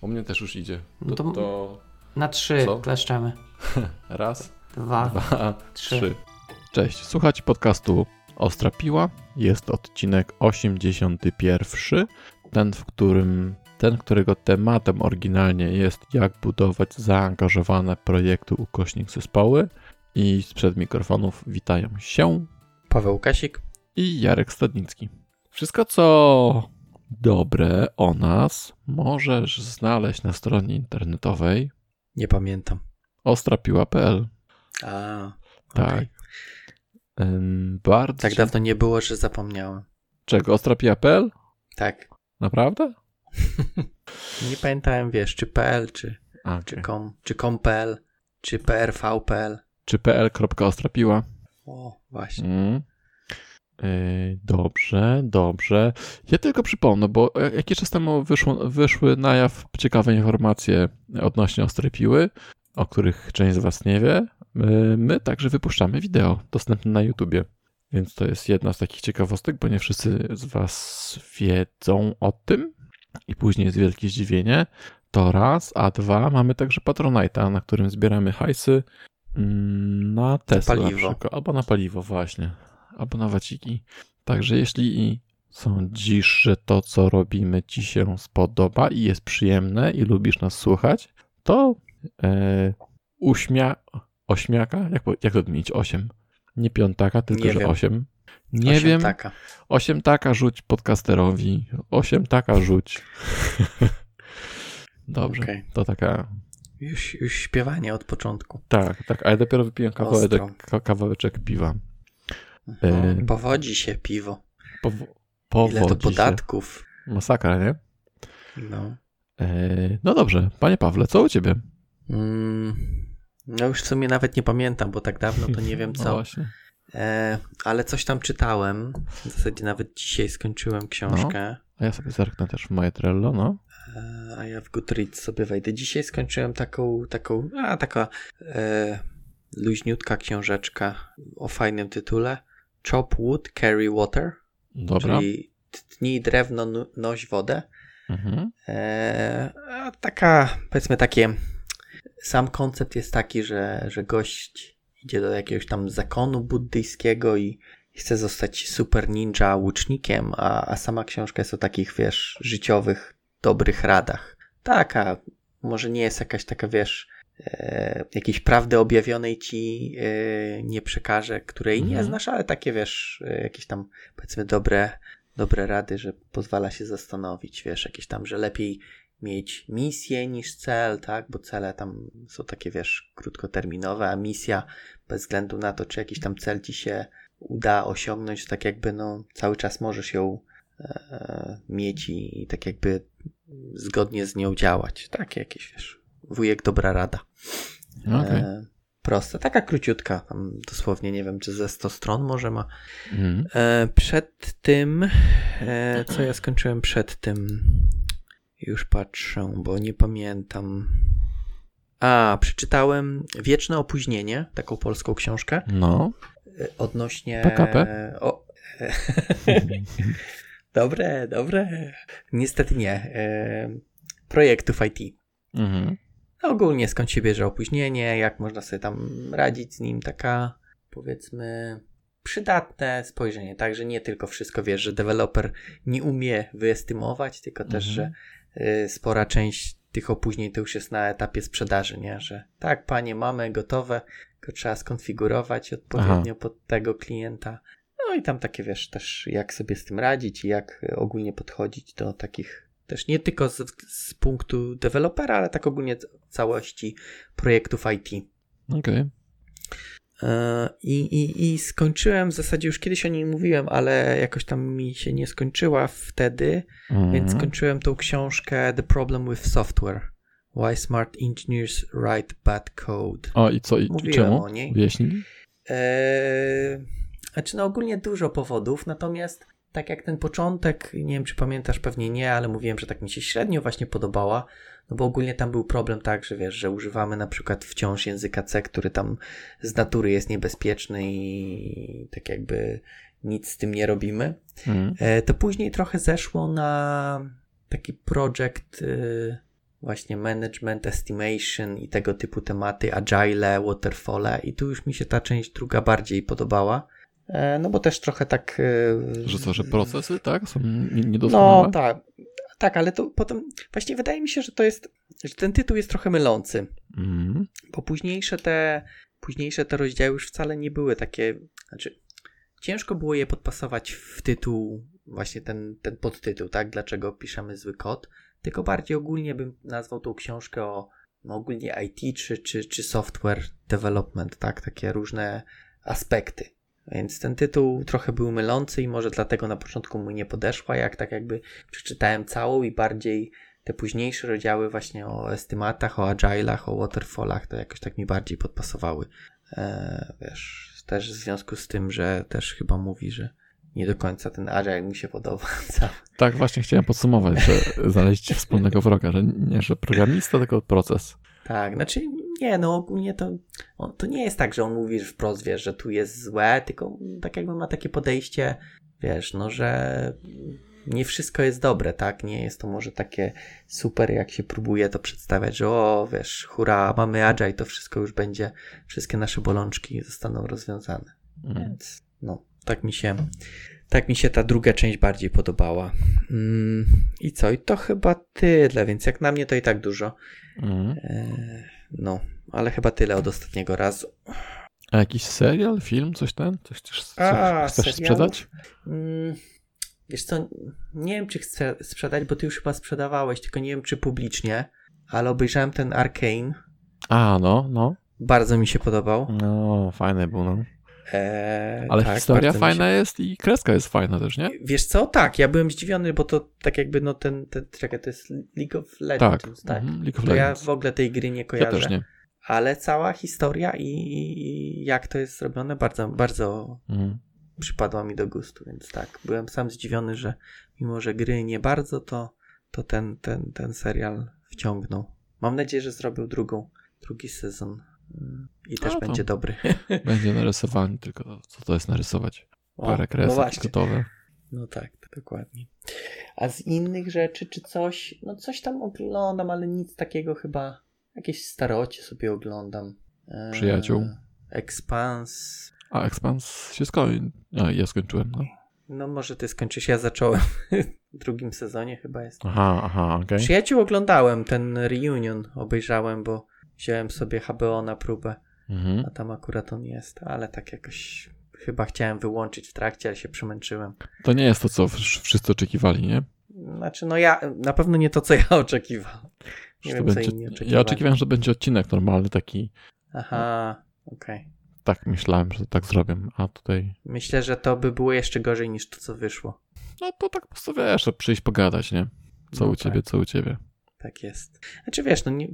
U mnie też już idzie. No To, to- to Na trzy Co? kleszczemy. raz, Dwa. dwa, trzy. trzy. Cześć, słuchajcie podcastu Ostra Piła. Jest odcinek 81. Ten, w którym ten, którego tematem oryginalnie jest jak budować zaangażowane projekty ukośnik zespoły. I sprzed mikrofonów witają się Paweł Kasik. i Jarek Stadnicki. Wszystko, co dobre o nas, możesz znaleźć na stronie internetowej Nie pamiętam. ostrapiła.pl. A, Tak. okej. Ym, Bardzo. Tak dawno nie było, że zapomniałem. Czego? Ostrapiła.pl? Tak. Naprawdę? Nie pamiętałem, wiesz, czy PL, czy, A, czy okay. com, czy com.pl, czy prv.pl. Czy pl.ostrapiła? O, właśnie. Mm. Yy, dobrze, dobrze. Ja tylko przypomnę, bo e, jakiś czas temu wyszło, wyszły na jaw ciekawe informacje odnośnie ostrej piły, o których część z Was nie wie. My, my także wypuszczamy wideo dostępne na YouTubie. Więc to jest jedna z takich ciekawostek, bo nie wszyscy z Was wiedzą o tym. I później jest wielkie zdziwienie. To raz, a dwa, mamy także Patronite'a, na którym zbieramy hajsy mm, na Tesla na przykład, albo na paliwo właśnie, albo na waciki. Także jeśli sądzisz, że to, co robimy ci się spodoba i jest przyjemne i lubisz nas słuchać, to e, uśmia... ośmiaka? Jak, jak to odmienić? Osiem. Nie piątaka, tylko Nie że wiem. osiem. Nie Osiem wiem. Taka. Osiem taka rzuć podcasterowi. Osiem taka rzuć. Dobrze. Okej. To taka. Już, już śpiewanie od początku. Tak, tak. A ja dopiero wypiłem kawałeczek, kawałeczek piwa. E, Powodzi się piwo. Pow- Ile to powodzi się. podatków. Masakra, nie? No. E, no dobrze. Panie Pawle, co u ciebie? Mm, no już w sumie nawet nie pamiętam, bo tak dawno to nie wiem No co. właśnie. E, ale coś tam czytałem. W zasadzie nawet dzisiaj skończyłem książkę. A ja sobie zerknę też w moje Trello, no. E, a ja w Goodreads sobie wejdę. Dzisiaj skończyłem taką, taką, a taka e, luźniutka książeczka o fajnym tytule. Chop wood, carry water. Dobra. Czyli tnij drewno, noś wodę. Mhm. E, taka, powiedzmy takie, sam koncept jest taki, że, że gość idzie do jakiegoś tam zakonu buddyjskiego i chce zostać super ninja łucznikiem, a, a sama książka jest o takich, wiesz, życiowych, dobrych radach. Taka, może nie jest jakaś taka, wiesz, jakiejś prawdy objawionej ci e, nie przekaże, której nie Mhm. znasz, ale takie, wiesz, e, jakieś tam, powiedzmy, dobre, dobre rady, że pozwala się zastanowić, wiesz, jakieś tam, że lepiej mieć misję niż cel, tak, bo cele tam są takie, wiesz, krótkoterminowe, a misja bez względu na to, czy jakiś tam cel ci się uda osiągnąć, tak jakby, no, cały czas możesz ją e, mieć i, i tak jakby zgodnie z nią działać. Takie jakieś, wiesz, wujek dobra rada. Okej. E, proste, taka króciutka, tam dosłownie, nie wiem, czy ze 100 stron może ma. Mhm. E, przed tym, e, co ja skończyłem przed tym? Już patrzę, bo nie pamiętam. A, przeczytałem Wieczne Opóźnienie, taką polską książkę, No. odnośnie... PKP? O, dobre, dobre. Niestety nie. Projektów IT. Mhm. Ogólnie skąd się bierze opóźnienie, jak można sobie tam radzić z nim, taka powiedzmy przydatne spojrzenie, tak, że nie tylko wszystko wiesz, że deweloper nie umie wyestymować, tylko też, Mhm. że y, spora część tych opóźnień to już jest na etapie sprzedaży, nie, że tak, panie, mamy gotowe, tylko trzeba skonfigurować odpowiednio pod tego klienta. No i tam takie wiesz też, jak sobie z tym radzić i jak ogólnie podchodzić do takich też nie tylko z, z punktu dewelopera, ale tak ogólnie całości projektów IT. Okej. E, I, i, I skończyłem, w zasadzie już kiedyś o niej mówiłem, ale jakoś tam mi się nie skończyła wtedy, Mhm. więc skończyłem tą książkę The Problem with Software. Why Smart Engineers Write Bad Code. O, i co? I Mówiłem czemu? o niej. Wyjaśnij? Eee, znaczy, no ogólnie dużo powodów, natomiast tak jak ten początek, nie wiem czy pamiętasz, pewnie nie, ale mówiłem, że tak mi się średnio właśnie podobała, no bo ogólnie tam był problem tak, że wiesz, że używamy na przykład wciąż języka C, który tam z natury jest niebezpieczny i tak jakby nic z tym nie robimy. E, to później trochę zeszło na taki projekt, y, właśnie management, estimation i tego typu tematy, agile, waterfall i tu już mi się ta część druga bardziej podobała. E, no bo też trochę tak. E, że co, że procesy, tak? Są niedoskonałe? No tak. Tak, ale to potem właśnie wydaje mi się, że to jest, że ten tytuł jest trochę mylący. Mm. Bo późniejsze te, późniejsze te rozdziały już wcale nie były takie. Znaczy, ciężko było je podpasować w tytuł, właśnie ten, ten podtytuł, tak? Dlaczego piszemy zły kod? Tylko bardziej ogólnie bym nazwał tą książkę o no ogólnie IT czy, czy, czy software development, tak? Takie różne aspekty. Więc ten tytuł trochę był mylący i może dlatego na początku mu nie podeszła, jak tak jakby przeczytałem całą i bardziej te późniejsze rozdziały właśnie o estymatach, o agile'ach, o waterfallach, to jakoś tak mi bardziej podpasowały. Eee, wiesz, też w związku z tym, że też chyba mówi, że nie do końca ten agile mi się podoba. Tak, właśnie chciałem podsumować, że znaleźć wspólnego wroga, że nie, że programista, tylko proces. Tak, znaczy nie, no ogólnie to, to nie jest tak, że on mówi wprost, wiesz, że tu jest złe, tylko tak jakby ma takie podejście, wiesz, no, że nie wszystko jest dobre, tak? Nie jest to może takie super, jak się próbuje to przedstawiać, że o, wiesz, hura, mamy agile, to wszystko już będzie, wszystkie nasze bolączki zostaną rozwiązane. Mm. Więc, no, tak mi się, tak mi się ta druga część bardziej podobała. Mm, I co? I to chyba tyle, więc jak na mnie to i tak dużo. Mm. E, no, ale chyba tyle od ostatniego razu. A jakiś serial, film, coś ten? Coś chcesz, coś A, chcesz sprzedać? Mm, wiesz co, nie wiem czy chcę sprzedać, bo ty już chyba sprzedawałeś, tylko nie wiem czy publicznie, ale obejrzałem ten Arcane. A, no, no. Bardzo mi się podobał. No, fajny był, no. Eee, Ale tak, historia fajna się... jest i kreska jest fajna też, nie? Wiesz co? Tak, ja byłem zdziwiony, bo to tak jakby no ten, ten czekaj, to jest League of Legends, tak? tak? Mm League of to Legends. ja w ogóle tej gry nie kojarzę. Ja też nie. Ale cała historia i, i jak to jest zrobione bardzo, bardzo mm. przypadła mi do gustu, więc tak, byłem sam zdziwiony, że mimo, że gry nie bardzo, to, to ten, ten, ten serial wciągnął. Mam nadzieję, że zrobił drugą, drugi sezon. I też no będzie dobry. Będzie narysowany, tylko co to jest narysować? Parę o, kresek no gotowe. No tak, dokładnie. A z innych rzeczy, czy coś, no coś tam oglądam, ale nic takiego chyba, jakieś starocie sobie oglądam. Eee, Przyjaciół. Expans. A, Expans się skończył. A, ja skończyłem, no. No może ty skończysz, ja zacząłem w drugim sezonie chyba jest. Aha, aha, okej. Okay. Przyjaciół oglądałem, ten reunion obejrzałem, bo wziąłem sobie HBO na próbę, mhm. a tam akurat on jest, ale tak jakoś chyba chciałem wyłączyć w trakcie, ale się przemęczyłem. To nie jest to, co wszyscy oczekiwali, nie? Znaczy, no ja, na pewno nie to, co ja oczekiwałem. Nie wiem, będzie, co inni oczekiwali. Ja oczekiwałem, że będzie odcinek normalny taki. Aha, okej. Okay. Tak myślałem, że tak zrobię, a tutaj... Myślę, że to by było jeszcze gorzej niż to, co wyszło. No to tak po prostu wiesz, przyjść pogadać, nie? Co no u tak. ciebie, co u ciebie. Tak jest. Znaczy wiesz, no nie,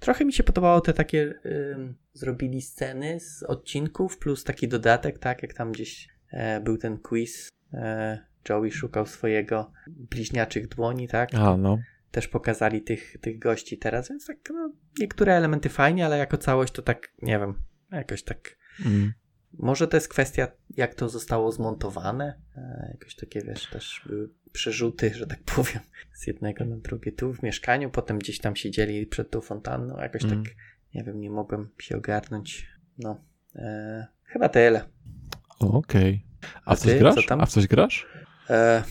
trochę mi się podobało te takie y, zrobili sceny z odcinków plus taki dodatek, tak jak tam gdzieś e, był ten quiz. E, Joey szukał swojego bliźniaczych dłoni, tak? A, no. Też pokazali tych, tych gości teraz, więc tak no, niektóre elementy fajnie, ale jako całość to tak, nie wiem, jakoś tak mm. Może to jest kwestia, jak to zostało zmontowane. E, jakoś takie, wiesz, też były przerzuty, że tak powiem, z jednego na drugie. Tu w mieszkaniu, potem gdzieś tam siedzieli przed tą fontanną. Jakoś mm. tak, nie wiem, nie mogłem się ogarnąć. No, e, chyba tyle. Okej. Okay. A, A, w coś ty? grasz? A w coś grasz? E,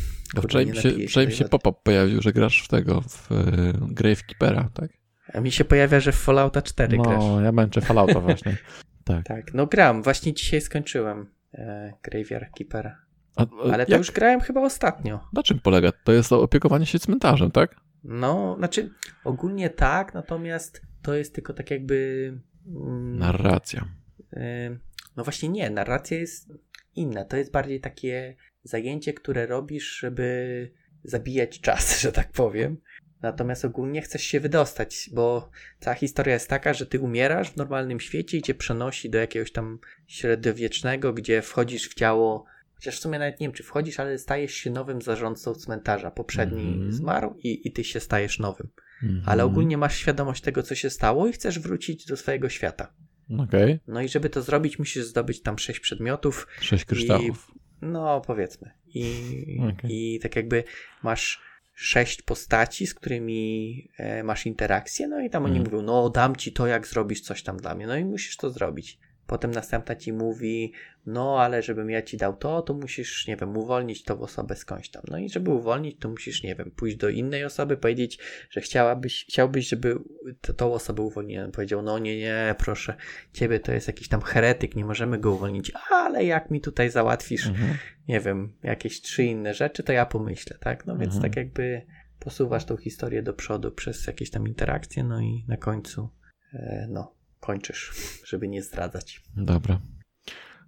wczoraj mi się, wczoraj mi się pop-up pojawił, że grasz w tego, w e, Gravekeepera, tak? A mi się pojawia, że w Fallouta 4 no, grasz. No, ja męczę Fallouta właśnie. Tak. Tak, no gram. Właśnie dzisiaj skończyłem e, Graveyard Keepera. A, a, Ale to jak? już grałem chyba ostatnio. Na czym polega? To jest opiekowanie się cmentarzem, tak? No, znaczy ogólnie tak, natomiast to jest tylko tak jakby... Mm, narracja. Y, no właśnie nie, narracja jest inna. To jest bardziej takie zajęcie, które robisz, żeby zabijać czas, że tak powiem. Natomiast ogólnie chcesz się wydostać, bo cała historia jest taka, że ty umierasz w normalnym świecie i cię przenosi do jakiegoś tam średniowiecznego, gdzie wchodzisz w ciało, chociaż w sumie nawet nie wiem, czy wchodzisz, ale stajesz się nowym zarządcą cmentarza. Poprzedni mm -hmm. zmarł i, i ty się stajesz nowym. Mm -hmm. Ale ogólnie masz świadomość tego, co się stało i chcesz wrócić do swojego świata. Okay. No i żeby to zrobić, musisz zdobyć tam sześć przedmiotów. Sześć kryształów. I, no, powiedzmy. I, okay. I tak jakby masz sześć postaci, z którymi e, masz interakcję, no i tam oni Mhm. mówią, no dam ci to, jak zrobisz coś tam dla mnie, no i musisz to zrobić. Potem następna ci mówi, no ale żebym ja ci dał to, to musisz, nie wiem, uwolnić tą osobę skądś tam. No i żeby uwolnić, to musisz, nie wiem, pójść do innej osoby, powiedzieć, że chciałabyś, chciałbyś, żeby t- tą osobę uwolniłem. Powiedział, no nie, nie, proszę, ciebie to jest jakiś tam heretyk, nie możemy go uwolnić, ale jak mi tutaj załatwisz, Mhm. nie wiem, jakieś trzy inne rzeczy, to ja pomyślę, tak? No więc Mhm. tak jakby posuwasz tą historię do przodu przez jakieś tam interakcje, no i na końcu, e, no, kończysz, żeby nie zdradzać. Dobra.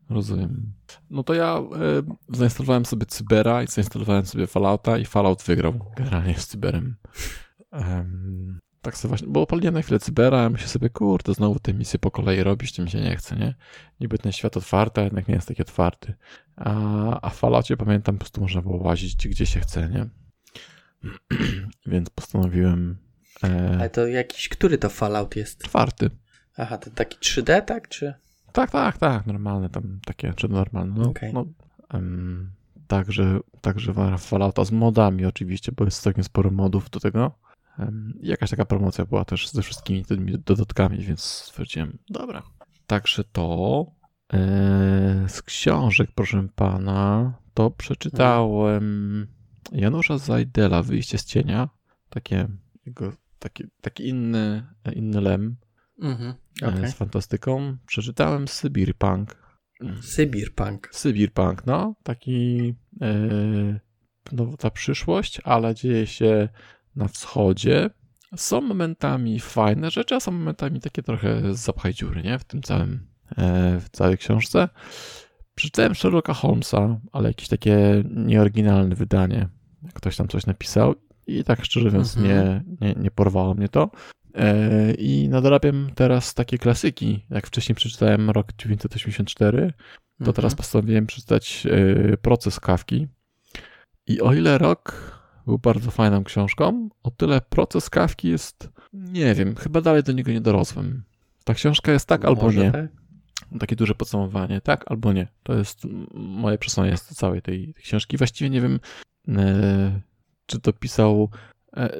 Rozumiem. No to ja e, zainstalowałem sobie Cybera i zainstalowałem sobie Fallouta i Fallout wygrał generalnie z Cyberem. Em, tak sobie właśnie, bo opaliłem na chwilę Cybera, a myślę sobie, kurde, znowu te misje po kolei robić, to mi się nie chce, nie? Niby ten świat otwarty, a jednak nie jest taki otwarty. A, a w Falloutie pamiętam, po prostu można było łazić gdzie się chce, nie? Więc postanowiłem e, Ale to jakiś, który to Fallout jest? czwarty. Aha, to taki 3D, tak? Czy? Tak, tak, tak, normalne tam takie, czy normalne, no. Okej. no em, także, także Fallouta z modami oczywiście, bo jest całkiem sporo modów do tego. I jakaś taka promocja była też ze wszystkimi tymi dodatkami, więc stwierdziłem, dobra. Także to e, z książek, proszę pana, to przeczytałem Janusza Zajdela, Wyjście z cienia, takie, jego, taki, taki inny, inny lem Mhm, e, okej. z fantastyką. Przeczytałem Sybirpunk. Sybirpunk. Sybirpunk, no, taki e, no, ta przyszłość, ale dzieje się na wschodzie. Są momentami fajne rzeczy, a są momentami takie trochę zapchaj dziury, nie? W tym całym, e, w całej książce. Przeczytałem Sherlocka Holmesa, ale jakieś takie nieoryginalne wydanie. Ktoś tam coś napisał i tak szczerze mówiąc Mhm. nie, nie, nie porwało mnie to. E, I nadrabiam teraz takie klasyki. Jak wcześniej przeczytałem rok 1984, to Mhm. teraz postanowiłem przeczytać e, Proces Kawki. I o ile rok był bardzo fajną książką, o tyle Proces Kawki jest, nie wiem, chyba dalej do niego nie dorosłem. Ta książka jest tak albo Może nie. tak? Takie duże podsumowanie, tak albo nie. To jest moje przesłanie z całej tej, tej książki. Właściwie nie wiem, e, czy to pisał,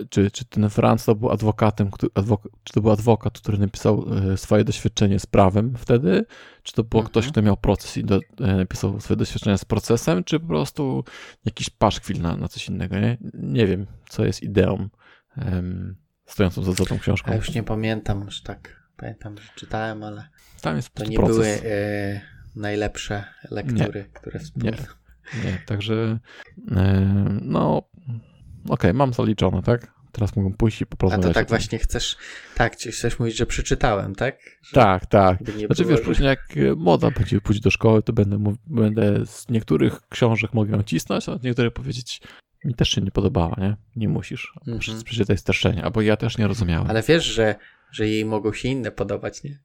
czy, czy ten Franz to był adwokatem, który, adwok, czy to był adwokat, który napisał e, swoje doświadczenie z prawem wtedy, czy to był Mhm. ktoś, kto miał proces i do, e, napisał swoje doświadczenia z procesem, czy po prostu jakiś paszkwil na, na coś innego, nie? Nie wiem, co jest ideą em, stojącą za, za tą książką. Ja już nie pamiętam, że tak. Pamiętam, że czytałem, ale Tam jest to nie proces. były e, najlepsze lektury, które wspomniałem. Nie, także e, no okej, mam zaliczone, tak? Teraz mogą pójść i A porozmawiać. to o tak właśnie chcesz, tak, czy chcesz mówić, że przeczytałem, tak? Że Tak, tak. Znaczy było, wiesz, że- później jak e, moda będzie pójść do szkoły, to będę, będę z niektórych książek mogę cisnąć, a z niektórych powiedzieć mi też się nie podobała, nie? Nie musisz. Mhm. Mhm. Przeczytaj streszczenie, albo ja też nie rozumiałem. Ale wiesz, że, że jej mogą się inne podobać, nie?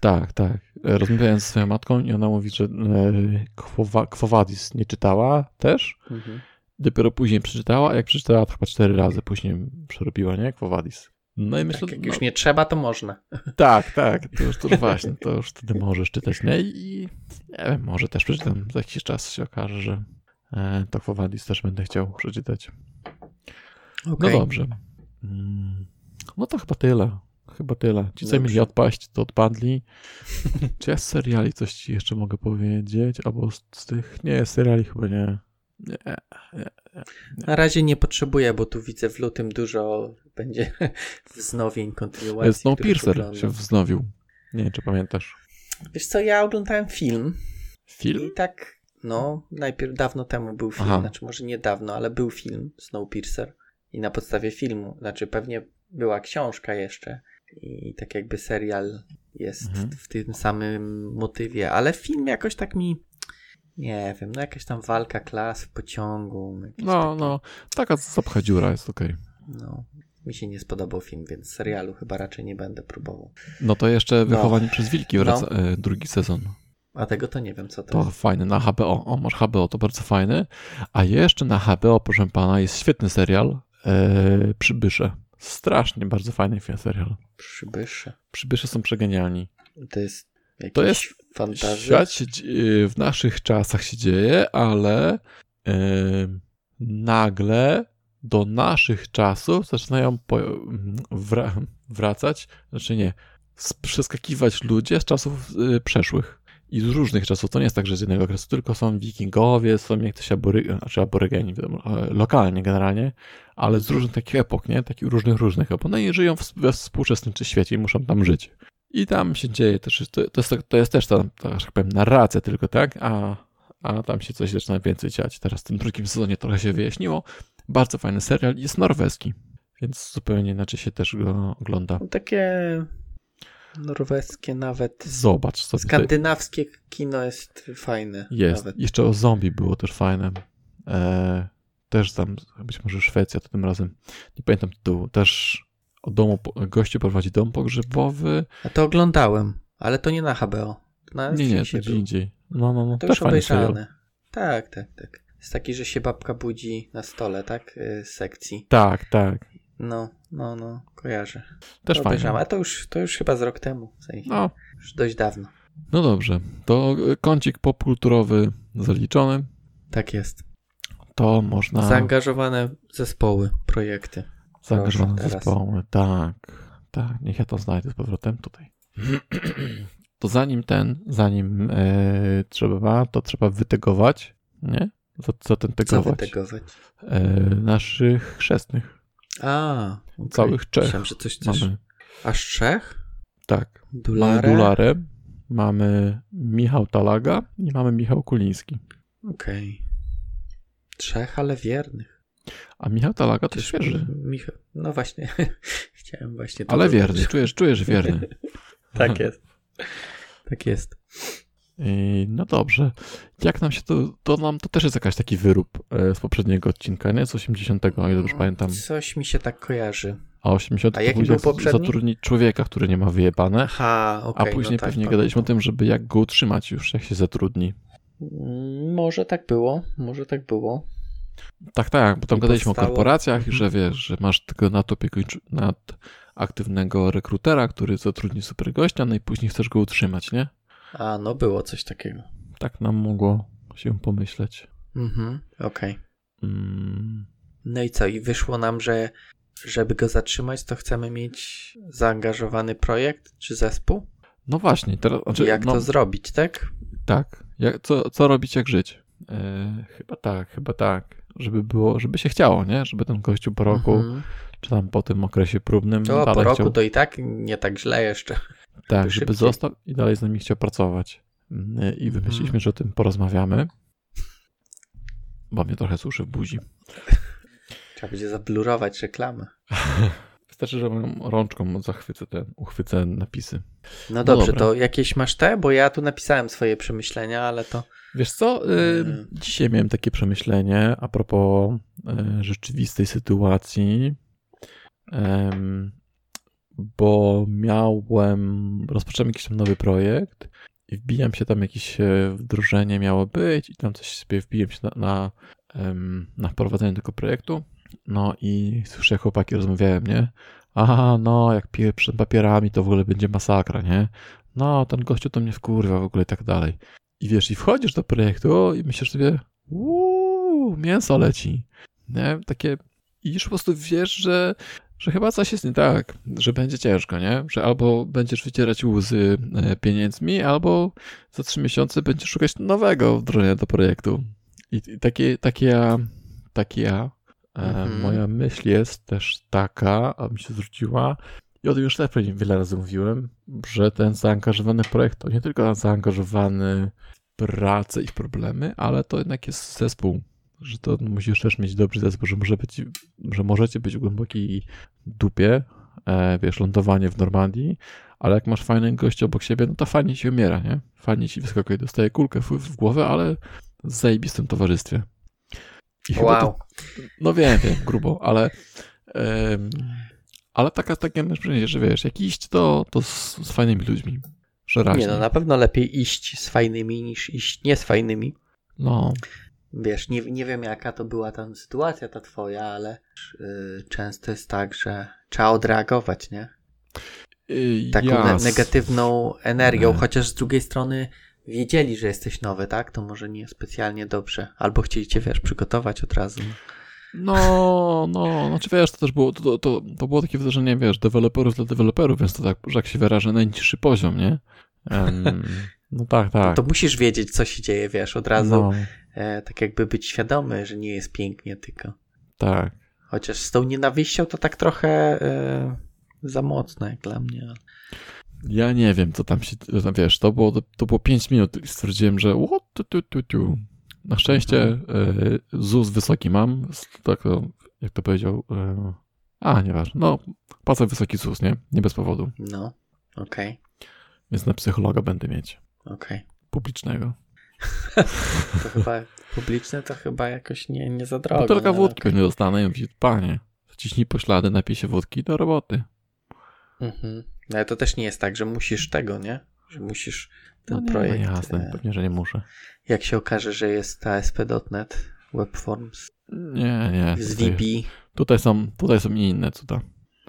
Tak, tak. E, Rozmawiałem ze swoją matką i ona mówi, że e, Quo- Vadis nie czytała też. Mhm. Dopiero później przeczytała, a jak przeczytała, to chyba cztery razy później przerobiła, nie? Quo Vadis. No i myślę, Tak, jak no, już nie trzeba, to można. tak, tak, to już, to już właśnie, to już wtedy możesz czytać, nie? I nie wiem, może też przeczytam, za jakiś czas się okaże, że e, to Quo Vadis też będę chciał przeczytać. No Okej. dobrze. Mm, No to chyba tyle. Chyba tyle. Ci, co mieli odpaść, to odpadli. Czy ja z seriali coś ci jeszcze mogę powiedzieć? Albo z, z tych... Nie, seriali chyba nie. Nie. Na razie nie potrzebuję, bo tu widzę w lutym dużo będzie wznowień, kontynuacji. Snowpiercer się wznowił. Nie wiem, czy pamiętasz. Wiesz co, ja oglądałem film Film? i tak, no, najpierw dawno temu był film, Aha. znaczy może nie dawno, ale był film Snowpiercer i na podstawie filmu, znaczy pewnie była książka jeszcze i tak jakby serial jest Mhm. w tym samym motywie, ale film jakoś tak mi, nie wiem, no jakaś tam walka klas w pociągu. No, takie- no. Taka zapcha dziura jest okej. No, mi się nie spodobał film, więc serialu chyba raczej nie będę próbował. No to jeszcze Wychowani przez Wilki wraca No. e, drugi sezon. A tego to nie wiem, co to To jest. fajny, na HBO. O, masz HBO, to bardzo fajny. A jeszcze na HBO, proszę pana, jest świetny serial e, Przybysze. Strasznie bardzo fajny film, serial. Przybysze. Przybysze są przegenialni. To jest jakiś To jest fantazja. Dzie- w naszych czasach się dzieje, ale e, nagle do naszych czasów zaczynają wra, wracać, znaczy nie, przeskakiwać ludzie z czasów y, przeszłych. I z różnych czasów. To nie jest tak, że z jednego okresu, tylko są wikingowie, są abory, znaczy aborygeni, wiadomo, lokalnie generalnie, ale z różnych takich epok, nie? Takich różnych, różnych epok. No i żyją we współczesnym świecie i muszą tam żyć. I tam się dzieje też, to, to, jest, to jest też ta, ta, tak powiem, narracja tylko, tak? A, a tam się coś zaczyna więcej dziać. Teraz w tym drugim sezonie trochę się wyjaśniło. Bardzo fajny serial, jest norweski, więc zupełnie inaczej się też go ogląda. Takie norweskie nawet. Zobacz. Sobie Skandynawskie tutaj... kino jest fajne. Jest. Nawet. Jeszcze o zombie było też fajne. E, też tam, być może Szwecja to tym razem. Nie pamiętam tytułu. Też o domu, gościu prowadzi dom pogrzebowy. A to oglądałem, ale to nie na HBO. Na nie, nie, to gdzie indziej. No, no, no. To też już obejrzane. Tak, tak, tak. Jest taki, że się babka budzi na stole, tak? Z sekcji. Tak, tak. No, no, no, kojarzę. Też to fajnie. A to już, to już chyba z rok temu, w sensie. No. Już dość dawno. No dobrze, to kącik popkulturowy zaliczony. Tak jest. To można... Zaangażowane zespoły, projekty. Zaangażowane Proszę, zespoły, tak. Tak, niech ja to znajdę z powrotem tutaj. to zanim ten, zanim e, trzeba, to trzeba wytegować, nie? Zatentegować. Co wytegować? E, naszych chrzestnych. A, okay. całych trzech. Myślałem, że coś, coś... Mamy. Aż trzech? Tak. Dularę? Mamy Dularę, mamy Michał Talaga i mamy Michał Kuliński. Okej. Okay. Trzech, ale wiernych. A Michał Talaga to świeży. Michał, no właśnie, chciałem właśnie Ale wierny, czujesz, czujesz wierny. tak jest. Tak jest. I no dobrze. Jak nam się to, to nam to też jest jakaś taki wyrób e, z poprzedniego odcinka, nie? Z 80, o ile dobrze pamiętam. Coś mi się tak kojarzy. A 80 A jaki był poprzedni? zatrudnić człowieka, który nie ma wyjebane. Aha, okay, A później no tak, pewnie gadaliśmy o tym, żeby jak go utrzymać już, jak się zatrudni. Mm, może tak było, może tak było. Tak, tak, bo tam I gadaliśmy powstało... o korporacjach, że wiesz, że masz tego nad, nad aktywnego rekrutera, który zatrudni super gościa, no i później chcesz go utrzymać, nie? A, no było coś takiego. Tak nam mogło się pomyśleć. Mhm, okej. Okay. Mm. No i co? I wyszło nam, że żeby go zatrzymać, to chcemy mieć zaangażowany projekt czy zespół? No właśnie. Teraz, znaczy, jak no, to zrobić, tak? Tak. Jak, co, co robić, jak żyć? E, chyba tak, chyba tak. Żeby było, żeby się chciało, nie? Żeby ten gościu po roku, mhm. czy tam po tym okresie próbnym. To po roku chciał... to i tak nie tak źle jeszcze. Tak, żeby szybciej. został i dalej z nami chciał pracować. Mm, I wymyśliliśmy, hmm. że o tym porozmawiamy. Bo mnie trochę suszy w buzi. Trzeba będzie zablurować reklamę. Wystarczy, że rączką zachwycę te, uchwycę napisy. No, no dobrze, to jakieś masz te? Bo ja tu napisałem swoje przemyślenia, ale to... Wiesz co, y, dzisiaj miałem takie przemyślenie a propos y, rzeczywistej sytuacji bo miałem, rozpocząłem jakiś tam nowy projekt i wbijam się tam jakieś e, wdrożenie miało być i tam coś sobie wbiłem się na, na, na wprowadzenie tego projektu. No i słyszę, chłopaki rozmawiają, nie? Aha, no, jak przed papierami, to w ogóle będzie masakra, nie? No, ten gościu to mnie wkurwa w ogóle i tak dalej. I wiesz, i wchodzisz do projektu i myślisz sobie, uuu, mięso leci. Nie? Takie, i już po prostu wiesz, że że chyba coś jest nie tak, że będzie ciężko, nie? Że albo będziesz wycierać łzy e, pieniędzmi, albo za trzy miesiące będziesz szukać nowego wdrożenia do projektu. I, i takie, takie ja, takie ja, mhm. moja myśl jest też taka, a mi się zwróciła, i o tym już pewnie wiele razy mówiłem, że ten zaangażowany projekt to nie tylko zaangażowany w pracę i w problemy, ale to jednak jest zespół że to musisz też mieć dobry zespół, że, może być, że możecie być w głębokiej dupie, e, wiesz, lądowanie w Normandii, ale jak masz fajnych gości obok siebie, no to fajnie ci umiera, nie? Fajnie ci wyskakuje, dostaje kulkę w, w głowę, ale w zajebistym towarzystwie. I wow. To, no wiem, wiem, grubo, ale um, ale taka, takie wrażenie, że wiesz, jak iść, to, to z, z fajnymi ludźmi. Że Nie, no na pewno lepiej iść z fajnymi niż iść nie z fajnymi. No wiesz, nie, nie wiem jaka to była tam sytuacja ta twoja, ale yy, często jest tak, że trzeba odreagować, nie? Yy, Taką ne negatywną energią, chociaż z drugiej strony wiedzieli, że jesteś nowy, tak? To może nie specjalnie dobrze. Albo chcieli cię, wiesz, przygotować od razu. No, no, znaczy wiesz, to też było, to, to, to było takie wydarzenie, wiesz, deweloperów dla deweloperów, więc to tak, że jak się wyrażę, najniższy poziom, nie? Um, no tak, tak. To musisz wiedzieć, co się dzieje, wiesz, od razu, no. e, tak jakby być świadomy, że nie jest pięknie tylko. Tak. Chociaż z tą nienawiścią to tak trochę e, za mocno jak dla mnie. Ja nie wiem, co tam się, wiesz, to było, to było 5 minut i stwierdziłem, że what, tu, tu, tu, tu. Na szczęście mhm. ZUS wysoki mam, tak to, jak to powiedział, e, a nieważne, no, pasek wysoki ZUS, nie? Nie bez powodu. No, okej. Okay. Więc na psychologa będę mieć. Okej. Okay. Publicznego. to chyba publiczne to chyba jakoś nie, nie za drogo. Butelka wódki okay. pewnie dostanę i mówi, panie, ciśnij poślady, napij się wódki do roboty. Mhm. No ale to też nie jest tak, że musisz tego, nie? Że musisz ten no nie, projekt. No jasne, e, pewnie, że nie muszę. Jak się okaże, że jest ASP.NET Webforms. Nie, nie. Z VB. Tutaj są, tutaj są inne cuda.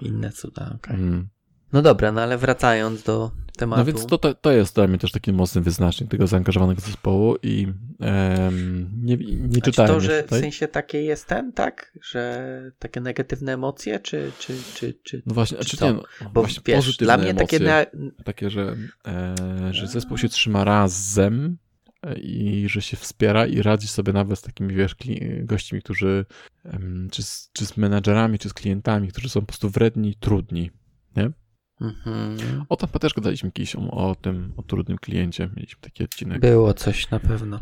Inne cuda, okej. Okay. Mm. No dobra, no ale wracając do tematu. No więc to, to, to jest dla mnie też taki mocny wyznacznik tego zaangażowanego zespołu i um, nie, nie czytałem to, że tutaj. w sensie takie jest ten, tak? Że takie negatywne emocje, czy, czy, czy, czy No właśnie, czy czy znaczy nie, no, Bo wiesz, dla mnie emocje, takie... Na... Takie, że, e, że zespół się trzyma razem e, i że się wspiera i radzi sobie nawet z takimi, wiesz, gośćmi, którzy czy z, czy z menadżerami, czy z klientami, którzy są po prostu wredni, trudni, nie? Mhm. O tam też gadaliśmy kiedyś o, o, tym, o trudnym kliencie. Mieliśmy taki odcinek. Było coś na pewno.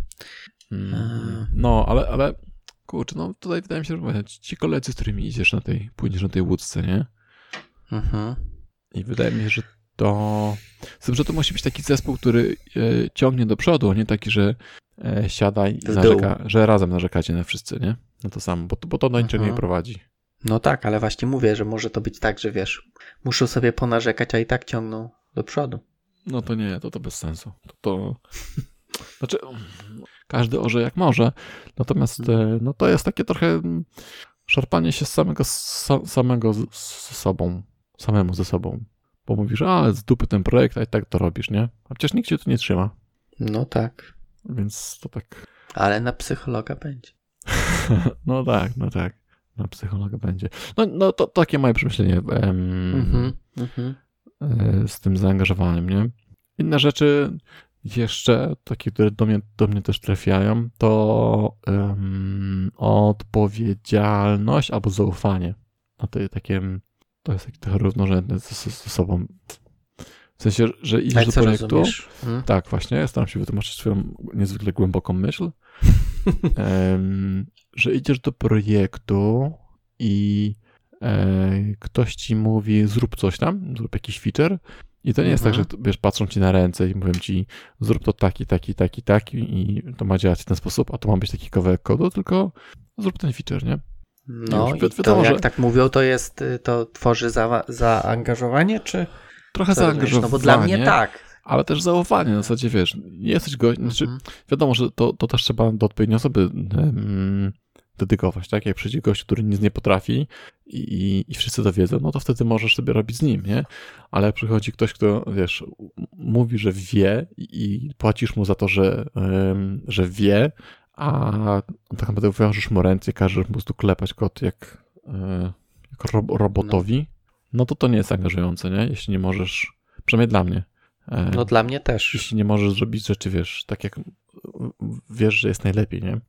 Mm. No, ale, ale kurczę, no tutaj wydaje mi się, że ci koledzy, z którymi idziesz na tej, pójdziesz na tej łódce, nie? Mhm. I wydaje mi się, że to... Z tym, że to musi być taki zespół, który e, ciągnie do przodu, a nie taki, że e, siada i narzeka, że razem narzekacie na wszyscy, nie? No to samo, bo, bo to do niczego nie prowadzi. No tak, ale właśnie mówię, że może to być tak, że wiesz, muszą sobie ponarzekać, a i tak ciągną do przodu. No to nie, to to bez sensu. To, to... Znaczy, każdy orze jak może, natomiast e, no to jest takie trochę szarpanie się z samego, samego z sobą, samemu ze sobą. Bo mówisz, a z dupy ten projekt, a i tak to robisz, nie? A przecież nikt cię tu nie trzyma. No tak. Więc to tak. Ale na psychologa będzie. no tak, no tak na psychologa będzie. No, no to takie moje przemyślenie mm -hmm, z tym zaangażowaniem, nie? Inne rzeczy jeszcze, takie, które do mnie, do mnie też trafiają, to um, odpowiedzialność albo zaufanie. No to takie, to jest takie trochę równorzędne ze, ze sobą. W sensie, że idziesz do projektu. Hmm? Tak, właśnie, staram się wytłumaczyć swoją niezwykle głęboką myśl. Że idziesz do projektu i e, ktoś ci mówi, zrób coś tam, zrób jakiś feature. I to nie jest tak, że mhm. wiesz, patrzą ci na ręce i mówią ci, zrób to taki, taki, taki, taki i to ma działać w ten sposób, a to ma być taki kawałek kodu, tylko zrób ten feature, nie? No i, już, i wiadomo, to jak że... tak mówią, to jest, to tworzy za, zaangażowanie, czy? Trochę zaangażowanie. No bo dla mnie tak ale też zaufanie. Na zasadzie, wiesz, nie jesteś gość, znaczy, mhm. wiadomo, że to, to też trzeba do odpowiedniej osoby um, dedykować, tak? Jak przyjdzie gość, który nic nie potrafi i, i wszyscy to wiedzą, no to wtedy możesz sobie robić z nim, nie? Ale jak przychodzi ktoś, kto, wiesz, mówi, że wie i płacisz mu za to, że, um, że wie, a tak naprawdę wiążesz mu ręce, każesz po prostu klepać kot jak, e, jak robotowi, no. no to to nie jest angażujące, nie? Jeśli nie możesz, przynajmniej dla mnie, no dla mnie też. Jeśli nie możesz zrobić rzeczy, wiesz, tak jak wiesz, że jest najlepiej, nie?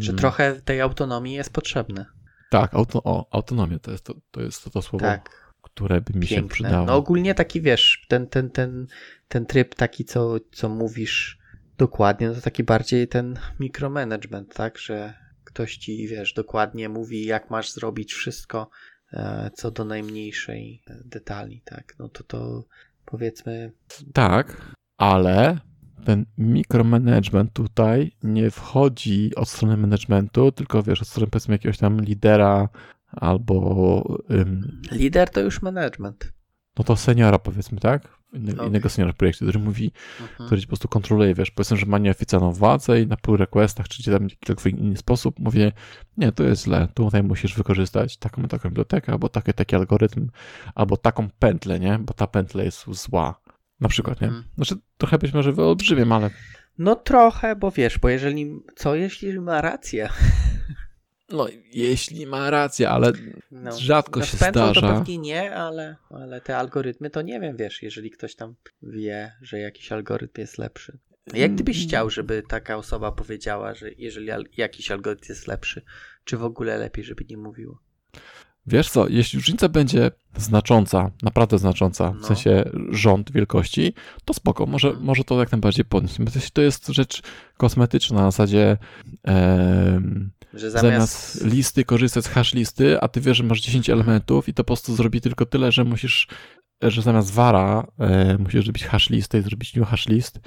Że trochę tej autonomii jest potrzebne. Tak, auto, o, autonomia to jest to, to, jest to, to słowo, tak. które by mi Piękne. się przydało. No ogólnie taki, wiesz, ten, ten, ten, ten tryb taki, co, co mówisz dokładnie, no to taki bardziej ten mikromanagement, tak, że ktoś ci, wiesz, dokładnie mówi, jak masz zrobić wszystko, e, co do najmniejszej detali, tak, no to to powiedzmy. Tak, ale ten mikromanagement tutaj nie wchodzi od strony managementu, tylko wiesz, od strony powiedzmy jakiegoś tam lidera albo. Ym... Lider to już management. No to seniora powiedzmy, tak? Inny, okay. Innego seniora w projekcie, który mówi, mhm. który po prostu kontroluje, wiesz, powiedzmy, że ma nieoficjalną władzę i na pull requestach, czy tam w jakikolwiek inny sposób mówię, nie, to jest źle, tutaj musisz wykorzystać taką taką bibliotekę, albo taki, taki algorytm, albo taką pętlę, nie? Bo ta pętla jest zła. Na przykład, nie? Mhm. Znaczy, trochę być może wyolbrzymiam, ale... No trochę, bo wiesz, bo jeżeli, co jeśli ma rację? No, jeśli ma rację, ale No. rzadko no, się zdarza. to pewnie nie, ale, ale te algorytmy to nie wiem, wiesz, jeżeli ktoś tam wie, że jakiś algorytm jest lepszy. Jak gdybyś Mm. chciał, żeby taka osoba powiedziała, że jeżeli al- jakiś algorytm jest lepszy, czy w ogóle lepiej, żeby nie mówiło? Wiesz co, jeśli różnica będzie znacząca, naprawdę znacząca, w No. sensie rząd wielkości, to spoko, może, Mhm. może to jak najbardziej podnieść. To jest rzecz kosmetyczna na zasadzie Że zamiast... zamiast... listy korzystać z hash listy, a ty wiesz, że masz 10 elementów i to po prostu zrobi tylko tyle, że musisz, że zamiast vara e, musisz zrobić hash listę i zrobić new hash list.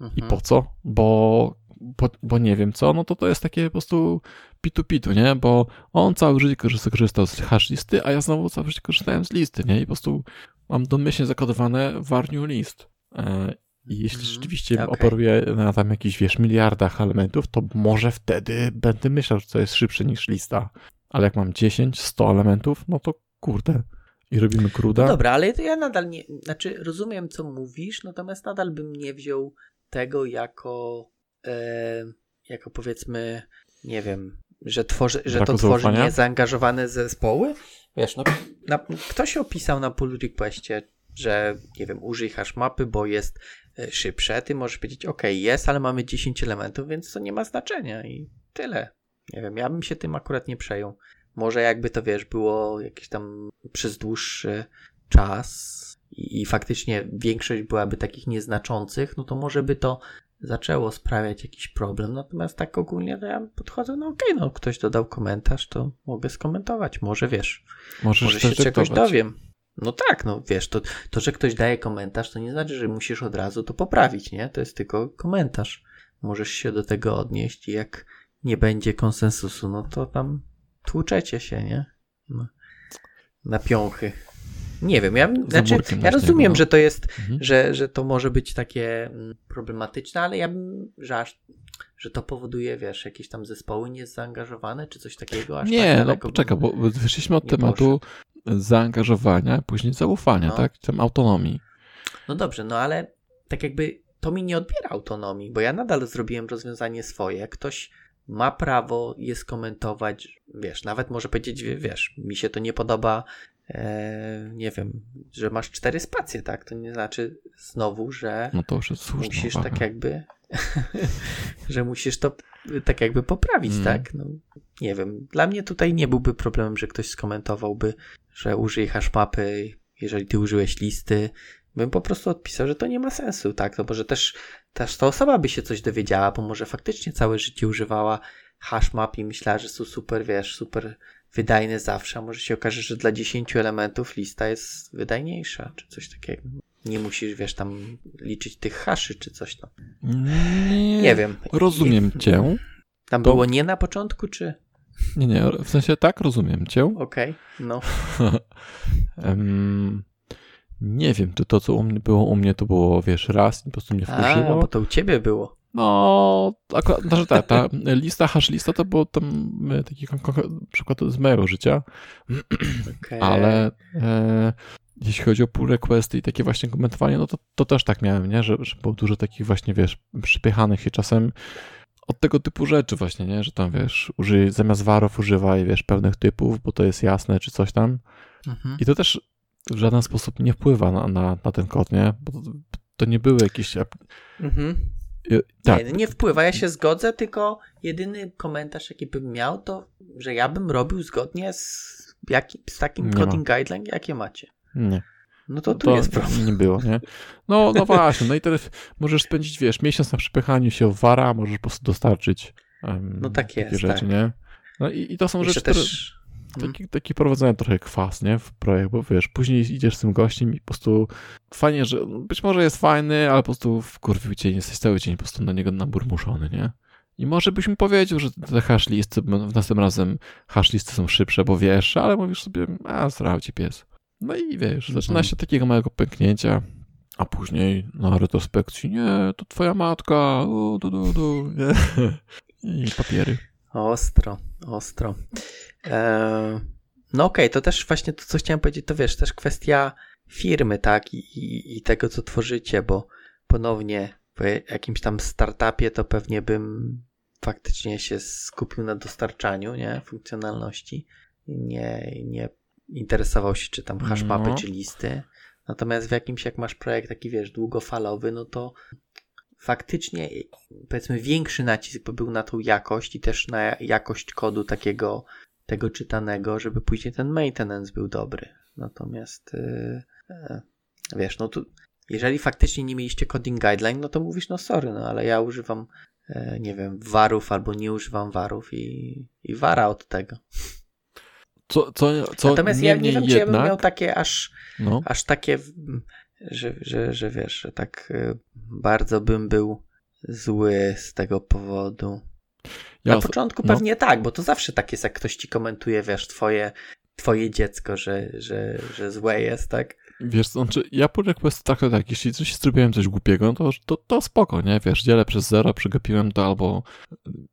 I Mhm. po co? Bo, bo, bo nie wiem co, no to to jest takie po prostu pitu-pitu, nie? Bo on całe życie korzysta- korzystał z hash listy, a ja znowu całe życie korzystałem z listy, nie? I po prostu mam domyślnie zakodowane var new list. E, I jeśli Mhm. rzeczywiście Okej. operuję na tam jakichś, wiesz, miliardach elementów, to może wtedy będę myślał, że to jest szybsze niż lista. Ale jak mam 10, 100 elementów, no to kurde. I robimy kruda. No dobra, ale to ja nadal nie, znaczy rozumiem co mówisz, natomiast nadal bym nie wziął tego jako, e, jako powiedzmy, nie wiem, że, tworzy, że to tworzy niezaangażowane zespoły. Wiesz, no na, ktoś opisał na pull requestie, że nie wiem, użyj hash mapy, bo jest szybsze. Ty możesz powiedzieć, ok, jest, ale mamy 10 elementów, więc to nie ma znaczenia i tyle. Nie wiem, ja bym się tym akurat nie przejął. Może jakby to wiesz, było jakieś tam przez dłuższy czas i, i faktycznie większość byłaby takich nieznaczących, no to może by to zaczęło sprawiać jakiś problem. Natomiast tak ogólnie to ja podchodzę, no okej, no ktoś dodał komentarz, to mogę skomentować. Może wiesz, Możesz może się czegoś dowiem. No tak, no wiesz, to, to, że ktoś daje komentarz, to nie znaczy, że musisz od razu to poprawić, nie? To jest tylko komentarz. Możesz się do tego odnieść i jak nie będzie konsensusu, no to tam tłuczecie się, nie? No. Na piąchy. Nie wiem, ja, znaczy, ja rozumiem, no. że to jest, Mhm. że, że to może być takie problematyczne, ale ja bym, że aż, że to powoduje, wiesz, jakieś tam zespoły niezaangażowane, czy coś takiego, aż Nie, tak no poczekaj, bo wyszliśmy od tematu zaangażowania, później zaufania, No. tak? Tam autonomii. No dobrze, no ale tak jakby to mi nie odbiera autonomii, bo ja nadal zrobiłem rozwiązanie swoje. Ktoś ma prawo je skomentować, wiesz, nawet może powiedzieć, wie- wiesz, mi się to nie podoba, e, nie wiem, że masz cztery spacje, tak? To nie znaczy znowu, że No to już jest słuszna musisz uwaga. tak jakby, że musisz to tak jakby poprawić, Mm. tak? No, nie wiem, dla mnie tutaj nie byłby problemem, że ktoś skomentowałby, że użyj hashmapy, jeżeli ty użyłeś listy, bym po prostu odpisał, że to nie ma sensu, tak? No bo że też, też ta osoba by się coś dowiedziała, bo może faktycznie całe życie używała hashmap i myślała, że są super, wiesz, super wydajne zawsze, a może się okaże, że dla 10 elementów lista jest wydajniejsza, czy coś takiego. Nie musisz, wiesz, tam liczyć tych haszy, czy coś tam. Nie, Nie wiem. Rozumiem cię. Tam To- było nie na początku, czy? Nie, nie, w sensie tak, rozumiem cię. Okej, no. Em, nie wiem, to to, co u mnie było u mnie, to było, wiesz, raz i po prostu mnie A, wkurzyło. bo to u ciebie było. No, akurat, znaczy tak, ta lista, hash lista to był tam e, taki przykład z mojego życia, Okej. ale e, jeśli chodzi o pull requesty i takie właśnie komentowanie, no to, to też tak miałem, nie? Że, że było dużo takich właśnie, wiesz, przypychanych się czasem od tego typu rzeczy właśnie, nie? Że tam, wiesz, użyj, zamiast warów używaj, wiesz, pewnych typów, bo to jest jasne, czy coś tam. Mhm. I to też w żaden sposób nie wpływa na, na, na ten kod, nie? Bo to, to nie były jakieś... Mhm. Tak, Nie, nie wpływa, ja się zgodzę, tylko jedyny komentarz, jaki bym miał, to że ja bym robił zgodnie z, jaki, z takim Nie coding guideline, jakie macie. nie. No to tu jest problem. Nie było, nie? No, no właśnie, no i teraz możesz spędzić, wiesz, miesiąc na przepychaniu się w wara, możesz po prostu dostarczyć um, No tak takie jest, rzeczy, tak. nie? No i, i to są Jeszcze rzeczy, które, też... Mhm. taki, taki prowadzenia trochę kwas, nie? W projekt, bo wiesz, później idziesz z tym gościem i po prostu fajnie, że być może jest fajny, ale po prostu w kurwy cię jesteś cały dzień po prostu na niego naburmuszony, nie? I może byś mi powiedział, że te hash listy, w następnym razem hash listy są szybsze, bo wiesz, ale mówisz sobie, a zrał ci pies. No i wiesz, zaczyna Mhm. się od takiego małego pęknięcia, a później na retrospekcji, nie, to twoja matka, u, du, du, du, nie? I papiery. Ostro, ostro. Eee, no okej, to też właśnie to, co chciałem powiedzieć, to wiesz, też kwestia firmy, tak, i, i, i tego, co tworzycie, bo ponownie w jakimś tam startupie to pewnie bym faktycznie się skupił na dostarczaniu, nie? Funkcjonalności. Nie, nie interesował się, czy tam hashmapy, No. czy listy. Natomiast w jakimś, jak masz projekt taki, wiesz, długofalowy, no to faktycznie, powiedzmy, większy nacisk by był na tą jakość i też na jakość kodu takiego, tego czytanego, żeby później ten maintenance był dobry. Natomiast, yy, yy, wiesz, no tu, jeżeli faktycznie nie mieliście coding guideline, no to mówisz, no sorry, no ale ja używam, yy, nie wiem, warów albo nie używam warów i, i wara od tego. Co, co, co Natomiast ja nie wiem, czy ja bym jednak, miał takie aż no, aż takie, że, że, że wiesz, że tak y, bardzo bym był zły z tego powodu. Na początku no. pewnie tak, bo to zawsze tak jest, jak ktoś ci komentuje, wiesz, twoje, twoje dziecko, że, że, że złe jest, tak? Wiesz, znaczy, ja pull request traktuję tak, jeśli coś zrobiłem coś głupiego, to, to, to spoko, nie? Wiesz, dzielę przez zero, przegapiłem to albo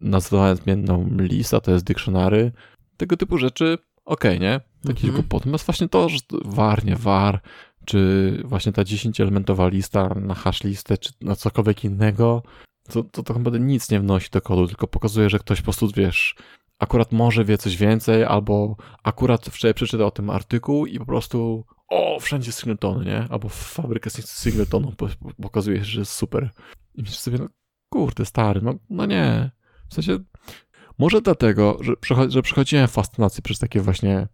nazwałem zmienną list, a to jest dictionary. Tego typu rzeczy, okej, nie? Jakieś Mhm. głupoty. Natomiast właśnie to, że var, nie var, czy właśnie ta 10-elementowa lista na hash listę, czy na cokolwiek innego, to, to tak naprawdę nic nie wnosi do kodu, tylko pokazuje, że ktoś po prostu, wiesz, akurat może wie coś więcej, albo akurat wczoraj przeczytał o tym artykuł i po prostu o, wszędzie singletony, nie? Albo fabrykę singletonu po- po- pokazuje, że jest super. I myślisz sobie, no kurde, stary, no, no nie. W sensie, może dlatego, że, że przechodziłem fascynację przez takie właśnie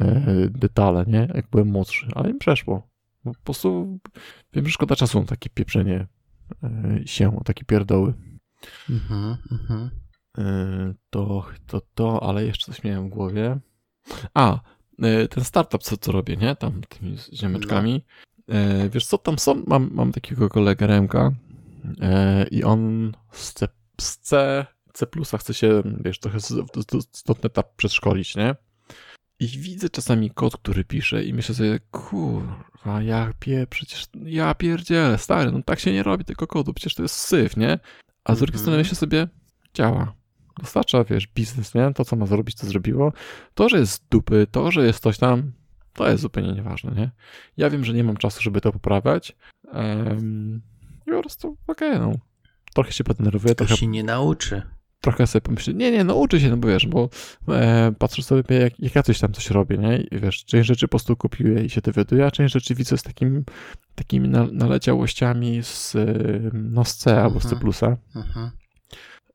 e, detale, nie? Jak byłem młodszy, ale mi przeszło. Po prostu wiem, że szkoda czasu na takie pieprzenie e, się, takie pierdoły. Mhm, mhm. E, to, to, to, ale jeszcze coś miałem w głowie. A, ten startup, co, co robię, nie? Tam tymi ziemeczkami. E, Wiesz co, tam są, mam, mam takiego kolegę Remka i on z C, z C, C chce się, wiesz, trochę z dotneta przedszkolić, nie? I widzę czasami kod, który pisze i myślę sobie, kurwa, ja pie, przecież, ja pierdzielę, stary, no tak się nie robi tego kodu, przecież to jest syf, nie? A z drugiej Mhm. strony myślę sobie, działa. Dostarcza, wiesz, biznes, nie? To, co ma zrobić, to zrobiło. To, że jest dupy, to, że jest coś tam, to jest zupełnie nieważne, nie? Ja wiem, że nie mam czasu, żeby to poprawiać. Um, I po prostu, okej, no. Trochę się podenerwuję, To trochę, się nie nauczy. Trochę sobie pomyślę, nie, nie, no uczę się, no bo wiesz, bo e, patrzę sobie, jak, jak ja coś tam coś robię, nie? I wiesz, część rzeczy po prostu kopiuję i się dowiaduję, a część rzeczy widzę z takim, takimi na, naleciałościami z, e, no, z C albo z C++. Mhm. Mhm.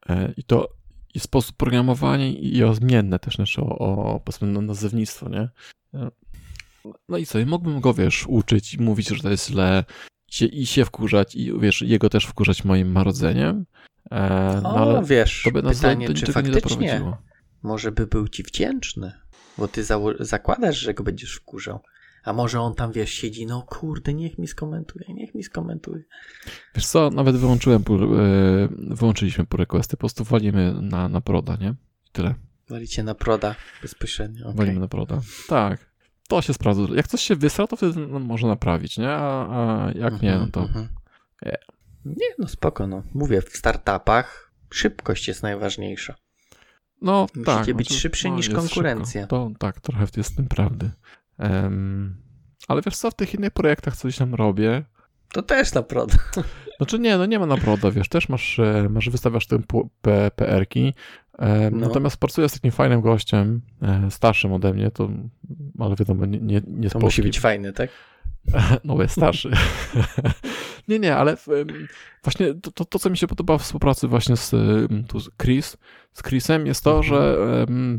E, I to i sposób programowania i o zmienne też, znaczy o, o powiedzmy no, nazewnictwo, nie? E, No i co, i mógłbym go, wiesz, uczyć i mówić, że to jest źle i się, i się wkurzać i, wiesz, jego też wkurzać moim marodzeniem, e, no O, ale wiesz, to by nas do, pytanie, do czy niczego nie faktycznie może by był ci wdzięczny, bo ty zakładasz, że go będziesz wkurzał. A może on tam, wiesz, siedzi, no kurde, niech mi skomentuje, niech mi skomentuje. Wiesz co, nawet wyłączyłem, e, wyłączyliśmy pull requesty, po prostu walimy na, na proda, nie? I tyle. Walicie na proda bezpośrednio. okej. Walimy na proda. Tak. To się sprawdza. Jak coś się wysra, to wtedy no, można naprawić, nie? A, a jak nie, no to Mhm. Nie. Nie, no spoko, no. Mówię, w startupach szybkość jest najważniejsza. No Musicie tak. być no szybszy no, niż konkurencja. Szybko. To tak, trochę jest w tym prawdy. Em, ale wiesz co, w tych innych projektach coś tam robię. To też na proda. Znaczy nie, no nie ma naproda, wiesz, też masz, e, masz wystawiasz tym PR-ki, e, No. natomiast pracuję z takim fajnym gościem, e, starszym ode mnie, to, ale wiadomo, nie, nie, nie To musi być fajny, tak? No, bo jest starszy. nie, nie, ale właśnie to, to, to, co mi się podoba w współpracy właśnie z, tu z Chris, z Chrisem jest to, Mhm. że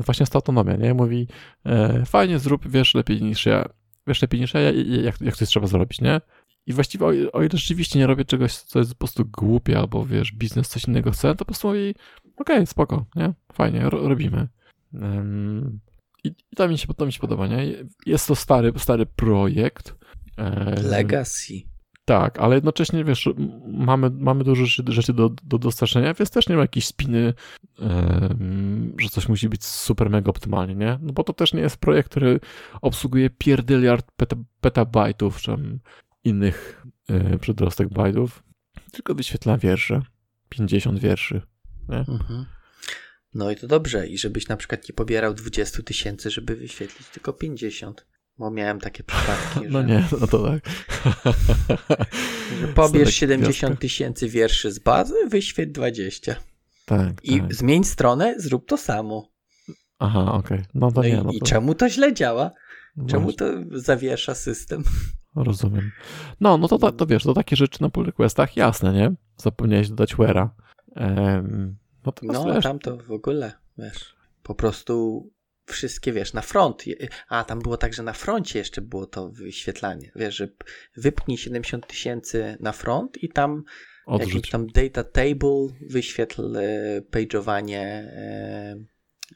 właśnie jest ta autonomia, nie? Mówi, e, fajnie zrób, wiesz lepiej niż ja, wiesz lepiej niż ja, jak, jak coś trzeba zrobić, nie? I właściwie o, ile- o ile rzeczywiście nie robię czegoś, co jest po prostu głupie, albo wiesz, biznes coś innego chce, to po prostu mówi, okej, spoko, nie? Fajnie, ro, robimy. Em, I, I to mi, się, to mi się podoba, nie? Jest to stary, stary projekt. Em, Legacy. Tak, ale jednocześnie, wiesz, mamy, mamy dużo rzeczy, do, do dostarczenia, więc też nie ma jakiejś spiny, em, że coś musi być super mega optymalnie, nie? No bo to też nie jest projekt, który obsługuje pierdyliard peta, petabajtów, czy innych e, przedrostek bajtów, tylko wyświetla wiersze, 50 wierszy. Mhm. No i to dobrze. I żebyś na przykład nie pobierał 20 tysięcy, żeby wyświetlić tylko 50. Bo miałem takie przypadki, No że, nie, no to tak. że pobierz Stanek 70 gwiazdka. tysięcy wierszy z bazy, wyświeć 20. Tak, I tak. zmień stronę, zrób to samo. Aha, okej. No to No nie, i, no i to... czemu to źle działa? Czemu właśnie, to zawiesza system? Rozumiem. No, no to, to, to wiesz, to takie rzeczy na pull requestach, jasne, nie? Zapomniałeś dodać where'a. Um, no No, wiesz, tam to w ogóle, wiesz, po prostu wszystkie, wiesz, na front. A, tam było tak, że na froncie jeszcze było to wyświetlanie. Wiesz, że wypnij 70 tysięcy na front i tam odrzuć. jakiś tam data table wyświetl page'owanie e,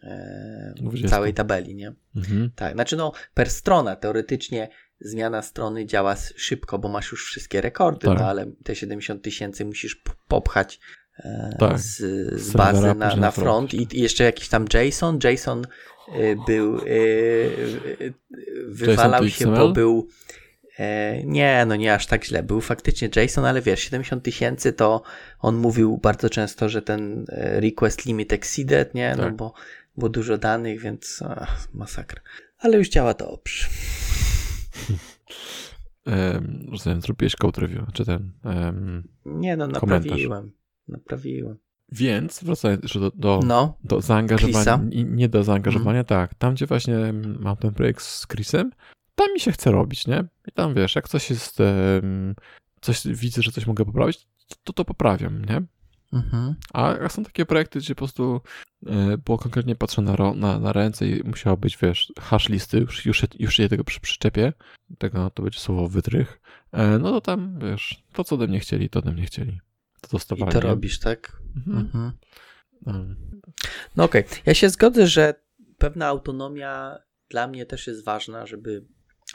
e, 20. całej tabeli, nie? Mhm. Tak, znaczy no per strona teoretycznie zmiana strony działa szybko, bo masz już wszystkie rekordy, Tak. no ale te 70 tysięcy musisz popchać Tak. z, z bazy na, na na front front. i, i jeszcze jakiś tam JSON. JSON e, był e, e, wywalał się, bo był e, nie, no nie aż tak źle. Był faktycznie JSON, ale wiesz, 70 tysięcy to on mówił bardzo często, że ten e, request limit exceeded, nie? No Tak. bo było dużo danych, więc ach, masakra. Ale już działa dobrze. Um, rozumiem, zrobiłeś code review, czy ten... Um, Nie no, Komentarz. naprawiłem. Naprawiłem. więc, wracając jeszcze do, do, No, do zaangażowania, Chrisa? i nie do zaangażowania, tak, tam gdzie właśnie mam ten projekt z Chrisem, tam mi się chce robić, nie? I tam wiesz, jak coś jest, coś widzę, że coś mogę poprawić, to to poprawiam, nie? mhm. A są takie projekty, gdzie po prostu e, było konkretnie patrzę na, na, na ręce i musiało być, wiesz, hash listy, już, już, już je tego przy, przyczepię, tego to będzie słowo wytrych, e, no to tam, wiesz, to co ode mnie chcieli, to ode mnie chcieli. To I dostawali. to robisz, tak? Mhm. Mhm. Um, No okej, ja się zgodzę, że pewna autonomia dla mnie też jest ważna, żeby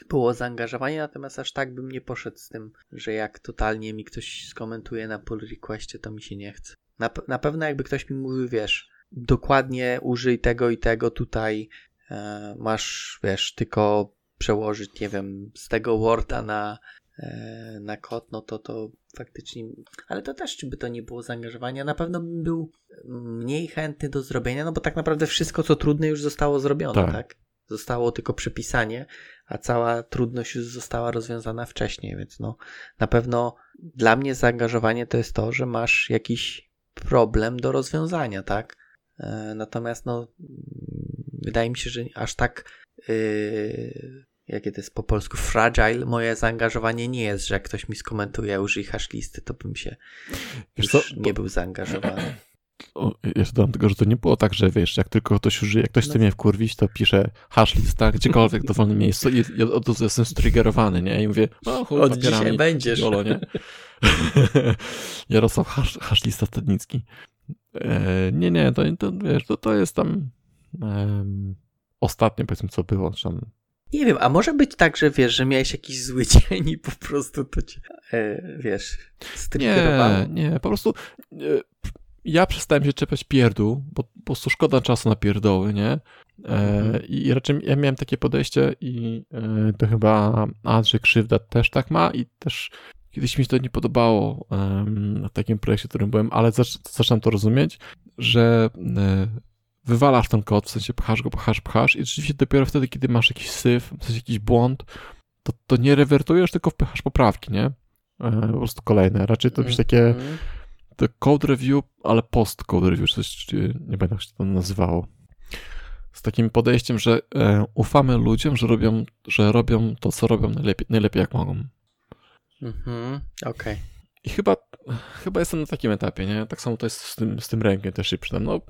było zaangażowanie, natomiast aż tak bym nie poszedł z tym, że jak totalnie mi ktoś skomentuje na pull requestie, to mi się nie chce. Na, na pewno jakby ktoś mi mówił, wiesz, dokładnie użyj tego i tego tutaj, e, masz, wiesz, tylko przełożyć, nie wiem, z tego Worda na, na kod, no to to faktycznie, ale to też czy by to nie było zaangażowania, na pewno bym był mniej chętny do zrobienia, no bo tak naprawdę wszystko, co trudne już zostało zrobione, tak? Tak. Zostało tylko przepisanie, a cała trudność już została rozwiązana wcześniej, więc no na pewno dla mnie zaangażowanie to jest to, że masz jakiś problem do rozwiązania, tak? E, Natomiast no wydaje mi się, że aż tak yy, jakie to jest po polsku fragile, moje zaangażowanie nie jest, że jak ktoś mi skomentuje użyj hash listy, to bym się już co, nie był zaangażowany. O, jeszcze dodam tego, że to nie było tak, że wiesz, jak tylko ktoś użyje, jak ktoś No. chce mnie wkurwić, to pisze hash lista, gdziekolwiek w dowolnym miejscu i i od razu jestem striggerowany, nie? I mówię, o chuj, Od dzisiaj będziesz. Jolo, nie? Jarosław hasz, hasz lista Stadnicki. E, nie, nie, to, to wiesz, to, to jest tam em, ostatnie, powiedzmy, co było, czy tam Nie wiem, a może być tak, że wiesz, że miałeś jakiś zły dzień i po prostu to cię, e, wiesz, striggerowało. Nie, nie, po prostu e, ja przestałem się czepiać pierdół, bo po prostu szkoda czasu na pierdoły, nie? E, Mhm. I raczej ja miałem takie podejście i to chyba Andrzej Krzywda też tak ma i też kiedyś mi się to nie podobało w takim projekcie, w którym byłem, ale zacz, zaczynam to rozumieć, że wywalasz ten kod, w sensie pchasz go, pchasz, pchasz i rzeczywiście dopiero wtedy, kiedy masz jakiś syf, w sensie jakiś błąd, to, to nie rewertujesz, tylko wpychasz poprawki, nie? E, po prostu kolejne. Raczej to być takie to code review, ale post code review, coś, nie pamiętam jak się to nazywało. Z takim podejściem, że e, ufamy ludziom, że robią, że robią to, co robią najlepiej, najlepiej jak mogą. Mhm, okej. I chyba, chyba jestem na takim etapie, nie? Tak samo to jest z tym, z tym rękiem też się przydam. No,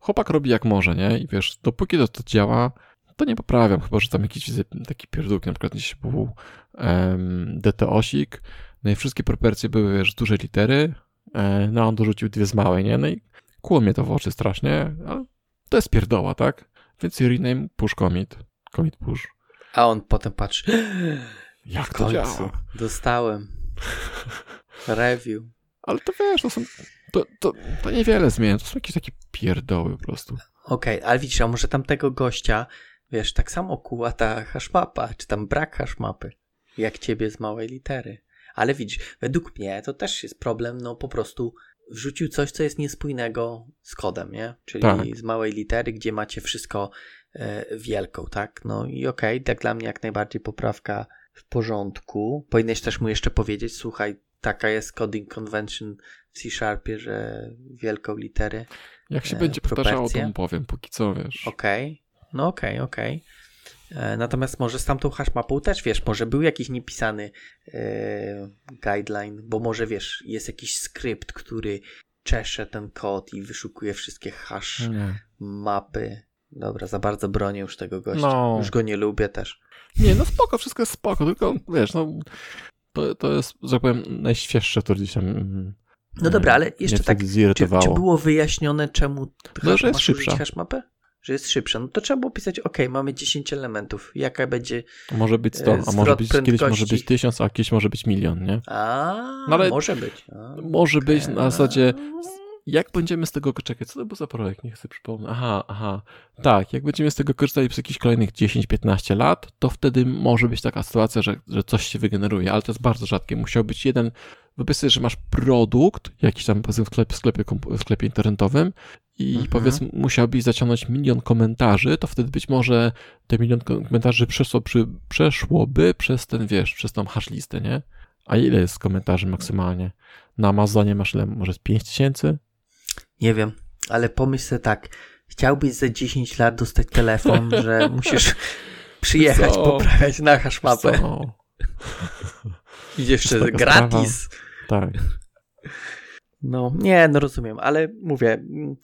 chłopak robi jak może, nie? I wiesz, dopóki to, to działa, to nie poprawiam, chyba, że tam jakiś taki pierdółki, na przykład dzisiaj był um, DT-osik, no i wszystkie proporcje były, wiesz, duże litery, e, no on dorzucił dwie z małej, nie? No i kłuło mnie to w oczy strasznie, ale to jest pierdoła, tak? Więc rename push commit, commit push. A on potem patrzy, Jak to działa? dostałem review. Ale to wiesz, to są, to, to, to niewiele zmienia, to są jakieś takie pierdoły po prostu. Okej, ale widzisz, a może tamtego gościa, wiesz, tak samo kuła ta hashmapa, czy tam brak hashmapy, jak ciebie z małej litery. Ale widzisz, według mnie to też jest problem, no po prostu wrzucił coś, co jest niespójnego z kodem, nie? Czyli Tak. z małej litery, gdzie macie wszystko e, wielką, tak? No i okej, tak dla mnie jak najbardziej poprawka w porządku. Powinieneś też mu jeszcze powiedzieć, słuchaj, taka jest coding convention w C-Sharpie, że wielką litery. Jak się e, będzie powtarzało, to proporcje. mu powiem, póki co, wiesz. Okej, no okej, okej. E, Natomiast może z tamtą hashmapą też, wiesz, może był jakiś niepisany e, guideline, bo może, wiesz, jest jakiś skrypt, który czesze ten kod i wyszukuje wszystkie hash Nie. mapy. Dobra, za bardzo bronię już tego gościa. No. Już go nie lubię też. Nie, no spoko, wszystko jest spoko, tylko wiesz, no to, to jest, że powiem, najświeższe, które gdzieś tam mm, No dobra, ale jeszcze tak, czy, czy było wyjaśnione, czemu No, że jest szybsza. hashmapę? Że jest szybsza. No to trzeba było pisać, ok, mamy 10 elementów. Jaka będzie... Może być 100, e, a może zwrot być, kiedyś może prędkości. być 1000, a kiedyś może być milion, nie? A, No ale- może być. A, Może być na zasadzie, jak będziemy z tego, czekaj, co to był za projekt, nie chcę przypomnieć, aha, aha, tak, jak będziemy z tego korzystali przez jakieś kolejnych 10-15 lat, to wtedy może być taka sytuacja, że, że coś się wygeneruje, ale to jest bardzo rzadkie, musiał być jeden, wyobraź sobie, że masz produkt, jakiś tam w sklepie, w sklepie, w sklepie internetowym i Mhm. powiedzmy musiałbyś zaciągnąć milion komentarzy, to wtedy być może te milion komentarzy przeszło, przy, przeszłoby przez ten, wiesz, przez tą hash listę, nie? A ile jest komentarzy maksymalnie? Na Amazonie masz ile? Może z 5 tysięcy? Nie wiem, ale pomyśl sobie tak. Chciałbyś za 10 lat dostać telefon, że musisz przyjechać, Co? poprawiać na hashmapę. Co? I jeszcze gratis. Tak. No, nie, no rozumiem, ale mówię, mm,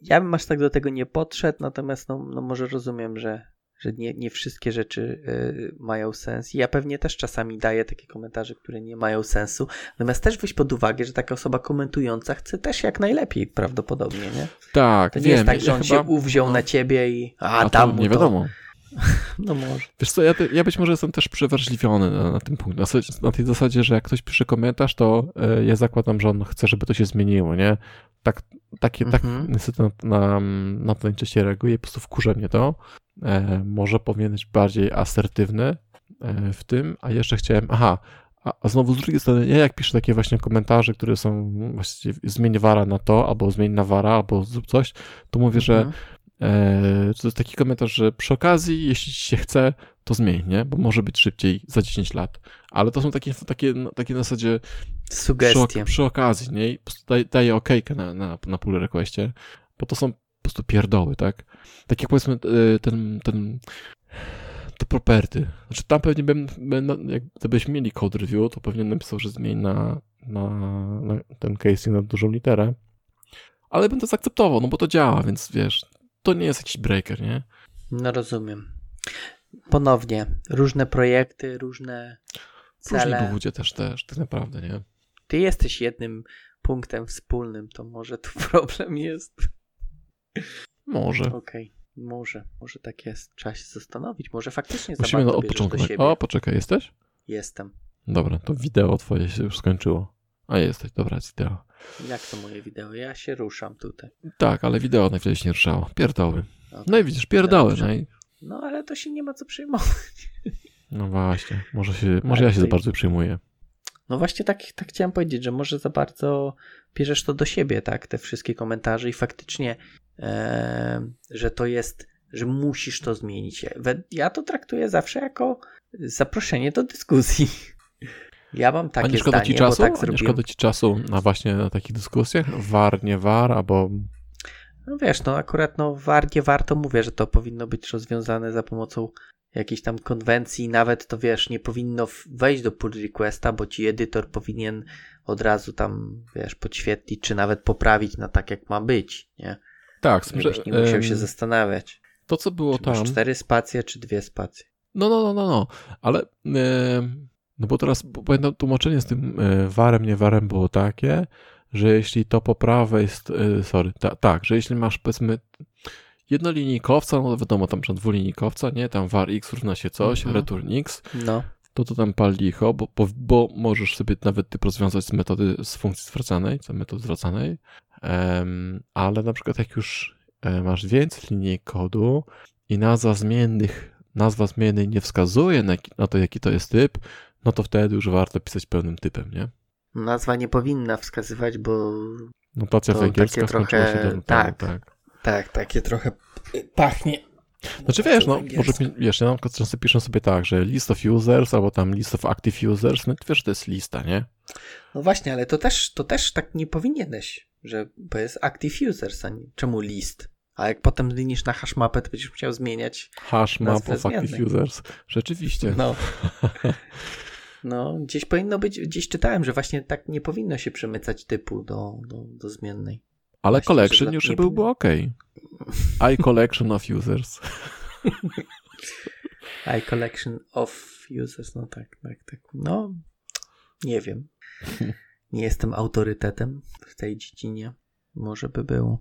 ja bym aż tak do tego nie podszedł, natomiast no, no może rozumiem, że, że nie, nie wszystkie rzeczy y, mają sens. I ja pewnie też czasami daję takie komentarze, które nie mają sensu. Natomiast też weź pod uwagę, że taka osoba komentująca chce też jak najlepiej prawdopodobnie, nie? Tak, To nie wiem. jest tak, ja że on chyba- się uwziął na ciebie i a, A dam to mu nie to. wiadomo. No może. Wiesz co, ja, ja być może jestem też przewrażliwiony na, na tym punkcie. Na, na tej zasadzie, że jak ktoś pisze komentarz, to e, ja zakładam, że on chce, żeby to się zmieniło, nie? Tak, takie, tak Mhm. niestety na, na, na to najczęściej reaguję, po prostu wkurza mnie to. E, może powinien być bardziej asertywny e, w tym, a jeszcze chciałem, aha, a, znowu z drugiej strony, ja jak piszę takie właśnie komentarze, które są właściwie zmień wara na to, albo zmień na wara, albo zrób coś, to mówię, że Mhm. E, to jest taki komentarz, że przy okazji, jeśli ci się chce, to zmień, nie? Bo może być szybciej za 10 lat. Ale to są takie, takie, no, takie na zasadzie przy, Sugestie. ok- przy okazji, nie? I po prostu daj, daję okejkę na, na, na pull requestie, bo to są po prostu pierdoły, tak? Tak jak powiedzmy e, ten, ten to property. Znaczy tam pewnie bym, no, gdybyśmy mieli code review, to pewnie napisał, że zmień na, na, na ten casing na dużą literę. Ale bym to zaakceptował, no bo to działa, więc wiesz, to nie jest jakiś breaker, nie? No rozumiem. Ponownie, różne projekty, różne Różni cele. ludzie też, też, tak naprawdę, nie? Ty jesteś jednym punktem wspólnym, to może tu problem jest. Może. Okej, może, może tak jest. Trzeba się zastanowić. Może faktycznie Musimy no, od początku. tak-. O, poczekaj, jesteś? Jestem. Dobra, to wideo twoje się już skończyło. A jesteś, dobra, jest wideo. Jak to moje wideo? Ja się ruszam tutaj. Tak, ale wideo się nie ruszało. Pierdoły. Okej. No i widzisz, pierdoły, no i... No ale to się nie ma co przejmować. No właśnie, może się, może ja się za bardzo przyjmuję. No właśnie tak, tak chciałem powiedzieć, że może za bardzo bierzesz to do siebie, tak? Te wszystkie komentarze i faktycznie, że to jest, że musisz to zmienić. Ja to traktuję zawsze jako zaproszenie do dyskusji. Ja mam A takie nie szkoda zdanie, ci czasu? tak A nie zrobiłem. szkoda ci czasu na właśnie na takich dyskusjach? War, nie war, albo... No wiesz, no akurat no war, nie warto mówię, że to powinno być rozwiązane za pomocą jakiejś tam konwencji, nawet to wiesz, nie powinno wejść do pull requesta, bo ci edytor powinien od razu tam, wiesz, podświetlić, czy nawet poprawić na tak, jak ma być, nie? Tak, Żebyś nie musiał się zastanawiać, to co było czy tam... masz cztery spacje, czy dwie spacje. No, no, no, no, no. Ale no bo teraz pamiętam tłumaczenie z tym e, warem, nie warem było takie, że jeśli to po prawej e, sorry, ta, tak, że jeśli masz powiedzmy jednolinijkowca, no wiadomo, tam czy dwulinijkowca, nie, tam var x równa się coś, Mhm. return x, No, to to tam pal licho, bo, bo, bo możesz sobie nawet typ rozwiązać z metody, z funkcji zwracanej, z metody zwracanej, ale na przykład jak już e, masz więcej linii kodu i nazwa zmiennych, nazwa zmiennej nie wskazuje na, to, jaki to jest typ, no to wtedy już warto pisać pełnym typem, nie? nazwa nie powinna wskazywać, bo Notacja To węgierska takie skończyła się trochę- dawno tak. tak. tak, takie trochę pachnie Znaczy wiesz, no, może, wiesz, ja na przykład często piszę sobie tak, że list of users albo tam list of active users, no wiesz, to jest lista, nie? No właśnie, ale to też, to też tak nie powinieneś, że bo jest active users, a nie, czemu list? A jak potem zmienisz na hashmapę, to będziesz musiał zmieniać Hashmap of active users. Rzeczywiście. No. No, gdzieś powinno być, gdzieś czytałem, że właśnie tak nie powinno się przemycać typu do, do, do zmiennej. Ale właśnie, collection już nie byłby ok. I collection of users. I collection of users, no tak, tak, tak. No, nie wiem. Nie jestem autorytetem w tej dziedzinie. Może by było.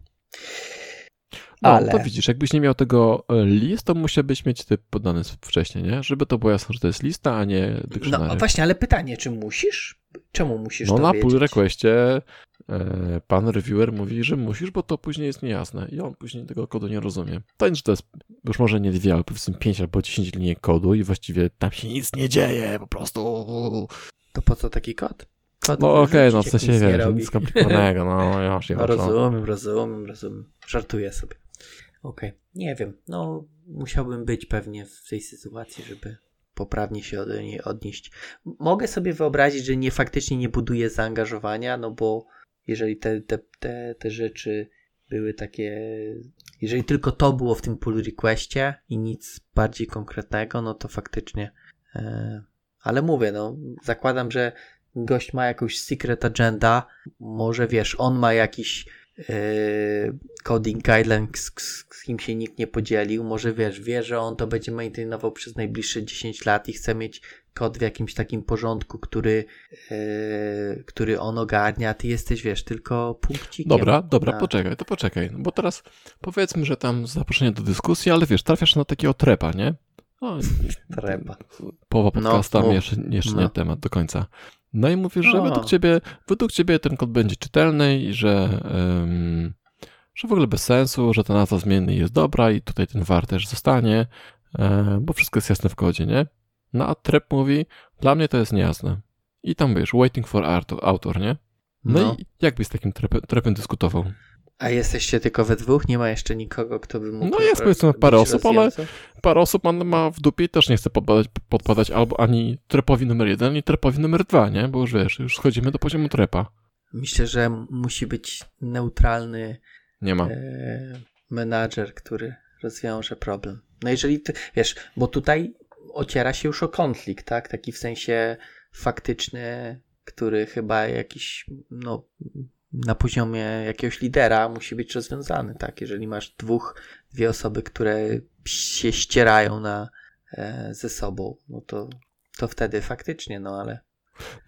No, Ale... to widzisz, jakbyś nie miał tego e, list, to musiałbyś mieć typ podany wcześniej, nie? Żeby to było jasne, że to jest lista, a nie dykcjonariusz. No właśnie, ale pytanie, czy musisz? Czemu musisz No to na wiedzieć? pull requestie e, pan reviewer mówi, że musisz, bo to później jest niejasne i on później tego kodu nie rozumie. To że to jest już może nie dwie, ale powiedzmy 5 albo 10 linii kodu i właściwie tam się nic nie dzieje, po prostu. To po co taki kod? Kod no okej, okay, no w sensie wiesz, nic skomplikowanego, no już nie no, Rozumiem, rozumiem, rozumiem. Żartuję sobie. Okej, okay. nie wiem. No, musiałbym być pewnie w tej sytuacji, żeby poprawnie się od niej odnieść. Mogę sobie wyobrazić, że nie faktycznie nie buduje zaangażowania, no bo jeżeli te, te, te, te rzeczy były takie. Jeżeli tylko to było w tym pull requestie i nic bardziej konkretnego, no to faktycznie. E, ale mówię, no, zakładam, że gość ma jakąś secret agenda, może wiesz, on ma jakiś Yy, coding guideline, z, z, kim się nikt nie podzielił. Może wiesz, wie, że on to będzie maintainował przez najbliższe 10 lat i chce mieć kod w jakimś takim porządku, który, yy, który on ogarnia, ty jesteś, wiesz, tylko punkcikiem. Dobra, dobra, na... poczekaj, to poczekaj. No bo teraz powiedzmy, że tam zaproszenie do dyskusji, ale wiesz, trafiasz na takiego trepa, nie? No, trepa. Połowa no, podcasta no, jeszcze, jeszcze no. nie temat do końca. No i mówisz, że według ciebie, według ciebie ten kod będzie czytelny i że, um, że w ogóle bez sensu, że ta nazwa zmienny jest dobra i tutaj ten var też zostanie, um, bo wszystko jest jasne w kodzie, nie? No a Trep mówi, dla mnie to jest niejasne. I tam wiesz, waiting for author, nie? No, no. i jak byś z takim trepem, trepem dyskutował? A jesteście tylko we dwóch? Nie ma jeszcze nikogo, kto by mógł. No jest powiedzmy parę osób, ale parę osób ma, ma w dupie i też nie chce podpadać, podpadać albo ani trepowi numer jeden, ani trepowi numer dwa, nie? Bo już wiesz, już schodzimy do poziomu trepa. Myślę, że musi być neutralny nie ma. E, menadżer, który rozwiąże problem. No jeżeli ty, wiesz, bo tutaj ociera się już o konflikt, tak? Taki w sensie faktyczny, który chyba jakiś, no na poziomie jakiegoś lidera musi być rozwiązany, tak? Jeżeli masz dwóch, dwie osoby, które się ścierają na, e, ze sobą, no to, to wtedy faktycznie, no ale.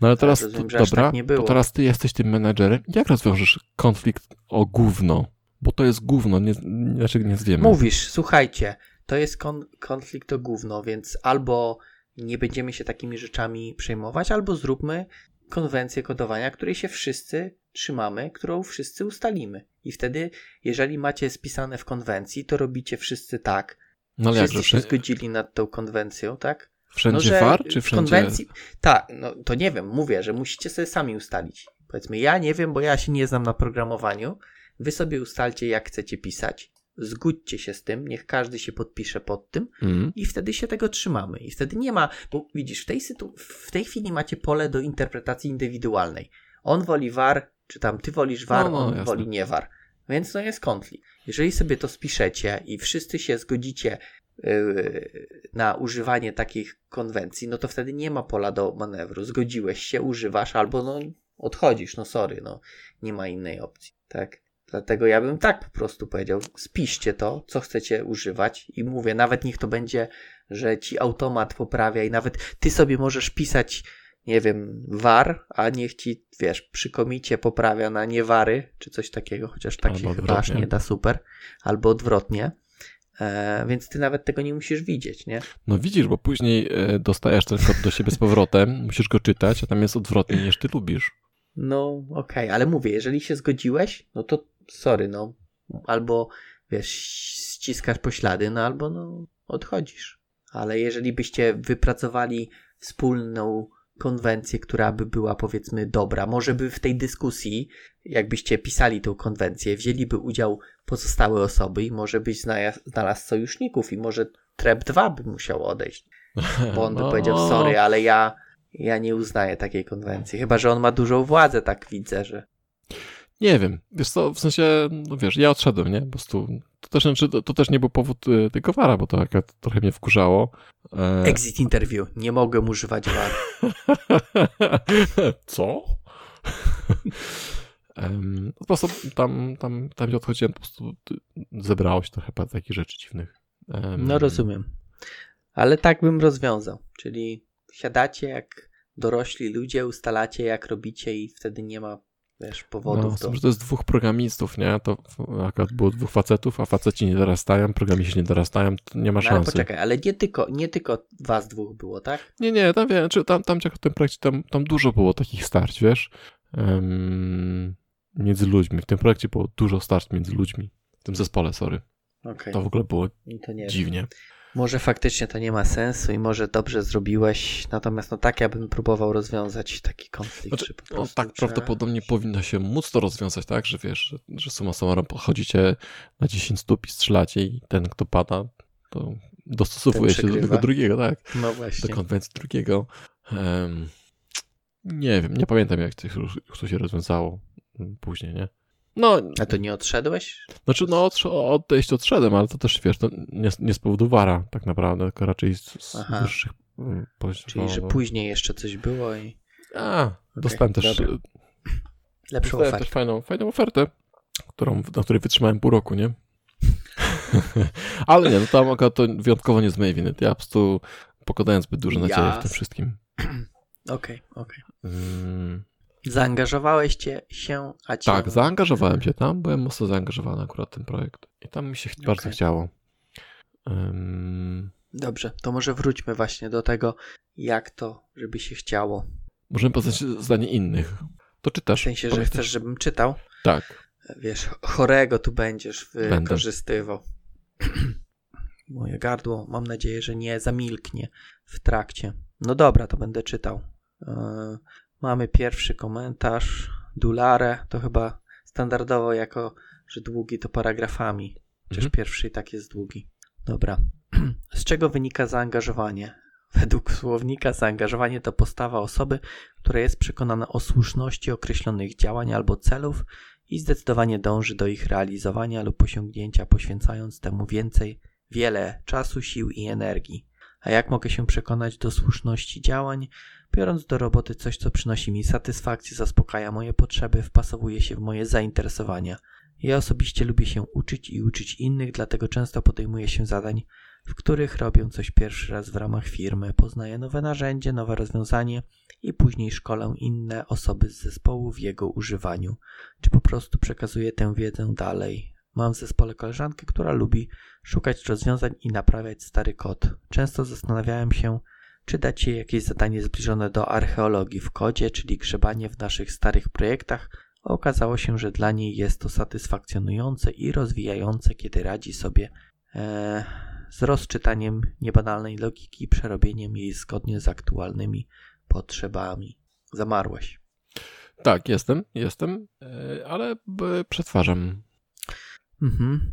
No ale teraz, rozumiem, dobra, tak nie było. to teraz ty jesteś tym menedżerem. Jak rozwiążesz konflikt o gówno? Bo to jest gówno, nie, dlaczego nie zwiemy? Mówisz, słuchajcie, to jest kon, konflikt o gówno, więc albo nie będziemy się takimi rzeczami przejmować, albo zróbmy konwencję kodowania, której się wszyscy trzymamy, którą wszyscy ustalimy. I wtedy, jeżeli macie spisane w konwencji, to robicie wszyscy tak. No wszyscy jak, się zgodzili nad tą konwencją, tak? Wszędzie no, war, czy wszędzie? Konwencji... Tak, no to nie wiem, mówię, że musicie sobie sami ustalić. Powiedzmy, ja nie wiem, bo ja się nie znam na programowaniu. Wy sobie ustalcie, jak chcecie pisać. Zgódźcie się z tym, niech każdy się podpisze pod tym mm. i wtedy się tego trzymamy. I wtedy nie ma, bo widzisz, w tej, sytu... w tej chwili macie pole do interpretacji indywidualnej. On woli war, czy tam ty wolisz war, no, no, on jasne. woli nie war. Więc to jest konflikt. Jeżeli sobie to spiszecie i wszyscy się zgodzicie yy, na używanie takich konwencji, no to wtedy nie ma pola do manewru. Zgodziłeś się, używasz albo no odchodzisz, no sorry, no nie ma innej opcji, tak? Dlatego ja bym tak po prostu powiedział, spiszcie to, co chcecie używać i mówię, nawet niech to będzie, że ci automat poprawia i nawet ty sobie możesz pisać nie wiem, war, a niech ci, wiesz, przy komicie poprawia na niewary, czy coś takiego, chociaż tak Albo się chyba aż nie da super, albo odwrotnie. E, więc ty nawet tego nie musisz widzieć, nie? No widzisz, bo później e, dostajesz ten kod do siebie z powrotem, musisz go czytać, a tam jest odwrotnie niż ty lubisz. No okej, okay, ale mówię, jeżeli się zgodziłeś, no to sorry, no. Albo wiesz, ściskasz poślady, no albo no odchodzisz. Ale jeżeli byście wypracowali wspólną konwencję, która by była powiedzmy dobra. Może by w tej dyskusji, jakbyście pisali tą konwencję, wzięliby udział pozostałe osoby i może byś znalazł sojuszników i może Trep 2 by musiał odejść. Bo on by no. powiedział, sorry, ale ja, ja nie uznaję takiej konwencji. Chyba, że on ma dużą władzę, tak widzę, że... Nie wiem, wiesz co, w sensie, no wiesz, ja odszedłem, nie? Po prostu, to też, znaczy, to, to też nie był powód y, tego wara, bo to jak trochę mnie wkurzało. E... Exit interview, nie mogę używać war. Co? um, po prostu tam, tam, tam gdzie odchodziłem, po prostu zebrało się trochę takich rzeczy dziwnych. Um, no rozumiem. Ale tak bym rozwiązał, czyli siadacie jak dorośli ludzie, ustalacie jak robicie i wtedy nie ma wiesz, powodów. No, do... to jest dwóch programistów, nie? To akurat było dwóch facetów, a faceci nie dorastają, programiści nie dorastają, to nie ma no, szansy. Ale poczekaj, ale nie tylko, nie tylko was dwóch było, tak? Nie, nie, tam wiem, czy tam, tam w tym projekcie tam, tam dużo było takich starć, wiesz, um, między ludźmi. W tym projekcie było dużo starć między ludźmi. W tym zespole, sorry. Okay. To w ogóle było dziwnie. Wiem. Może faktycznie to nie ma sensu i może dobrze zrobiłeś, natomiast no tak ja bym próbował rozwiązać taki konflikt. Znaczy, no, tak prawdopodobnie powinno się móc to rozwiązać, tak, że wiesz, że, że suma summarum chodzicie na 10 stóp i strzelacie i ten, kto pada, to dostosowuje się do tego drugiego, tak? No właśnie. Do konwencji drugiego. Um, nie wiem, nie pamiętam jak to, to się rozwiązało później, nie? No, A to nie odszedłeś? Znaczy, no odejść odszedłem, ale to też, wiesz, to nie, nie z powodu wara tak naprawdę, tylko raczej z, z wyższych mm, Czyli, że później jeszcze coś było i... A, okay, dostałem też... Dobra. Lepszą dostałem ofertę. też fajną, fajną ofertę, którą, na której wytrzymałem pół roku, nie? ale nie, no tam akurat to wyjątkowo nie z mojej winy. Ja po prostu pokładałem zbyt dużo nadzieję w tym wszystkim. Okej, okej. Okay, okay. mm. Zaangażowałeś się, a cię... Tak, zaangażowałem się tam, byłem mocno zaangażowany akurat w ten projekt. I tam mi się okay. bardzo chciało. Um... Dobrze, to może wróćmy właśnie do tego, jak to, żeby się chciało. Możemy poznać zdanie innych. To czytasz. W sensie, że chcesz, żebym czytał? Tak. Wiesz, chorego tu będziesz wykorzystywał. Moje gardło, mam nadzieję, że nie zamilknie w trakcie. No dobra, to będę czytał. Mamy pierwszy komentarz. Dulare to chyba standardowo jako, że długi to paragrafami. Chociaż mhm. pierwszy i tak jest długi. Dobra. Z czego wynika zaangażowanie? Według słownika zaangażowanie to postawa osoby, która jest przekonana o słuszności określonych działań albo celów i zdecydowanie dąży do ich realizowania lub osiągnięcia, poświęcając temu więcej, wiele czasu, sił i energii. A jak mogę się przekonać do słuszności działań? Biorąc do roboty coś, co przynosi mi satysfakcję, zaspokaja moje potrzeby, wpasowuje się w moje zainteresowania. Ja osobiście lubię się uczyć i uczyć innych, dlatego często podejmuję się zadań, w których robię coś pierwszy raz w ramach firmy, poznaję nowe narzędzie, nowe rozwiązanie i później szkolę inne osoby z zespołu w jego używaniu, czy po prostu przekazuję tę wiedzę dalej. Mam w zespole koleżankę, która lubi szukać rozwiązań i naprawiać stary kod. Często zastanawiałem się, czy dać jej jakieś zadanie zbliżone do archeologii w kodzie, czyli grzebanie w naszych starych projektach. Okazało się, że dla niej jest to satysfakcjonujące i rozwijające, kiedy radzi sobie e, z rozczytaniem niebanalnej logiki i przerobieniem jej zgodnie z aktualnymi potrzebami. Zamarłeś. Tak, jestem, jestem, e, ale przetwarzam. Mhm.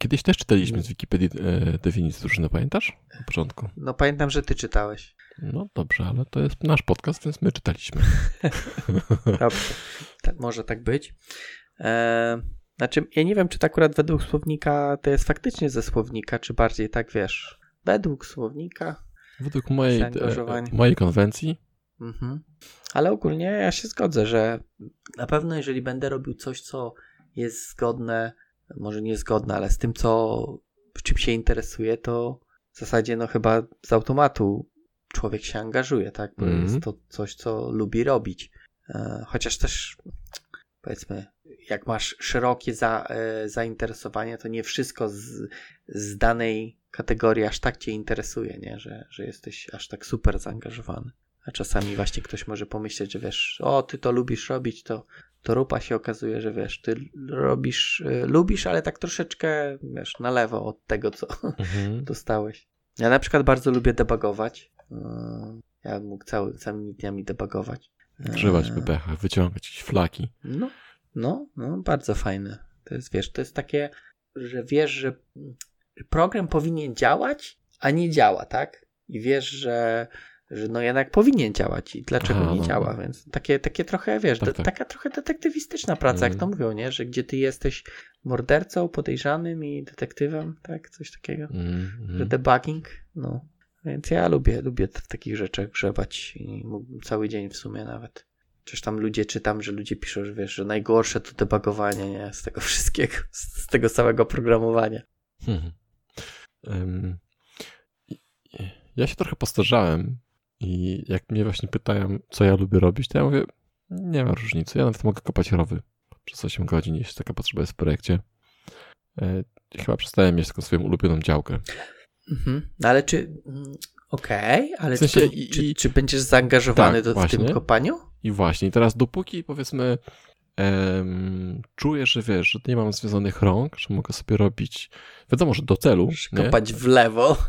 Kiedyś też czytaliśmy z Wikipedii e, definicję drużyny, pamiętasz? Na początku. No pamiętam, że ty czytałeś. No dobrze, ale to jest nasz podcast, więc my czytaliśmy. dobrze, tak, może tak być. E, znaczy, ja nie wiem, czy to akurat według słownika to jest faktycznie ze słownika, czy bardziej tak, wiesz, według słownika. Według mojej, e, mojej konwencji. Mhm. Ale ogólnie ja się zgodzę, że na pewno jeżeli będę robił coś, co jest zgodne może niezgodna, ale z tym, co, w czym się interesuje, to w zasadzie no chyba z automatu człowiek się angażuje, tak? Bo mm. jest to coś, co lubi robić. E, chociaż też powiedzmy, jak masz szerokie za, e, zainteresowanie, to nie wszystko z, z danej kategorii aż tak cię interesuje, nie? Że, że jesteś aż tak super zaangażowany. A czasami właśnie ktoś może pomyśleć, że wiesz, o, ty to lubisz robić, to to rupa się okazuje, że wiesz, ty robisz, y, lubisz, ale tak troszeczkę, wiesz, na lewo od tego, co mhm. dostałeś. Ja na przykład bardzo lubię debugować. Y, Ja bym mógł cały, całymi dniami debugować. Grzywać Eee, w bebechach, wyciągać jakieś flaki. No, no, no, bardzo fajne. To jest, wiesz, to jest takie, że wiesz, że program powinien działać, a nie działa, tak? I wiesz, że, że no jednak powinien działać i dlaczego Aha, nie no, działa, no. więc takie, takie trochę, wiesz, Tak, tak. taka trochę detektywistyczna praca, jak to Mm. mówią, nie? Że gdzie ty jesteś mordercą, podejrzanym i detektywem, tak? Coś takiego. Mm, Że mm. debugging, no. Więc ja lubię, lubię w takich rzeczach grzebać i cały dzień w sumie nawet. Czyż tam ludzie czytam, że ludzie piszą, że wiesz, że najgorsze to debugowanie, nie? Z tego wszystkiego, z tego całego programowania. Hmm. I- Ja się trochę postarzałem i jak mnie właśnie pytają, co ja lubię robić, to ja mówię, nie ma różnicy. Ja nawet mogę kopać rowy przez 8 godzin, jeśli taka potrzeba jest w projekcie. E, Chyba przestałem mieć taką swoją ulubioną działkę. Mhm. No ale czy. mm, Okej, ale W sensie czy, i- czy, czy będziesz zaangażowany Tak, do, w tym kopaniu? I właśnie, i teraz dopóki powiedzmy czuję, że wiesz, że nie mam związanych rąk, że mogę sobie robić, wiadomo, że do celu? Kopać w lewo.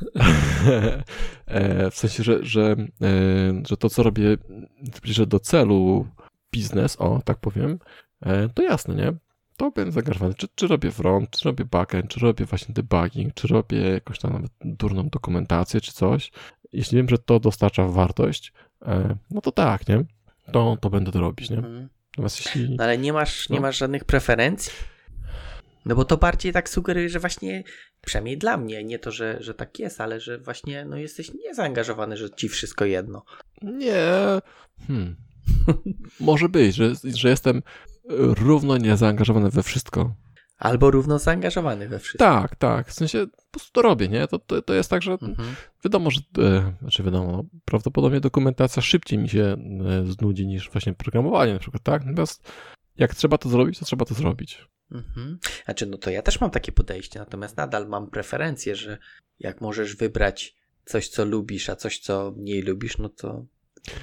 E, w sensie, że, że, e, że to, co robię, zbliżę do celu biznes, o, tak powiem, e, to jasne, nie? To będę zaangażowany. Czy, czy robię front, czy robię backend, czy robię właśnie debugging, czy robię jakąś tam nawet durną dokumentację, czy coś. Jeśli wiem, że to dostarcza wartość, no to tak, nie? To, to będę to robić, nie? Mhm. Natomiast jeśli... No ale nie masz, nie No. masz żadnych preferencji? No bo to bardziej tak sugeruje, że właśnie, przynajmniej dla mnie, nie to, że, że tak jest, ale że właśnie no jesteś niezaangażowany, że ci wszystko jedno. Nie. Hmm. Może być, że, że jestem równo niezaangażowany we wszystko. Albo równo zaangażowany we wszystko. Tak, tak. W sensie po prostu to robię, nie? To, to, to jest tak, że Mhm. wiadomo, że e, znaczy wiadomo, no, prawdopodobnie dokumentacja szybciej mi się e, znudzi niż właśnie programowanie na przykład, tak? Natomiast jak trzeba to zrobić, to trzeba to zrobić. Mhm. Znaczy, no to ja też mam takie podejście, natomiast nadal mam preferencję, że jak możesz wybrać coś, co lubisz, a coś, co mniej lubisz, no to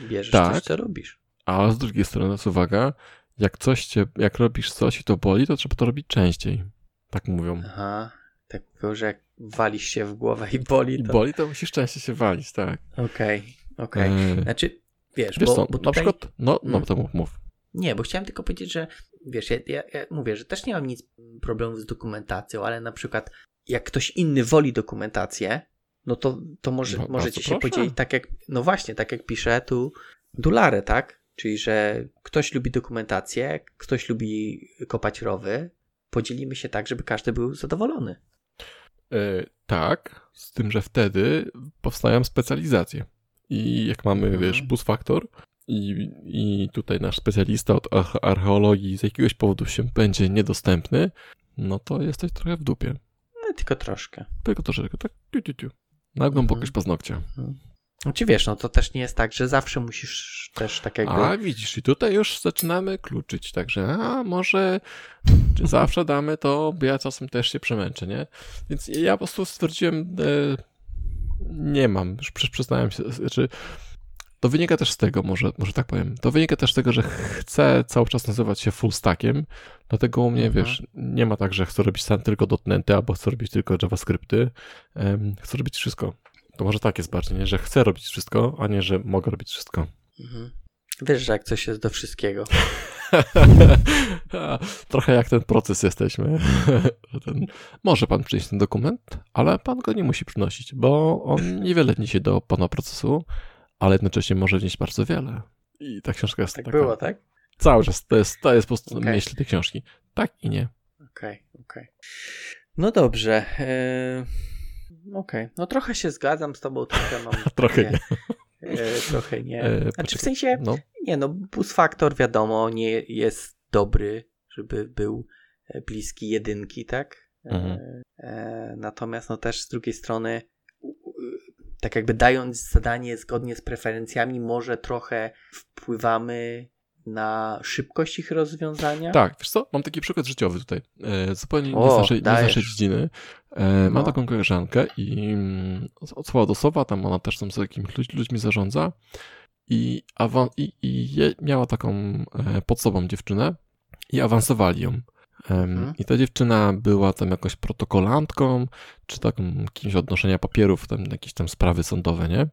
bierzesz Tak. coś, co lubisz. A z drugiej strony, uwaga, jak coś cię, jak robisz coś i to boli, to trzeba to robić częściej. Tak mówią. Aha, tak mówią, że jak walisz się w głowę i boli, I to... boli, to musisz częściej się walić, tak. Okej, okej. E, Znaczy, wiesz, Wiesz bo, co, bo na tutaj... przykład, no, no Mm. to mów, mów. Nie, bo chciałem tylko powiedzieć, że wiesz, ja, ja, ja mówię, że też nie mam nic problemów z dokumentacją, ale na przykład jak ktoś inny woli dokumentację, no to, to może, Ba- możecie się proszę. podzielić tak jak, no właśnie, tak jak pisze tu Dulare, tak? Czyli, że ktoś lubi dokumentację, ktoś lubi kopać rowy, podzielimy się tak, żeby każdy był zadowolony. E, tak, z tym, że wtedy powstają specjalizacje. I jak mamy, Mhm. wiesz, bus faktor i, i tutaj nasz specjalista od arche- archeologii z jakiegoś powodu się będzie niedostępny, no to jesteś trochę w dupie. No tylko troszkę. Tylko troszeczkę, tak, tiu, tiu, tiu. Na Mhm. głębokość paznokcia. Znaczy wiesz, no to też nie jest tak, że zawsze musisz też tak jakby... A widzisz, i tutaj już zaczynamy kluczyć, także a może zawsze damy to, bo ja czasem też się przemęczę, nie? Więc ja po prostu stwierdziłem, e, nie mam, już przy- przyznałem się, znaczy to wynika też z tego, może, może tak powiem, to wynika też z tego, że chcę cały czas nazywać się full stackiem, dlatego u mnie, Mhm. wiesz, nie ma tak, że chcę robić sam tylko dotnety, albo chcę robić tylko JavaScripty, chcę robić wszystko. To może tak jest bardziej, nie? że chcę robić wszystko, a nie, że mogę robić wszystko. Mhm. Wiesz, że jak coś jest do wszystkiego. Trochę jak ten proces jesteśmy. Ten, może pan przynieść ten dokument, ale pan go nie musi przynosić, bo on niewiele wniesie do pana procesu, ale jednocześnie może wnieść bardzo wiele. I ta książka jest Tak taka. było, tak? Cały czas. To jest, to jest po prostu Okej. myśl tej książki. Tak i nie. Okej, okej. No dobrze. Yy, okej. No trochę się zgadzam z tobą, trochę mam... Trochę e, trochę nie. E, Znaczy w sensie, No, nie no, Boost Factor wiadomo, nie jest dobry, żeby był e, bliski jedynki, tak? E, Mhm. e, natomiast no też z drugiej strony tak jakby dając zadanie zgodnie z preferencjami, może trochę wpływamy na szybkość ich rozwiązania. tak, wiesz co? Mam taki przykład życiowy tutaj. E, zupełnie nie O, z naszej, nie z dajesz. naszej dziedziny. E, No. Mam taką koleżankę i mm, od słowa do słowa, tam ona też tam z jakimiś ludź, ludźmi zarządza i, awan- i, i miała taką e, pod sobą dziewczynę i awansowali ją. Um, I ta dziewczyna była tam jakąś protokolantką, czy taką kimś odnoszenia papierów, tam jakieś tam sprawy sądowe, nie?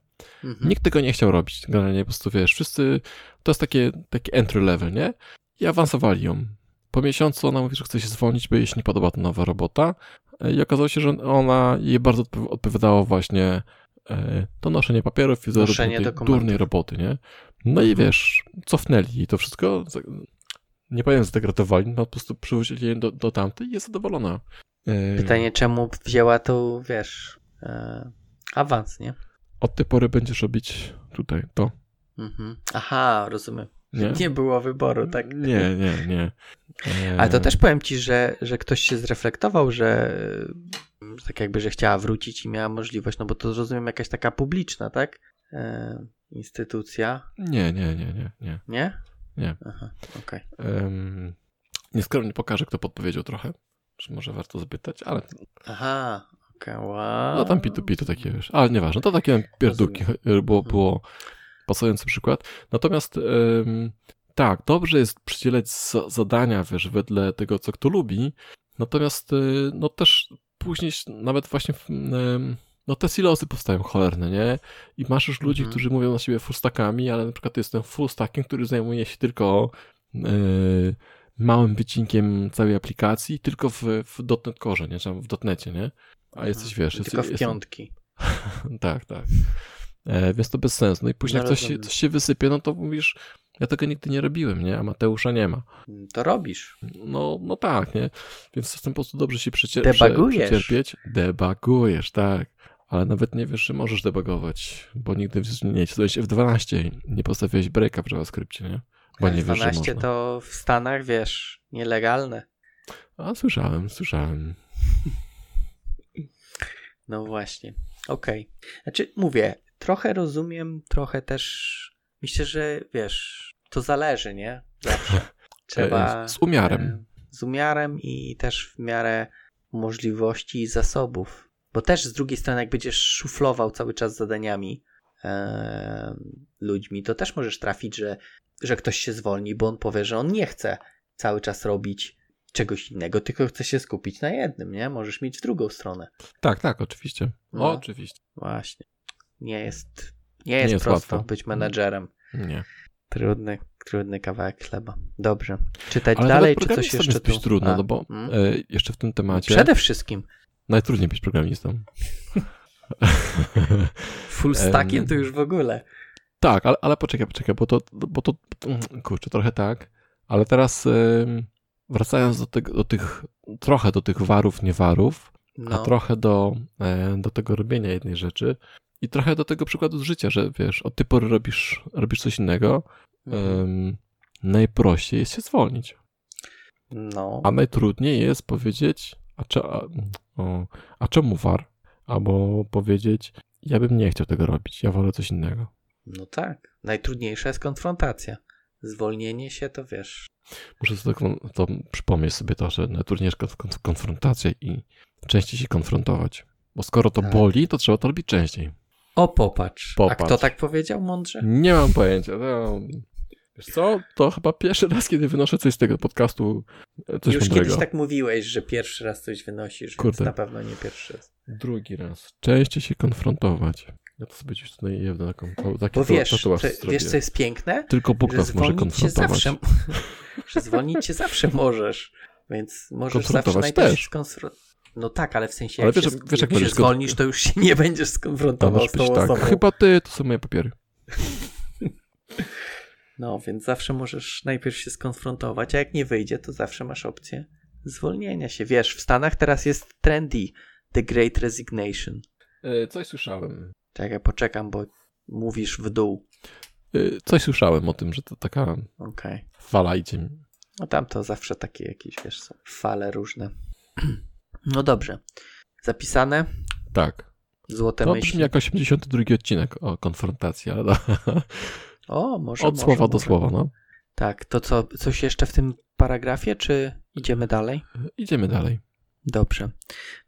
Mhm. Nikt tego nie chciał robić. Generalnie po prostu, wiesz, wszyscy, to jest takie, taki entry level, nie? I awansowali ją. Po miesiącu ona mówi, że chce się zwolnić, bo jej się nie podoba ta nowa robota. E, I okazało się, że ona jej bardzo odpowiadało właśnie e, to noszenie papierów i Noszenie tej dokumentów. durnej roboty, nie? No i Mhm. wiesz, cofnęli i to wszystko, nie powiem zdegradowali, no po prostu przywrócili ją do, do tamtej i jest zadowolona. E, Pytanie, czemu wzięła to, wiesz, e, awans, nie? Od tej pory będziesz robić tutaj to, Mhm. Aha, rozumiem. nie? Nie było wyboru, tak? Nie, nie, nie. E, Ale to też powiem ci, że, że ktoś się zreflektował, że że tak jakby, że chciała wrócić i miała możliwość, no bo to rozumiem jakaś taka publiczna, tak? E, instytucja, Nie, nie, nie, nie, nie. nie? Nie. Aha, okej. Um, nieskromnie pokażę, kto podpowiedział trochę. Czy może warto zapytać, ale Aha, okej, wow. no tam P2P to takie, wiesz, ale nieważne, to takie pierdółki było, było pasujący przykład. Natomiast em, tak, dobrze jest przydzielać za- zadania, wiesz, wedle tego, co kto lubi, natomiast y, no też później nawet właśnie w, no te silosy powstają cholerne, nie? I masz już ludzi, Mhm. którzy mówią na siebie fullstackami, ale na przykład jestem fullstackiem, który zajmuje się tylko y, małym wycinkiem całej aplikacji, tylko w, w .NET Core, nie? Tam w .NETie, nie? A jesteś, wiesz... Mhm. Tylko w jesteś, piątki. tak, tak. E, więc to bez sensu. No i później No, jak coś coś się wysypie, no to mówisz, ja tego nigdy nie robiłem, nie? A Mateusza nie ma. To robisz. No, no tak, nie? Więc chcę po prostu dobrze się przecie- Debugujesz. prze- przecierpieć. Debagujesz, tak. Ale nawet nie wiesz, że możesz debugować, bo nigdy nie czytałeś F12 i nie postawiłeś breaka w JavaScriptie, nie? Bo nie wiesz, że 12 można. to w Stanach, wiesz, nielegalne. A, słyszałem, słyszałem. No właśnie. Okej. Znaczy, mówię, trochę rozumiem, trochę też myślę, że wiesz, to zależy, nie? Zawsze. Trzeba. E, z umiarem. e, Z umiarem i też w miarę możliwości i zasobów. Bo też z drugiej strony, jak będziesz szuflował cały czas zadaniami e, ludźmi, to też możesz trafić, że, że ktoś się zwolni, bo on powie, że on nie chce cały czas robić czegoś innego, tylko chce się skupić na jednym, nie? Możesz mieć w drugą stronę. Tak, tak, oczywiście. No. Oczywiście. Właśnie. Nie jest, nie jest, jest prosto łatwo. być menadżerem. Nie. Trudny, trudny kawałek chleba. Dobrze. Czytać Ale dalej, czy coś jeszcze tu? trudno, A, no bo mm. e, jeszcze w tym temacie Przede wszystkim. Najtrudniej być programistą. Full stackiem Em, to już w ogóle. Tak, ale, ale poczekaj, poczekaj, bo to, bo to, kurczę, trochę tak, ale teraz wracając do, do tych, trochę do tych warów, niewarów, No. a trochę do, e, do tego robienia jednej rzeczy i trochę do tego przykładu z życia, że wiesz, od tej pory robisz, robisz coś innego, Mhm. najprościej jest się zwolnić, No. a najtrudniej jest powiedzieć, a, cze, a, o, a czemu war? Albo powiedzieć, ja bym nie chciał tego robić, ja wolę coś innego. no tak. Najtrudniejsza jest konfrontacja. Zwolnienie się to wiesz. Muszę sobie to, to przypomnieć sobie to, że najtrudniejsza jest konf- konfrontacja i częściej się konfrontować. Bo skoro to Tak. boli, to trzeba to robić częściej. O, popatrz. A Popatrz. kto tak powiedział mądrze? Nie mam pojęcia. No, wiesz co? To chyba pierwszy raz, kiedy wynoszę coś z tego podcastu, e, coś Już mądrego. kiedyś tak mówiłeś, że pierwszy raz coś wynosisz, Kurde. więc na pewno nie pierwszy raz. Drugi raz. Częściej się konfrontować. Ja to sobie gdzieś tutaj jedno taką, taki Bo wiesz, to, wiesz co jest piękne? Tylko Bóg że nas może konfrontować. zawsze, że zwolnić cię zawsze możesz, więc możesz zawsze najpierw skonfrontować. No tak, ale w sensie Ale jak, wiesz, się, wiesz, jak, jak się zwolnisz, to już się nie będziesz To skonfrontował z tą być tak. osobą. Chyba ty, to są moje papiery. No, więc zawsze możesz najpierw się skonfrontować, a jak nie wyjdzie, to zawsze masz opcję zwolnienia się. Wiesz, w Stanach teraz jest trendy The Great Resignation. E, Coś słyszałem. Czekaj, poczekam, bo mówisz w dół. E, Coś słyszałem o tym, że to taka Okej. fala idzie. No tam to zawsze takie jakieś, wiesz, są fale różne. No dobrze. Zapisane? Tak. Złote To myśli. brzmi jak 82 odcinek o konfrontacji, ale. O, może, od może, słowa do może. słowa, no. Tak, to co, coś jeszcze w tym paragrafie, czy idziemy dalej? Idziemy dalej. Dobrze.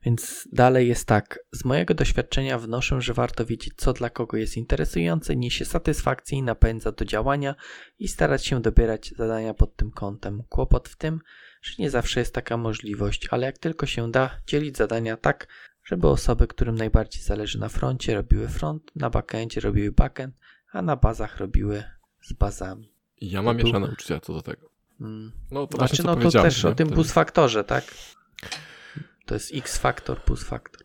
Więc dalej jest tak. Z mojego doświadczenia wnoszę, że warto wiedzieć, co dla kogo jest interesujące, niesie satysfakcję i napędza do działania i starać się dobierać zadania pod tym kątem. Kłopot w tym, że nie zawsze jest taka możliwość, ale jak tylko się da, dzielić zadania tak, żeby osoby, którym najbardziej zależy na froncie, robiły front, na backendzie robiły backend, a na bazach robiły z bazami. Ja mam To tu- mieszane uczucia co do tego. Mm. No to Znaczy, właśnie no to też nie? o tym plus faktorze, tak? To jest X faktor plus faktor.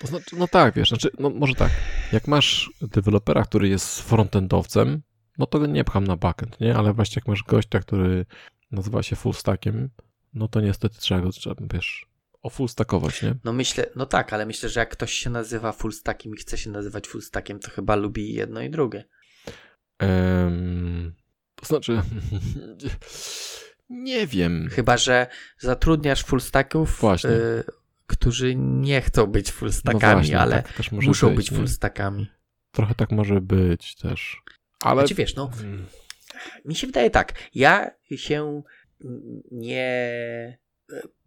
To znaczy, no tak, wiesz, znaczy, no może tak, jak masz dewelopera, który jest frontendowcem, no to nie pcham na backend, nie? Ale właśnie jak masz gościa, który nazywa się full stackiem, no to niestety trzeba go, trzeba, wiesz, ofulstackować, nie? No myślę, no tak, ale myślę, że jak ktoś się nazywa full stackiem i chce się nazywać full stackiem, to chyba lubi jedno i drugie. Em, to znaczy, nie wiem. Chyba, że zatrudniasz full stacków, Właśnie. y, którzy nie chcą być full No właśnie, ale tak muszą być, być nie? full stackami. Trochę tak może być też. Ale. Znaczy wiesz, no, Mm, mi się wydaje tak, ja się nie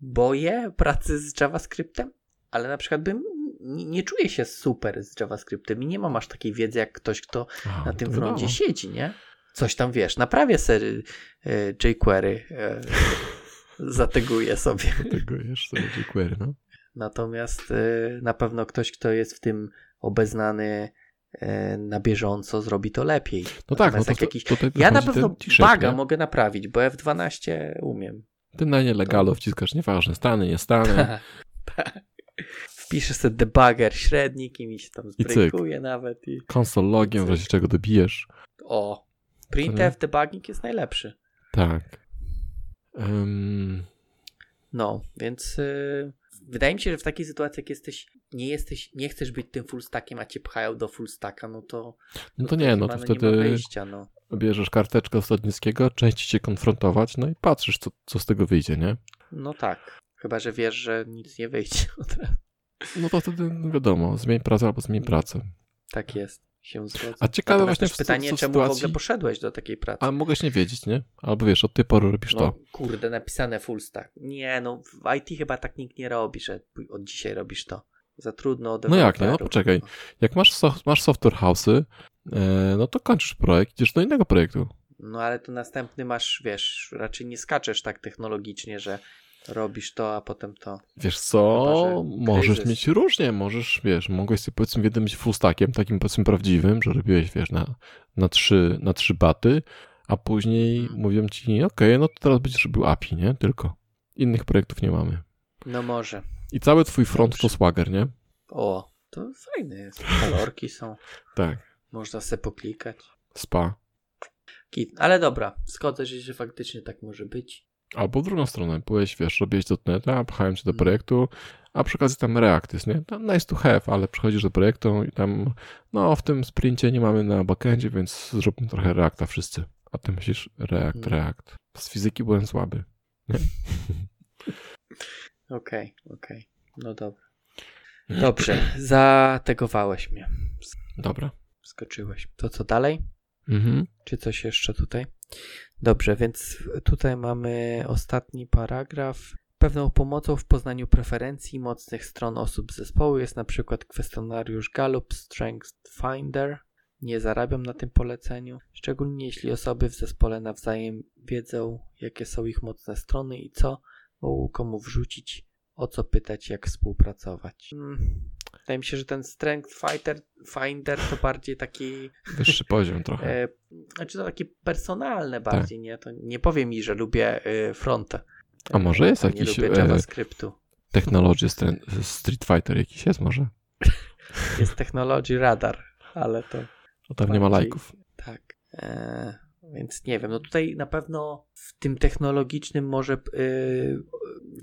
boję pracy z JavaScriptem, ale na przykład bym nie, nie czuję się super z JavaScriptem i nie mam aż takiej wiedzy jak ktoś, kto a, na tym to froncie siedzi, nie? Coś tam wiesz, naprawię sery e, jQuery, e, zateguję sobie. Tegujesz sobie jQuery, no. Natomiast e, na pewno ktoś, kto jest w tym obeznany e, na bieżąco, zrobi to lepiej. No tak, no to, jak jakiś... tutaj Ja na pewno baga nie? mogę naprawić, bo F12 umiem. Ty na nielegalu wciskasz nieważne, stany, nie stany. Wpiszę sobie debugger średnik i mi się tam zbrejkuje nawet. I... Konsol logiem, w razie czego dobijesz. O, To printf debugging jest najlepszy. Tak. Ym, No, więc y, wydaje mi się, że w takiej sytuacji, jak jesteś, nie jesteś, nie chcesz być tym full stackiem, a cię pchają do full stacka, no to. no to nie, no to Nie ma wtedy wyjścia, no. bierzesz karteczkę ostatnickiego, częściej się konfrontować, no i patrzysz, co, co z tego wyjdzie, nie? no tak. Chyba, że wiesz, że nic nie wyjdzie od razu. No to wtedy no wiadomo, zmień pracę albo zmień pracę. Tak jest. Się zgodzę. A ciekawe Natomiast właśnie pytanie, co, w czemu w ogóle sytuacji... poszedłeś do takiej pracy? A mogłeś nie wiedzieć, nie? Albo wiesz, od tej pory robisz No, to. kurde, napisane full stack. Nie, no w IT chyba tak nikt nie robi, że od dzisiaj robisz to. Za trudno od No jak nie? No poczekaj. Jak masz, so, masz software house'y, e, no to kończysz projekt, idziesz do innego projektu. No ale to następny masz, wiesz, raczej nie skaczesz tak technologicznie, że robisz to, a potem to. Wiesz co, Chyba, że możesz mieć różnie, możesz, wiesz, mogłeś sobie powiedzmy w jednym być full stackiem, takim powiedzmy prawdziwym, że robiłeś, wiesz, na, na, trzy, na trzy baty, a później Mhm. mówią ci, okej, no to teraz będziesz robił API, nie? Tylko. Innych projektów nie mamy. No może. I cały twój front Dobrze. to Swagger, nie? O, to fajne jest. Kolorki są. Tak. Można se poklikać. Spa. Kit. Ale dobra, zgodzę się, że faktycznie tak może być. Albo w drugą stronę, byłeś, wiesz, robiłeś dotneta, pchałem cię do Mhm. projektu, a przy okazji tam React jest, nie? Tam nice to have, ale przychodzisz do projektu i tam, no w tym sprincie nie mamy na backendzie, więc zróbmy trochę Reacta wszyscy. A ty myślisz, React, Mhm. React. Z fizyki byłem słaby. Okej, okej. No dobra. Dobrze, zategowałeś mnie. Dobra. Skoczyłeś. To co dalej? Mhm. Czy coś jeszcze tutaj? Dobrze, więc tutaj mamy ostatni paragraf. Pewną pomocą w poznaniu preferencji mocnych stron osób z zespołu jest na przykład kwestionariusz Gallup Strength Finder. Nie zarabiam na tym poleceniu, szczególnie jeśli osoby w zespole nawzajem wiedzą, jakie są ich mocne strony i co mogą komu wrzucić, o co pytać, jak współpracować. Hmm. Wydaje mi się, że ten Strength Fighter, Finder to bardziej taki Wyższy poziom trochę. E, znaczy to takie personalne bardziej, nie? To nie powie mi, że lubię e, fronta. A może jest E, jakiś, Nie lubię e, JavaScriptu. Technology Stre- Street Fighter jakiś jest może? Jest Technology Radar, ale to No tam nie ma bardziej- lajków. tak. E, więc nie wiem, no tutaj na pewno w tym technologicznym może e,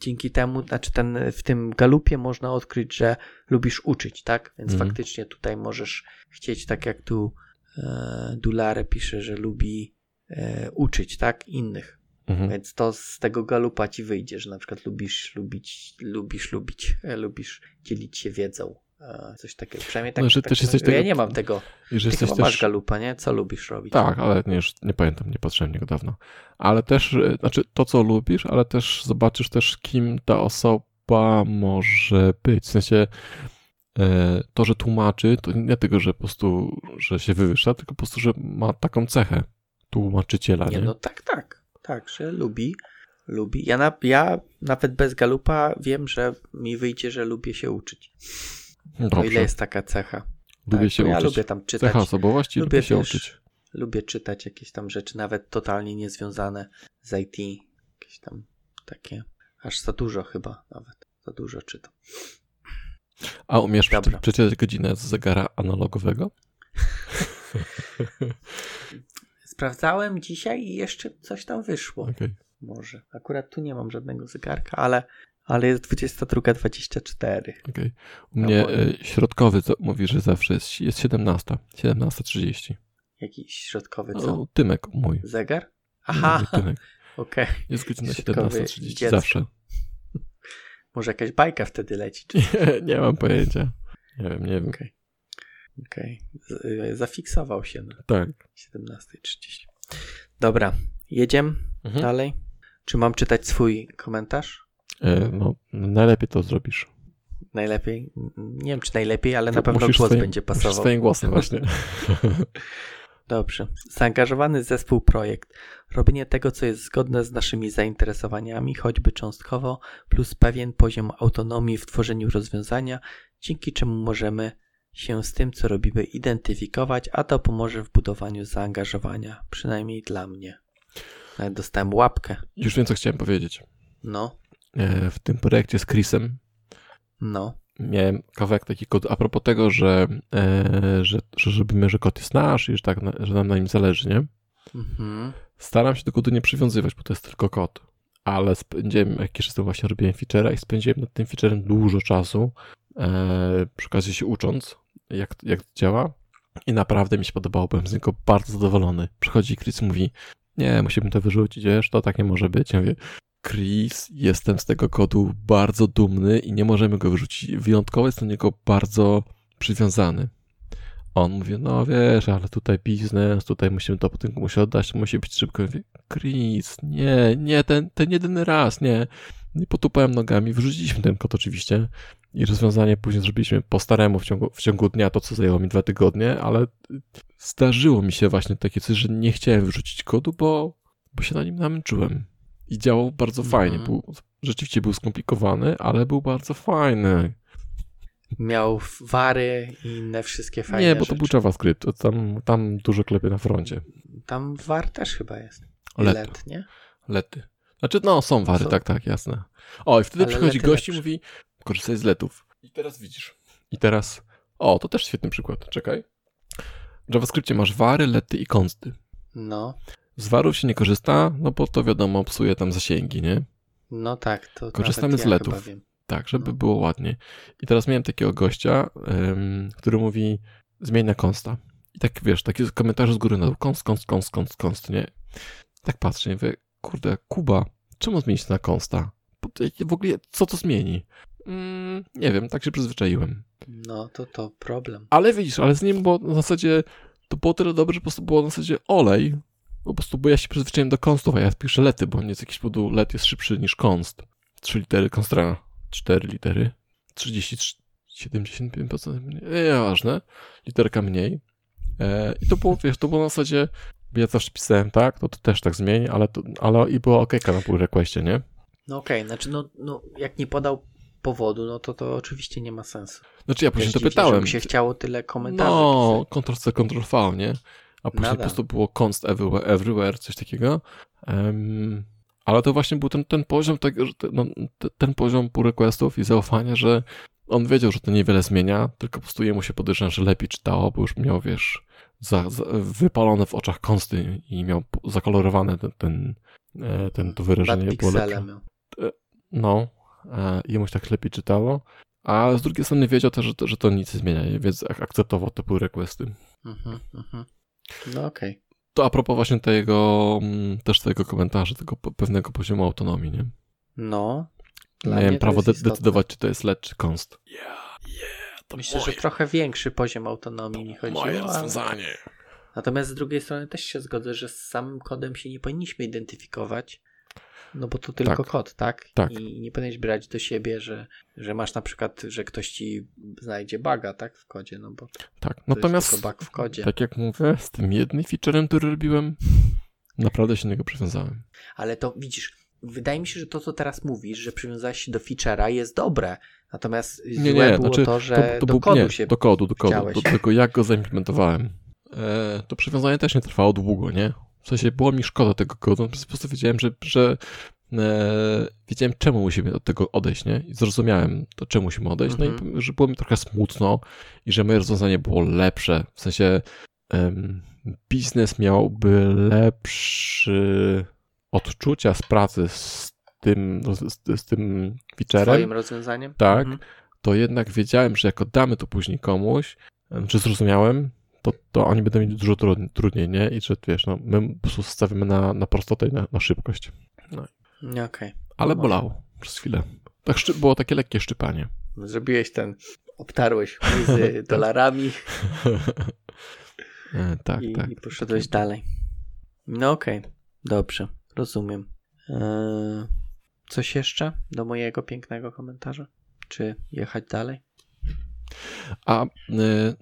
dzięki temu, znaczy ten, w tym galupie można odkryć, że lubisz uczyć, tak? Więc Mhm. faktycznie tutaj możesz chcieć, tak jak tu e, Dulare pisze, że lubi e, uczyć, tak? Innych. Mhm. Więc to z tego galupa ci wyjdzie, że na przykład lubisz lubić, lubisz lubić, e, lubisz dzielić się wiedzą. Coś takiego. Przynajmniej tak. No, że tak też jesteś ja tego- nie mam tego. Że jesteś chyba masz też... galupa, nie? Co lubisz robić? Tak, ale nie, już nie pamiętam, nie patrzyłem niego dawno. Ale też, e, znaczy to, co lubisz, ale też zobaczysz też, kim ta osoba, może być. W sensie e, to, że tłumaczy, to nie tylko, że po prostu, że się wywyższa, tylko po prostu, że ma taką cechę tłumaczyciela. Nie, nie? no tak, tak. Tak, że lubi. Lubi. Ja, na, ja nawet bez Galupa wiem, że mi wyjdzie, że lubię się uczyć. Dobrze. O ile jest taka cecha. Lubię tak, się uczyć. Ja lubię tam czytać. Cecha osobowości, lubię, lubię się wiesz, uczyć. Lubię czytać jakieś tam rzeczy, nawet totalnie niezwiązane z IT. Jakieś tam takie. Aż za dużo chyba nawet. Za dużo czytam. A umiesz Dobra. przeczytać godzinę z zegara analogowego? Sprawdzałem dzisiaj i jeszcze coś tam wyszło. Okay. Może. Akurat tu nie mam żadnego zegarka, ale, ale jest 22.24. Okay. U mnie no, y, środkowy co mówi, że zawsze jest, jest 17. 17.30. Jakiś środkowy co? No, tymek mój. Zegar? Aha. Mój tymek. Okej. Okay. Jest godzina 17.30 zawsze. Może jakaś bajka wtedy leci? Czy... Nie, nie mam pojęcia. Nie wiem, nie wiem. Okej. Okay. okay. Zafiksował się na tak. 17.30. Dobra, jedziemy mhm. dalej. Czy mam czytać swój komentarz? E, no, najlepiej to zrobisz. Najlepiej? Nie wiem, czy najlepiej, ale to na pewno głos swoim, będzie pasował. swoim głosem właśnie. Dobrze. Zaangażowany zespół projekt. Robienie tego, co jest zgodne z naszymi zainteresowaniami, choćby cząstkowo, plus pewien poziom autonomii w tworzeniu rozwiązania, dzięki czemu możemy się z tym, co robimy, identyfikować, a to pomoże w budowaniu zaangażowania, przynajmniej dla mnie. Nawet dostałem łapkę. Już wiem, co chciałem powiedzieć. No. E, w tym projekcie z Chrisem. No. Miałem kawałek taki kod a propos tego, że, e, że, że robimy, że kod jest nasz i że, tak, że nam na nim zależy, nie? Mhm. Staram się do kodu nie przywiązywać, bo to jest tylko kod. Ale spędziłem, jak jeszcze właśnie robiłem feature'a i spędziłem nad tym featurem dużo czasu, e, przy okazji się ucząc, jak, jak to działa. I naprawdę mi się podobało, byłem z niego bardzo zadowolony. Przychodzi Chris mówi, nie, musimy to wyrzucić, wiesz, to tak nie może być. Ja mówię, Chris, jestem z tego kodu bardzo dumny i nie możemy go wyrzucić. Wyjątkowo jest do niego bardzo przywiązany. On mówi, no wiesz, ale tutaj biznes, tutaj musimy to potem musi oddać, to musi być szybko. Ja mówię, Chris, nie, nie, ten, ten jedyny raz, nie. Nie potupałem nogami, wyrzuciliśmy ten kod oczywiście i rozwiązanie później zrobiliśmy po staremu w ciągu, w ciągu dnia, to co zajęło mi dwa tygodnie, ale zdarzyło mi się właśnie takie coś, że nie chciałem wyrzucić kodu, bo, bo się na nim namęczyłem. I działał bardzo mhm. fajnie. Był, rzeczywiście był skomplikowany, ale był bardzo fajny. Miał wary i inne wszystkie fajne Nie, bo to rzeczy. był JavaScript. Tam, tam dużo klepie na froncie. Tam war też chyba jest. Let, let nie? Lety. Znaczy, no, są wary, są. tak, tak, jasne. O, i wtedy ale przychodzi gość i mówi, korzystaj z letów. I teraz widzisz. I teraz, o, to też świetny przykład. Czekaj. W JavaScriptie masz wary, lety i konsty. No. Z warów się nie korzysta, no bo to wiadomo, psuje tam zasięgi, nie? No tak, to Korzystamy z ja letów. Tak, żeby no. było ładnie. I teraz miałem takiego gościa, który mówi, zmień na konsta. I tak, wiesz, taki komentarz z góry na dół, konst, konst, konst, konst, konst, nie? Tak patrzę mówię, kurde, Kuba, czemu zmienić na konsta? W ogóle, co to zmieni? Mm, nie wiem, tak się przyzwyczaiłem. No, to to problem. Ale widzisz, ale z nim było w zasadzie, to było tyle dobrze, że po prostu było w zasadzie olej, po prostu, bo ja się przyzwyczaiłem do konstów, a ja piszę lety, bo nie z jakiś powodu let jest szybszy niż konst. Trzy litery konstra, cztery litery, 33, 75% mniej, nieważne, literka mniej. E, I to było, wiesz, to było na zasadzie, ja zawsze pisałem tak, to, to też tak zmieni, ale, to, ale i była okejka na pull requestie, nie? No okej, okay, znaczy no, no jak nie podał powodu, no to to oczywiście nie ma sensu. Znaczy ja później to pytałem. Się chciało tyle komentarzy No, Ctrl-C, Ctrl-V, nie? A później Nada. po prostu było const everywhere, everywhere coś takiego. Um, ale to właśnie był ten, ten poziom, tak, no, ten poziom pull requestów i zaufania, że on wiedział, że to niewiele zmienia, tylko po prostu jemu się podejrzewam, że lepiej czytało, bo już miał, wiesz, za, za, wypalone w oczach konsty i miał zakolorowane ten, ten, e, ten to wyrażenie było lepiej. E, no, e, jemu się tak lepiej czytało, a z drugiej strony wiedział też, że to, że to nic nie zmienia, więc akceptował te pull requesty. Mhm, mhm. No okej. Okay. To a propos właśnie tego, mm, też twojego komentarza, tego pewnego poziomu autonomii, nie? No. Miałem prawo de decydować, czy to jest let, czy konst. Yeah, yeah, to Myślę, moje. że trochę większy poziom autonomii to mi chodziło. Moje rozwiązanie. Natomiast z drugiej strony też się zgodzę, że z samym kodem się nie powinniśmy identyfikować, No bo to tylko Tak. kod, tak? Tak. I nie powinieneś brać do siebie, że, że masz na przykład, że ktoś ci znajdzie baga, tak? W kodzie, no bo Tak, to natomiast tylko bug w kodzie. tak jak mówię, z tym jednym featurem, który robiłem, naprawdę się do niego przywiązałem. Ale to widzisz, wydaje mi się, że to, co teraz mówisz, że przywiązałeś się do feature'a jest dobre. Natomiast Nie, nie, było znaczy, to, że do był- kodu nie, się... do kodu, do kodu, do tego jak go zaimplementowałem. E, to przywiązanie też nie trwało długo, nie? W sensie było mi szkoda tego kodu, po prostu wiedziałem, że, że e, wiedziałem czemu musimy od tego odejść, nie? I zrozumiałem to, czemu musimy odejść, no Mhm. i że było mi trochę smutno i że moje rozwiązanie było lepsze, w sensie em, biznes miałby lepszy odczucia z pracy z tym, z, z tym featurem, Twoim rozwiązaniem? Tak. Mhm. to jednak wiedziałem, że jak oddamy to później komuś, czy zrozumiałem, to, to oni będą mieli dużo trud- trudniej, nie? I że wiesz, no, my po prostu stawiamy na, na prostotę i na, na szybkość. Nie, Okej. Ale No. bolało przez chwilę. Tak szczy- było takie lekkie szczypanie. Zrobiłeś ten, obtarłeś łzy dolarami E, tak, i, tak. i poszedłeś dalej. No okej, dobrze, rozumiem. Eee, coś jeszcze do mojego pięknego komentarza? Czy jechać dalej? A y,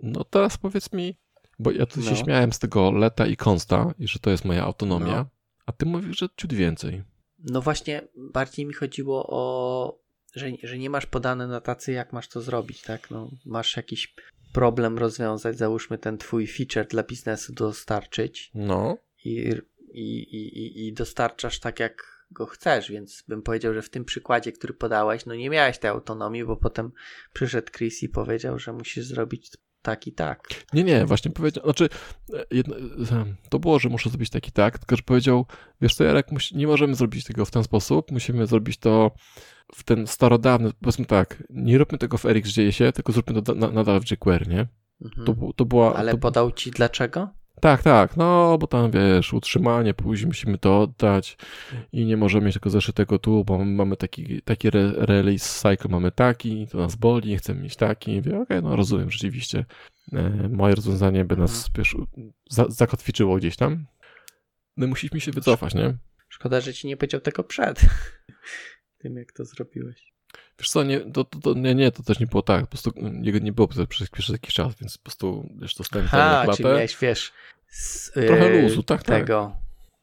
no teraz powiedz mi, bo ja tu się No. śmiałem z tego leta i konsta i że to jest moja autonomia, No. a ty mówisz, że ciut więcej. No właśnie, bardziej mi chodziło o, że, że nie masz podane na tacy, jak masz to zrobić, tak? No, masz jakiś problem rozwiązać, załóżmy ten twój feature dla biznesu dostarczyć No. i, i, i- i dostarczasz tak, jak go chcesz, więc bym powiedział, że w tym przykładzie, który podałeś, no nie miałeś tej autonomii, bo potem przyszedł Chris i powiedział, że musisz zrobić tak i tak. Nie, nie, właśnie powiedział, znaczy e, jedno, e, to było, że muszę zrobić taki tak, tylko że powiedział, wiesz co Jarek, nie możemy zrobić tego w ten sposób, musimy zrobić to w ten starodawny, powiedzmy tak, nie róbmy tego w RX dzieje się, tylko zróbmy to na, nadal w jQuery, nie? Mhm. To, to była... Ale to, podał ci dlaczego? Tak, tak, no bo tam wiesz, utrzymanie, później musimy to oddać i nie możemy mieć tego zeszytego tu, bo mamy taki, taki re, release cycle, mamy taki, to nas boli, nie chcemy mieć taki. Okej, no rozumiem, rzeczywiście. E, moje rozwiązanie by nas, wiesz, za, zakotwiczyło gdzieś tam. My musieliśmy się wycofać, nie? Szkoda, że ci nie powiedział tego przed tym, jak to zrobiłeś. Wiesz co, nie, to, to, to, nie, nie, to też nie było tak, po prostu jego nie było przez, przez jakiś czas, więc po prostu, wiesz, to na Ha, czyli klatę. miałeś, wiesz, z, Trochę yy, luzu, tak, tak. tego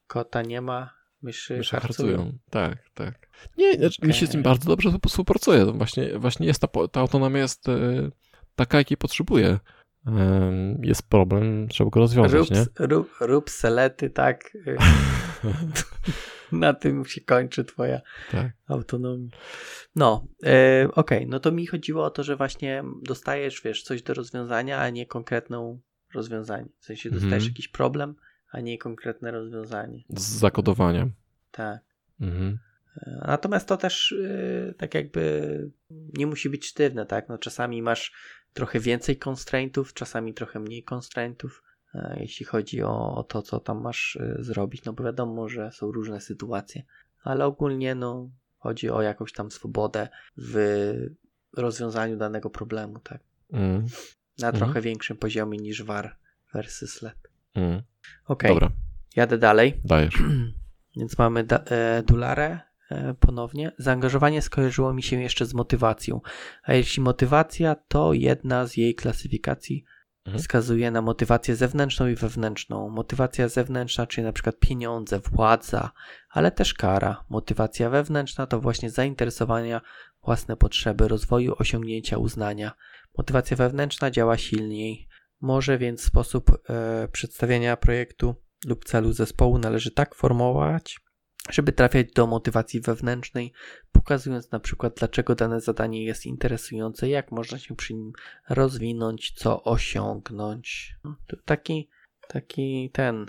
kota nie ma, myszy, Myszy harcują. harcują. Tak, tak. Nie, znaczy, mi się z tym bardzo dobrze współpracuje. To Właśnie, właśnie jest ta, ta autonomia jest e, taka, jakiej potrzebuje. Jest problem, trzeba go rozwiązać, Rób, nie? rób, rób selety, tak. Na tym się kończy twoja tak. autonomia. No, e, okej, no to mi chodziło o to, że właśnie dostajesz, wiesz, coś do rozwiązania, a nie konkretną rozwiązanie. W sensie dostajesz Mhm. jakiś problem, a nie konkretne rozwiązanie. Z zakodowania. Tak. Mhm. E, Natomiast to też e, tak jakby nie musi być sztywne, tak? No czasami masz trochę więcej constraintów, czasami trochę mniej constraintów, e, jeśli chodzi o, o to, co tam masz zrobić, no bo wiadomo, że są różne sytuacje, ale ogólnie no chodzi o jakąś tam swobodę w rozwiązaniu danego problemu, tak? Mm. Na Mhm. trochę większym poziomie niż var versus let. Mm. Okej, Dobra, jadę dalej. dajesz. Więc mamy da- e, Dularę ponownie. Zaangażowanie skojarzyło mi się jeszcze z motywacją. A jeśli motywacja, to jedna z jej klasyfikacji Mhm. wskazuje na motywację zewnętrzną i wewnętrzną. Motywacja zewnętrzna, czyli na przykład pieniądze, władza, ale też kara. Motywacja wewnętrzna to właśnie zainteresowania, własne potrzeby, rozwoju, osiągnięcia uznania. Motywacja wewnętrzna działa silniej. Może więc sposób e, przedstawiania projektu lub celu zespołu należy tak formułować, żeby trafiać do motywacji wewnętrznej, pokazując na przykład, dlaczego dane zadanie jest interesujące, jak można się przy nim rozwinąć, co osiągnąć. To taki, taki ten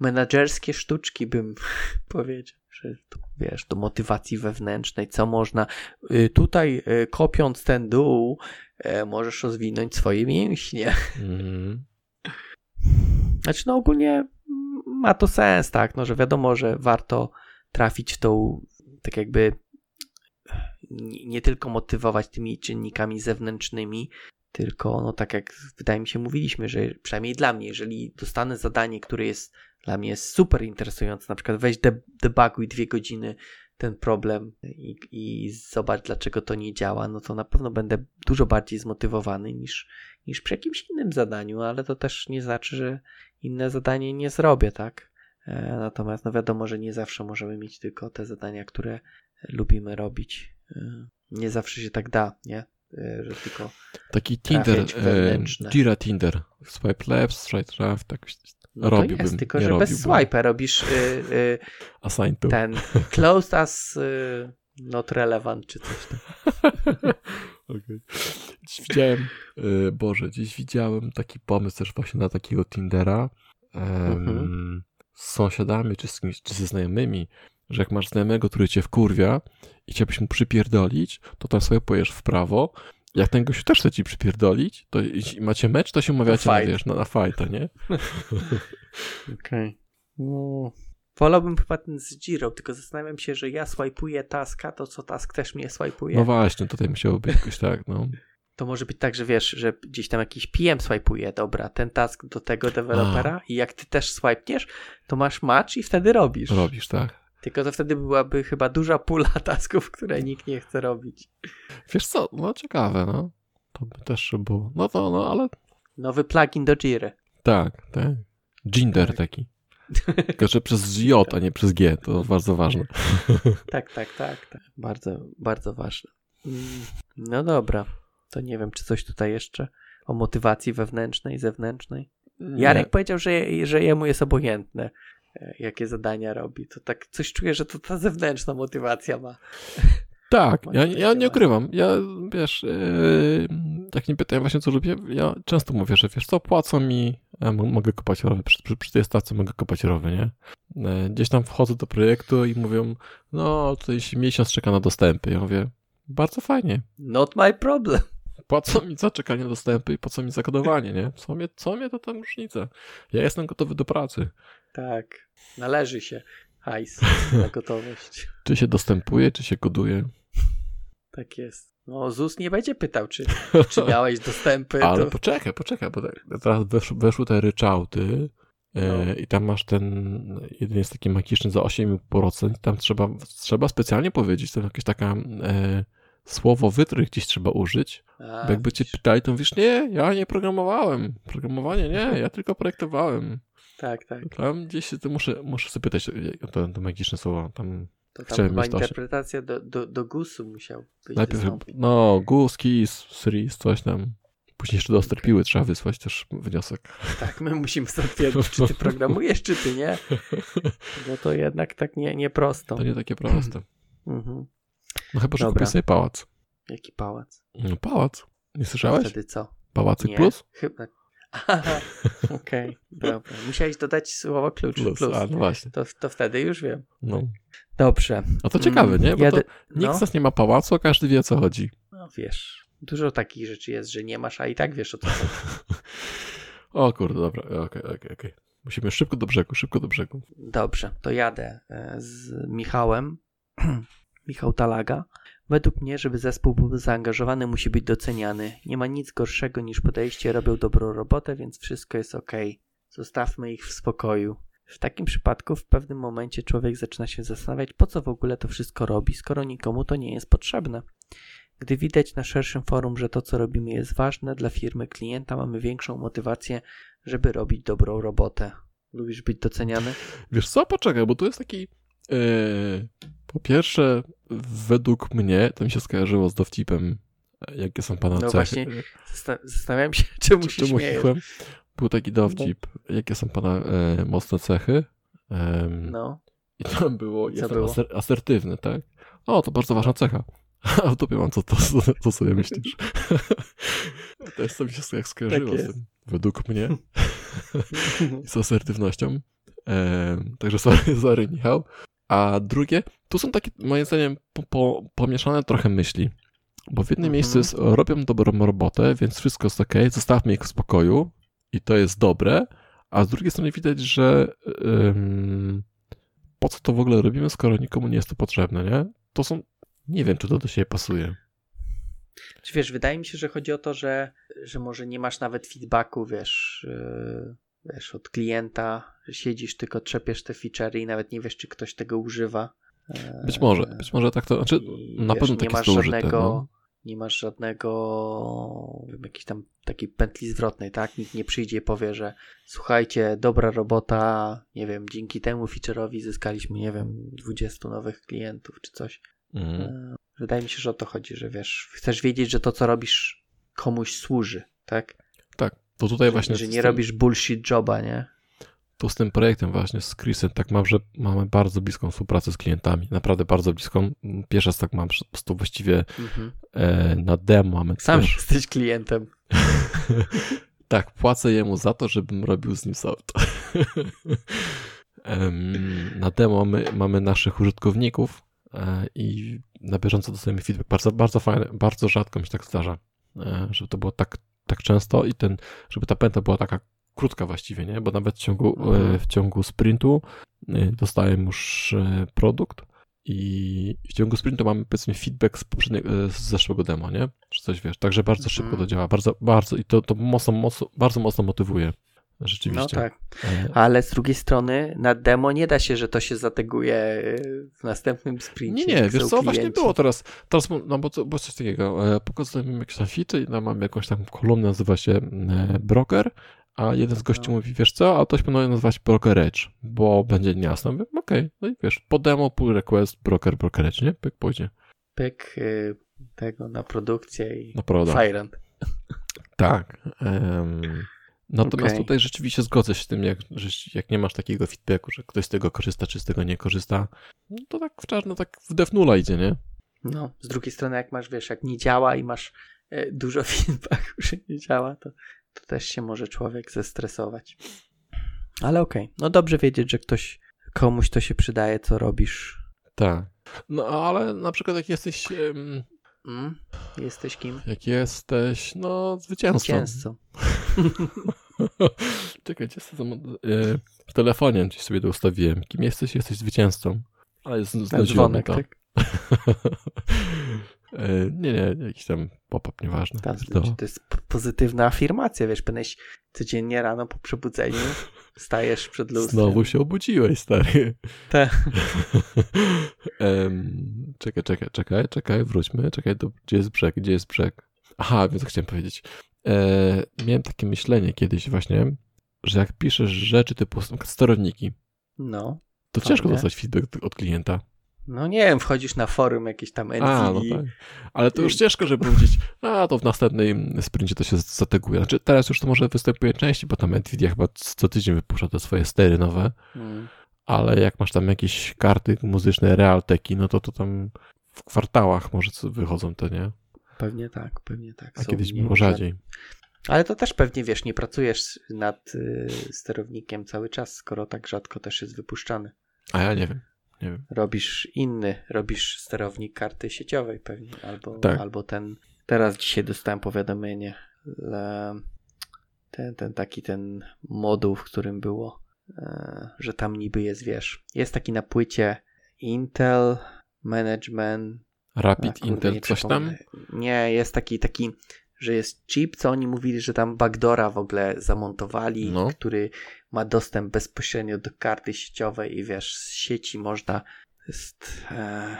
menadżerskie sztuczki bym powiedział, że to, wiesz, do motywacji wewnętrznej, co można y, tutaj y, kopiąc ten dół, e, możesz rozwinąć swoje mięśnie. Mhm. Znaczy, no ogólnie mm, ma to sens, tak, no, że wiadomo, że warto trafić w tą, tak jakby nie, tylko motywować tymi czynnikami zewnętrznymi, tylko, no tak jak wydaje mi się mówiliśmy, że przynajmniej dla mnie, jeżeli dostanę zadanie, które jest dla mnie jest super interesujące. Na przykład weź de debuguj dwie godziny ten problem i, i zobacz, dlaczego to nie działa, no to na pewno będę dużo bardziej zmotywowany niż, niż przy jakimś innym zadaniu, ale to też nie znaczy, że inne zadanie nie zrobię, tak? E, natomiast no wiadomo, że nie zawsze możemy mieć tylko te zadania, które lubimy robić. E, nie zawsze się tak da, nie? E, że tylko Taki Tinder, e, Jira Tinder, swipe left, swipe right, tak no robiłbym. To jest, tylko że bez swipe'a robisz y, y, Assign to. ten closed as y, not relevant czy coś tam. okay. Dziś widziałem, y, Boże, dziś widziałem taki pomysł też właśnie na takiego Tindera um, z sąsiadami czy, z kimś, czy ze znajomymi, że jak masz znajomego, który cię wkurwia i chciałbyś mu przypierdolić, to tam sobie pojesz w prawo. Jak ten gościu też chce ci przypierdolić, to i macie mecz, to się umawiacie na, wiesz, na, na fajta, nie? Okej. Okay. No. Wolałbym chyba ten z Giro, tylko zastanawiam się, że ja swajpuję taska, to co task też mnie swajpuje. No właśnie, tutaj musiało być jakoś tak, no. To może być tak, że wiesz, że gdzieś tam jakiś PM swajpuje, dobra, ten task do tego dewelopera i jak ty też swajpniesz, to masz match i wtedy robisz. Robisz, tak. Tylko to wtedy byłaby chyba duża pula tasków, które nikt nie chce robić. Wiesz co, no ciekawe, no. To by też było. No to, no ale... Nowy plugin do Jiry. Tak, tak. Ginder tak. taki. Tylko, że przez J, a nie przez G, to bardzo ważne. tak, tak, tak, tak. Bardzo, bardzo ważne. Mm, no dobra, to nie wiem, czy coś tutaj jeszcze o motywacji wewnętrznej, zewnętrznej. Jarek powiedział, że, że jemu jest obojętne. E, jakie zadania robi. To tak coś czuję, że to ta zewnętrzna motywacja ma. Tak, ja, ja nie ukrywam. Ja, wiesz, yy, jak nie pytają właśnie, co robię, ja często mówię, że wiesz co, płacą mi, ja mogę kopać rowy, przy, przy, przy tej stacji mogę kopać rowy, nie? Yy, gdzieś tam wchodzę do projektu i mówią, no, tutaj się miesiąc czeka na dostępy. Ja mówię, bardzo fajnie. Not my problem. Co mi za czekanie na dostępy i po co mi zakodowanie, nie? Co mnie, co mnie to tam różnica? Ja jestem gotowy do pracy. Tak. Należy się hajs na gotowość. czy się dostępuje, czy się koduje? Tak jest. No, ZUS nie będzie pytał, czy, czy miałeś dostępy. Ale to... poczekaj, poczekaj, bo tak, teraz wesz, weszły te ryczałty e, no. i tam masz ten, jeden jest taki magiczny za 8,5%, tam trzeba, trzeba specjalnie powiedzieć, to jakieś taka e, słowo wytrych gdzieś trzeba użyć, A, bo jakby cię pytali, to mówisz, nie, ja nie programowałem, programowanie nie, ja tylko projektowałem. Tak, tak. Tam gdzieś to muszę, muszę sobie pytać o to, to magiczne słowo. Tam to tam Chciałem chyba interpretacja do, do, do GUS-u musiał być. Najpierw, no, GUS, KIS, SRIS, coś tam. Później jeszcze do Osterpiły trzeba wysłać też wniosek. Tak, my musimy stwierdzić, czy ty programujesz, czy ty nie. Bo to jednak tak nie, nie prosto. To nie takie proste. Mhm. No chyba, że kupię sobie pałac. Jaki pałac? No pałac. Nie słyszałeś? Wtedy co? Pałacyk nie. plus? Chyba, Okej, okay, dobra. Musiałeś dodać słowo klucz. Plus, plus. A, no właśnie. To, to wtedy już wiem. No. Dobrze. A to ciekawe, nie? Bo nikt z nas nie ma pałacu, a każdy wie o co chodzi. No wiesz, dużo takich rzeczy jest, że nie masz, a i tak wiesz o co chodzi. o kurde, dobra, okej, okay, okej, okay, okej. Musimy szybko do brzegu, szybko do brzegu. Dobrze, to jadę e, z Michałem. Michał Talaga. Według mnie, żeby zespół był zaangażowany, musi być doceniany. Nie ma nic gorszego niż podejście, robią dobrą robotę, więc wszystko jest ok. Zostawmy ich w spokoju. W takim przypadku w pewnym momencie człowiek zaczyna się zastanawiać, po co w ogóle to wszystko robi, skoro nikomu to nie jest potrzebne. Gdy widać na szerszym forum, że to, co robimy, jest ważne dla firmy klienta, mamy większą motywację, żeby robić dobrą robotę. Lubisz być doceniany? Wiesz co, poczekaj, bo tu jest taki. Yy, po pierwsze, według mnie to mi się skojarzyło z dowcipem, jakie są pana no cechy. Właśnie, zastanawiałem się, czemu się czemu śmieję. Był taki dowcip, no. jakie są pana e, mocne cechy. no. I tam było, jestem było? Aser, asertywny, tak? O, to bardzo ważna cecha. A w dupie mam, co, to, co, co sobie myślisz? to jest mi się jak skojarzyło tak z tym, według mnie. Z asertywnością. E, także sorry, sorry Michał. A drugie, tu są takie, moim zdaniem, po, po, pomieszane trochę myśli. Bo w jednym mhm. miejscu jest, robią dobrą robotę, więc wszystko jest ok, zostawmy ich w spokoju i to jest dobre, a z drugiej strony widać, że ym, po co to w ogóle robimy, skoro nikomu nie jest to potrzebne, nie? To są, nie wiem, czy to do siebie pasuje. Czy wiesz, wydaje mi się, że chodzi o to, że, że może nie masz nawet feedbacku, wiesz, yy, wiesz, od klienta, że siedzisz, tylko trzepiesz te feature'y i nawet nie wiesz, czy ktoś tego używa. Być może, być może tak to, znaczy na wiesz, pewno nie tak masz jest to użyte. żadnego, No. Nie masz żadnego wiem, jakiejś tam takiej pętli zwrotnej, tak? Nikt nie przyjdzie i powie, że słuchajcie, dobra robota, nie wiem, dzięki temu feature'owi zyskaliśmy, nie wiem, 20 nowych klientów czy coś. Mhm. E, Wydaje mi się, że o to chodzi, że wiesz, chcesz wiedzieć, że to, co robisz, komuś służy, tak? Tak, to tutaj właśnie że nie robisz bullshit joba, nie? Tu z tym projektem właśnie z Chrisem tak mam, że mamy bardzo bliską współpracę z klientami, naprawdę bardzo bliską. Pierwszy raz tak mam, po prostu właściwie Mhm. e, na demo mamy Sam też, jesteś klientem. tak, płacę jemu za to, żebym robił z nim. Em, na demo my, mamy naszych użytkowników e, i na bieżąco dostajemy feedback. Bardzo, bardzo fajne, bardzo rzadko mi się tak zdarza, e, żeby to było tak, tak często i ten, żeby ta pętla była taka krótka właściwie, nie? Bo nawet w ciągu, Mhm. e, w ciągu sprintu e, dostałem już e, produkt i w ciągu sprintu mamy powiedzmy feedback z, z zeszłego demo, nie? Czy coś wiesz, także bardzo szybko to Mhm. działa, bardzo, bardzo i to, to mocno, mocno, bardzo mocno motywuje. Rzeczywiście. No tak. Ale z drugiej strony na demo nie da się, że to się zateguje w następnym sprincie. Nie, nie, wiesz co, właśnie klienci. było teraz, teraz no bo, bo coś takiego, pokazujemy jakieś tam fity tam mamy jakąś tam kolumnę, nazywa się broker, a jeden z gości mówi, wiesz co, a to się powinno nazywać broker edge, bo będzie niejasno. Mówię, okej, no i wiesz, po demo, pull request, broker, broker edge, nie? Pyk, pójdzie. Pyk y, tego na produkcję i Naprawdę. Firend. Tak. em, natomiast Okej. tutaj rzeczywiście zgodzę się z tym, jak, że jak nie masz takiego feedbacku, że ktoś z tego korzysta, czy z tego nie korzysta, no to tak w czarno, tak w defnula idzie, nie? No, z drugiej strony jak masz, wiesz, jak nie działa i masz e, dużo feedbacku, że nie działa, to, to też się może człowiek zestresować. Ale okej, no dobrze wiedzieć, że ktoś, komuś to się przydaje, co robisz. Tak. No ale na przykład jak jesteś, em, Mm? Jesteś kim? jak jesteś, no zwycięzcą. Zwycięzcą. Czekaj, gdzie jestem? E, w telefonie gdzieś sobie to ustawiłem. Kim jesteś? Jesteś zwycięzcą. Ale Ten znudziło dzwonek, to. tak? E, nie, nie, jakiś tam pop-up, nieważne. Tak, To- to jest pozytywna afirmacja, wiesz, powinieneś codziennie rano po przebudzeniu stajesz przed lustrem. Znowu się obudziłeś, stary. Tak. Em, czekaj, czekaj, czekaj, czekaj, wróćmy. Czekaj, do, gdzie jest brzeg, gdzie jest brzeg? Aha, wiem, co chciałem powiedzieć. E, miałem takie myślenie kiedyś właśnie, że jak piszesz rzeczy typu sterowniki, No. to Fajnie. ciężko dostać feedback od klienta. No nie wiem, wchodzisz na forum jakieś tam NVIDII. A, no tak. Ale to już ciężko, żeby powiedzieć, a to w następnej sprincie to się zateguje. Znaczy teraz już to może występuje częściej, bo tam Nvidia chyba co tydzień wypuszcza te swoje stery nowe, Mm. ale jak masz tam jakieś karty muzyczne Realteki, no to to tam w kwartałach może wychodzą te, nie? Pewnie tak, pewnie tak. A Są kiedyś było rzadziej. Ale to też pewnie, wiesz, nie pracujesz nad y, sterownikiem cały czas, skoro tak rzadko też jest wypuszczany. A ja nie wiem, nie wiem. Robisz inny, robisz sterownik karty sieciowej pewnie, albo, Tak. albo ten, teraz dzisiaj dostałem powiadomienie, ten, ten taki ten moduł, w którym było, e, że tam niby jest, wiesz, jest taki na płycie Intel Management Rapid A, Intel, coś tam? Nie, jest taki, taki, że jest chip, co oni mówili, że tam backdora w ogóle zamontowali, No. który ma dostęp bezpośrednio do karty sieciowej i wiesz, z sieci można jest, e,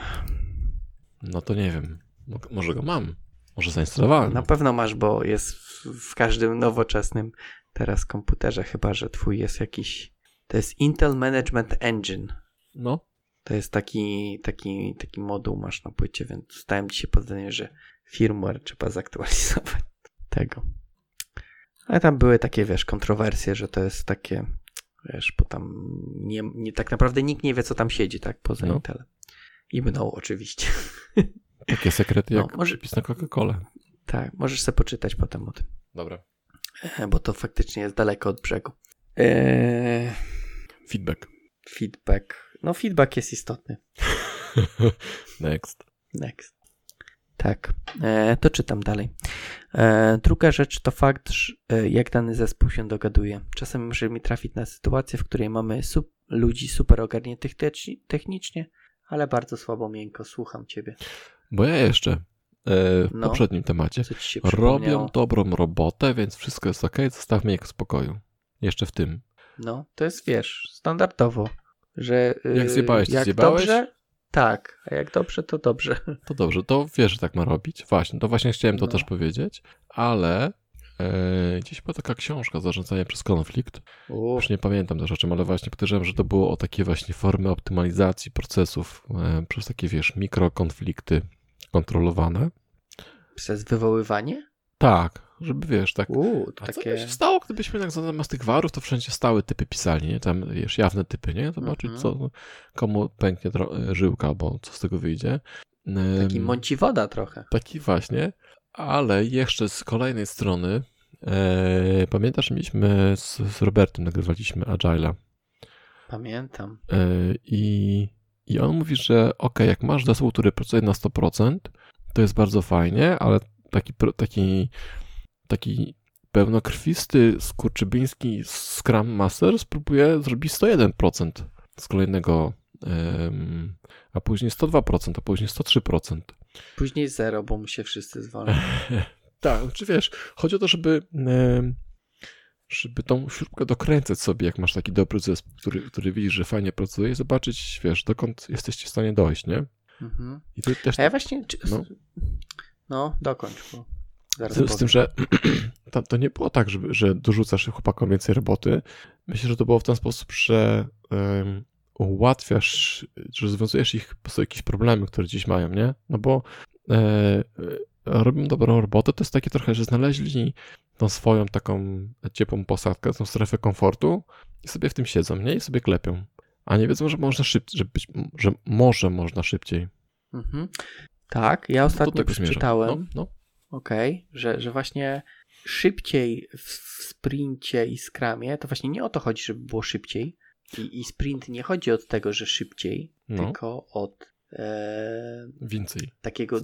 No to nie wiem. Mo- Może go mam. Może zainstalowałem. na pewno masz, bo jest w, w każdym nowoczesnym teraz komputerze, chyba, że twój jest jakiś, to jest Intel Management Engine. No. To jest taki, taki, taki moduł masz na płycie, więc dostałem dzisiaj powiadomienie, że firmware trzeba zaktualizować tego. Ale tam były takie, wiesz, kontrowersje, że to jest takie, wiesz, bo tam nie, nie tak naprawdę nikt nie wie, co tam siedzi, tak, poza No. Intelem. I mną oczywiście. Takie sekrety No, jak może- przepis na Coca-Colę. tak, możesz sobie poczytać potem o tym, Dobra. e, bo to faktycznie jest daleko od brzegu. Eee, Feedback. feedback. No, feedback jest istotny. Next. Next. Tak, e, to czytam dalej. E, druga rzecz to fakt, że, e, jak dany zespół się dogaduje. Czasem może mi trafić na sytuację, w której mamy ludzi super ogarniętych techni- technicznie, ale bardzo słabo miękko. Słucham ciebie. Bo ja jeszcze w No. poprzednim temacie robią dobrą robotę, więc wszystko jest ok, zostawmy ich w spokoju. Jeszcze w tym. No, to jest, wiesz, standardowo, że Jak yy, zjebałeś, jak zjebałeś? dobrze, tak, a jak dobrze, to dobrze. To dobrze, to wiesz, że tak ma robić. Właśnie, to właśnie chciałem to No. też powiedzieć, ale e, gdzieś była taka książka Zarządzanie przez konflikt. U, Już nie pamiętam też o czym, ale właśnie podejrzewam, że to było o takie właśnie formy optymalizacji procesów e, przez takie, wiesz, mikrokonflikty kontrolowane. przez wywoływanie? Tak, żeby wiesz, tak. U, to A co by takie... się stało, gdybyśmy tak zamiast tych warów, to wszędzie stałe typy pisali, nie? Tam, wiesz, jawne typy, nie? Zobaczyć, Mhm. co, komu pęknie żyłka, albo co z tego wyjdzie. Taki mąci woda trochę. Taki właśnie, ale jeszcze z kolejnej strony, e, pamiętasz, mieliśmy z, z Robertem, nagrywaliśmy Agile'a Pamiętam. e, i, i on mówi, że ok, jak masz zespół, który pracuje na 100%, to jest bardzo fajnie, ale taki, taki, taki pełnokrwisty, skurczybyński Scrum Master spróbuje zrobić 101% z kolejnego, a później 102%, a później 103%. Później zero, bo mu się wszyscy zwolnią. Tak, czy wiesz, chodzi o to, żeby, żeby tą śrubkę dokręcać sobie, jak masz taki dobry zespół, który, który widzisz, że fajnie pracuje i zobaczyć, wiesz, dokąd jesteście w stanie dojść, nie? Mhm. I ty też A ja właśnie... No. No. dokończ, bo zaraz z, z tym, że to, to nie było tak, żeby, że dorzucasz chłopakom więcej roboty. Myślę, że to było w ten sposób, że em, ułatwiasz, że rozwiązujesz ich po prostu jakieś problemy, które dziś mają, nie? No bo e, e, robią dobrą robotę, to jest takie trochę, że znaleźli tą swoją taką ciepłą posadkę, tą strefę komfortu i sobie w tym siedzą, nie? I sobie klepią. A nie wiedzą, że można szybciej, że, być, że może można szybciej. Mhm. Tak, ja ostatnio przeczytałem, No, no. Okej, że, że właśnie szybciej w sprincie i skramie, to właśnie nie o to chodzi, żeby było szybciej. I, i sprint nie chodzi od tego, że szybciej, No. tylko od e, Więcej. takiego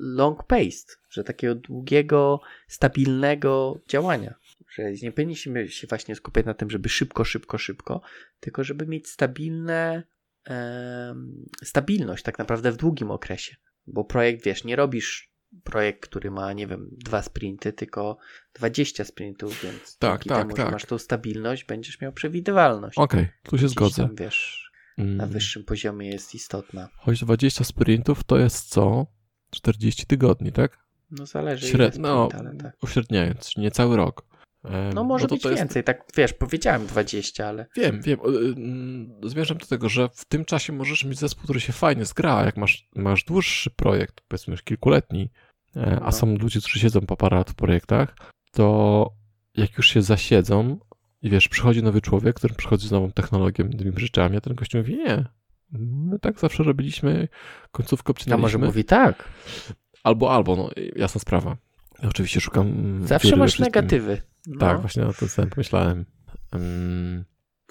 long paced, że takiego długiego, stabilnego działania. Że nie powinniśmy się właśnie skupiać na tym, żeby szybko, szybko, szybko, tylko żeby mieć stabilne, stabilność tak naprawdę w długim okresie. Bo projekt, wiesz, nie robisz projekt, który ma, nie wiem, dwa sprinty, tylko 20 sprintów, więc Tak, tak, temu, tak. masz tą stabilność, będziesz miał przewidywalność. Okej, tu się Gdzieś zgodzę. Tam, wiesz, na Mm. wyższym poziomie jest istotna. Choć 20 sprintów to jest co? 40 tygodni, tak? No zależy Śred... No, sprint, ale tak. uśredniając, nie cały rok. Em, No może to, być to jest... więcej, tak wiesz, powiedziałem 20, ale Wiem, wiem. y, Zmierzam do tego, że w tym czasie możesz mieć zespół, który się fajnie zgra. a Jak masz, masz dłuższy projekt, powiedzmy już kilkuletni, e, a No. są ludzie, którzy siedzą po parę lat w projektach, to jak już się zasiedzą i wiesz, przychodzi nowy człowiek, który przychodzi z nową technologią, nowymi rzeczami, a ten gościu mówi, nie, my tak zawsze robiliśmy, końcówkę a obcinaliśmy. może mówi tak. Albo, albo, no jasna sprawa. Ja oczywiście szukam. mm, Zawsze masz negatywy. No, Tak, właśnie o tym samym pomyślałem. Mm,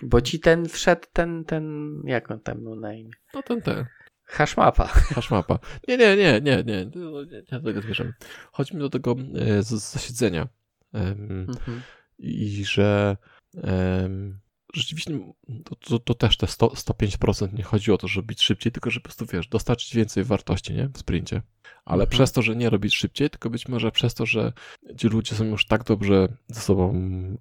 Bo ci ten wszedł, ten, ten, jak on tam miał na imię? no ten, ten. Hashmapa. Hashmapa. Nie, nie, nie, nie, nie. Nie, nie do tego zmierzam. Chodzi mi do tego e, z, zasiedzenia. Em, Mhm. I że em, rzeczywiście to, to, to też te 100, 105% nie chodzi o to, żeby być szybciej, tylko żeby po prostu, wiesz, dostarczyć więcej wartości, nie? W sprincie. Ale Mhm. przez to, że nie robić szybciej, tylko być może przez to, że ci ludzie są już tak dobrze ze sobą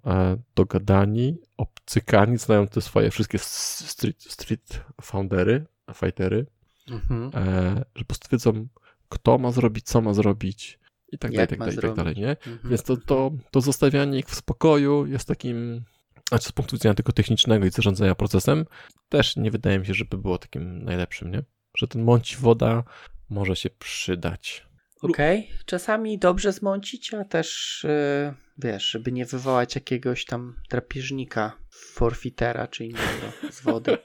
e, dogadani, obcykani, znają te swoje wszystkie street, street foundery, fightery, Mhm. e, że po prostu wiedzą, kto ma zrobić, co ma zrobić i tak dalej, Jak tak dalej, i tak dalej, nie? Mhm. Więc to, to, to zostawianie ich w spokoju jest takim, znaczy z punktu widzenia tylko technicznego i zarządzania procesem, też nie wydaje mi się, żeby było takim najlepszym, nie? Że ten mąci woda może się przydać. Okej, czasami dobrze zmącić, a też yy, wiesz, żeby nie wywołać jakiegoś tam drapieżnika, forfitera czy innego z wody.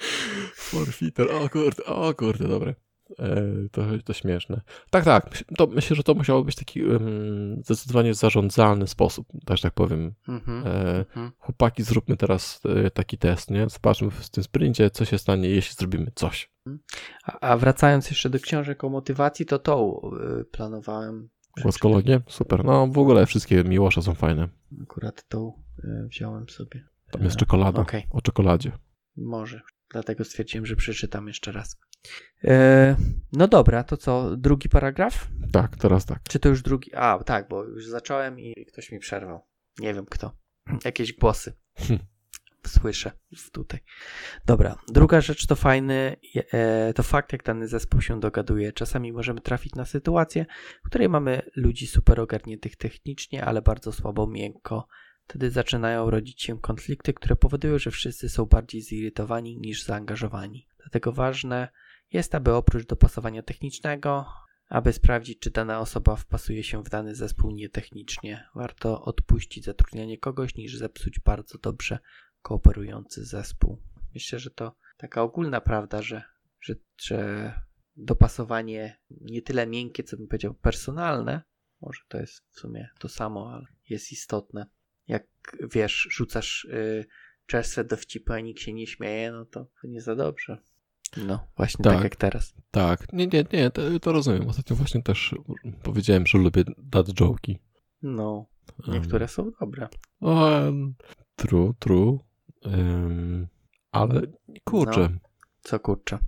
Forfeiter, o kurde, o kurde, dobre. E, to, to śmieszne. Tak, tak, to myślę, że to musiało być taki em, zdecydowanie zarządzalny sposób, też tak powiem. Mhm. E, Mhm. chłopaki, zróbmy teraz e, taki test, nie? Zobaczmy w tym sprincie, co się stanie, jeśli zrobimy coś. A, a wracając jeszcze do książek o motywacji, to tą yy, planowałem. Głoskologię? Super. No w ogóle wszystkie Miłosza są fajne. Akurat tą yy, wziąłem sobie. Tam jest E, czekolada. Okej. O czekoladzie. Może. Dlatego stwierdziłem, że przeczytam jeszcze raz. E, no dobra, to co? Drugi paragraf? Tak, teraz tak. Czy to już drugi? A, tak, bo już zacząłem i ktoś mi przerwał. Nie wiem kto. jakieś głosy. Słyszę tutaj. Dobra, druga rzecz to fajny, e, to fakt, jak dany zespół się dogaduje. Czasami możemy trafić na sytuację, w której mamy ludzi super ogarniętych technicznie, ale bardzo słabo miękko. Wtedy zaczynają rodzić się konflikty, które powodują, że wszyscy są bardziej zirytowani niż zaangażowani. Dlatego ważne jest, aby oprócz dopasowania technicznego, aby sprawdzić, czy dana osoba wpasuje się w dany zespół nietechnicznie, warto odpuścić zatrudnianie kogoś, niż zepsuć bardzo dobrze kooperujący zespół. Myślę, że to taka ogólna prawda, że, że, że dopasowanie nie tyle miękkie, co bym powiedział personalne, może to jest w sumie to samo, ale jest istotne. Jak wiesz, rzucasz y, czerstwe dowcipy, a nikt się nie śmieje, no to nie za dobrze. No, właśnie tak, tak jak teraz. Tak, nie, nie, nie, to, to, rozumiem. Ostatnio właśnie też powiedziałem, że lubię dad joke'i. No, niektóre um, są dobre. Um, true, true. Um, ale kurczę. No, co kurczę?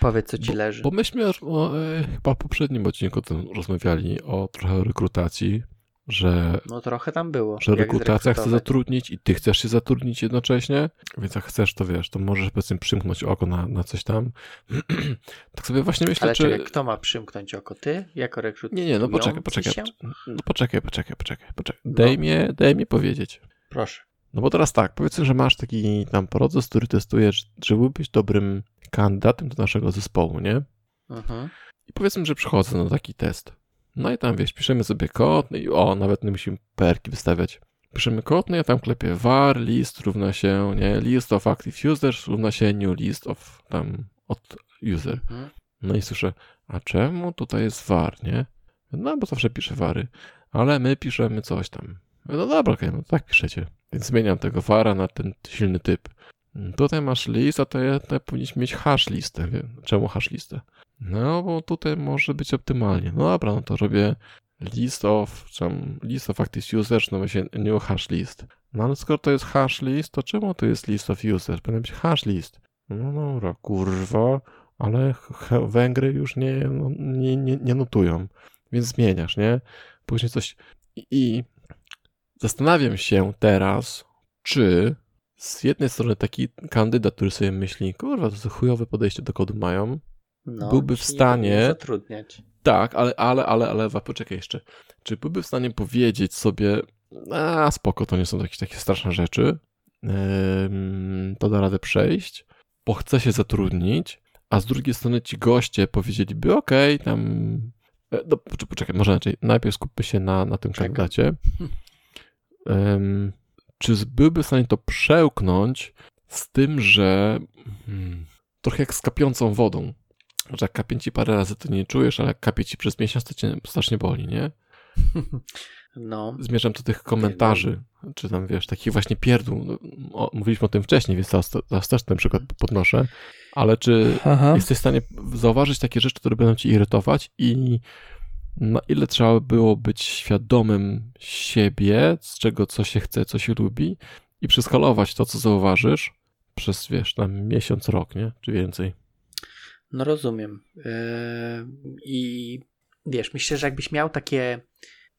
Powiedz, co ci bo, leży. Bo myśmy o, e, chyba w poprzednim odcinku o tym rozmawiali, o trochę rekrutacji że. No trochę tam było. Że rekrutacja chce zatrudnić i ty chcesz się zatrudnić jednocześnie, więc jak chcesz, to wiesz, to możesz powiedzmy przymknąć oko na, na coś tam. tak sobie właśnie myślę, Ale czy. Czekaj, kto ma przymknąć oko? Ty jako rekrut? Nie, nie, no poczekaj, poczekaj. Się? No poczekaj, poczekaj, poczekaj. poczekaj. No. Daj, mi, daj mi powiedzieć. Proszę. No bo teraz tak, powiedzmy, że masz taki tam proces, który testujesz, że byłbyś dobrym kandydatem do naszego zespołu, nie? Mhm. I powiedzmy, że przychodzę na taki test. No i tam wiesz, piszemy sobie kod, no i o, nawet nie musimy perki wystawiać. Piszemy kod, no ja tam klepię var list równa się, nie, list of active users równa się new list of tam od user. Mhm. No i słyszę, a czemu tutaj jest var, nie? No bo zawsze piszę vary, ale my piszemy coś tam. No dobra, okay, no tak piszecie. Więc zmieniam tego vara na ten silny typ. Tutaj masz list, a to, ja, to powinniśmy mieć hash listę. Czemu hash listę? No, bo tutaj może być optymalnie. No dobra, no to robię list of, tam list of active users, no właśnie new hash list. No ale skoro to jest hash list, to czemu to jest list of users? Powinien być hash list. No dobra, kurwa, ale Węgry już nie, no, nie, nie, nie notują. Więc zmieniasz, nie? Później coś... I, I zastanawiam się teraz, czy z jednej strony taki kandydat, który sobie myśli, kurwa, to chujowe podejście do kodu mają, no, byłby w stanie. zatrudniać. Tak, ale, ale, ale, ale, poczekaj jeszcze. Czy byłby w stanie powiedzieć sobie, a spoko, to nie są jakieś takie straszne rzeczy, to da radę przejść, bo chce się zatrudnić, a z drugiej strony ci goście powiedzieliby, okej, okay, tam. E, no, poczekaj, może inaczej. Najpierw skupmy się na, na tym Czekam. kandydacie. Um, czy byłby w stanie to przełknąć z tym, że hmm, trochę jak z kapiącą wodą że jak kapie ci parę razy, to nie czujesz, ale jak kapie ci przez miesiąc, to cię strasznie boli, nie? No. Zmierzam do tych komentarzy, czy tam wiesz, takich właśnie pierdół. No, o, mówiliśmy o tym wcześniej, więc teraz, teraz też ten przykład podnoszę. Ale czy Aha. jesteś w stanie zauważyć takie rzeczy, które będą ci irytować i na ile trzeba było być świadomym siebie, z czego co się chce, co się lubi i przeskalować to, co zauważysz przez, wiesz, tam miesiąc, rok, nie? Czy więcej. No rozumiem. Yy, I wiesz, myślę, że jakbyś miał takie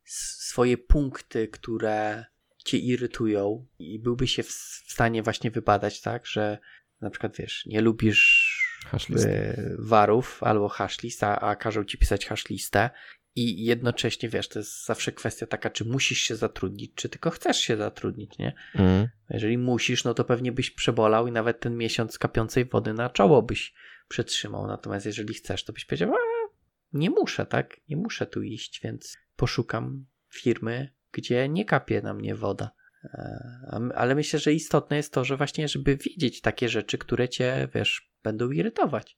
swoje punkty, które cię irytują i byłby się w stanie właśnie wybadać, tak, że na przykład wiesz, nie lubisz yy, warów albo hashlista, a każą ci pisać hashlistę i jednocześnie wiesz, to jest zawsze kwestia taka, czy musisz się zatrudnić, czy tylko chcesz się zatrudnić, nie? Mm. Jeżeli musisz, no to pewnie byś przebolał i nawet ten miesiąc kapiącej wody na czoło byś przetrzymał. Natomiast jeżeli chcesz, to byś powiedział, a nie muszę, tak? Nie muszę tu iść, więc poszukam firmy, gdzie nie kapie na mnie woda. E, ale myślę, że istotne jest to, że właśnie, żeby wiedzieć takie rzeczy, które cię, wiesz, będą irytować.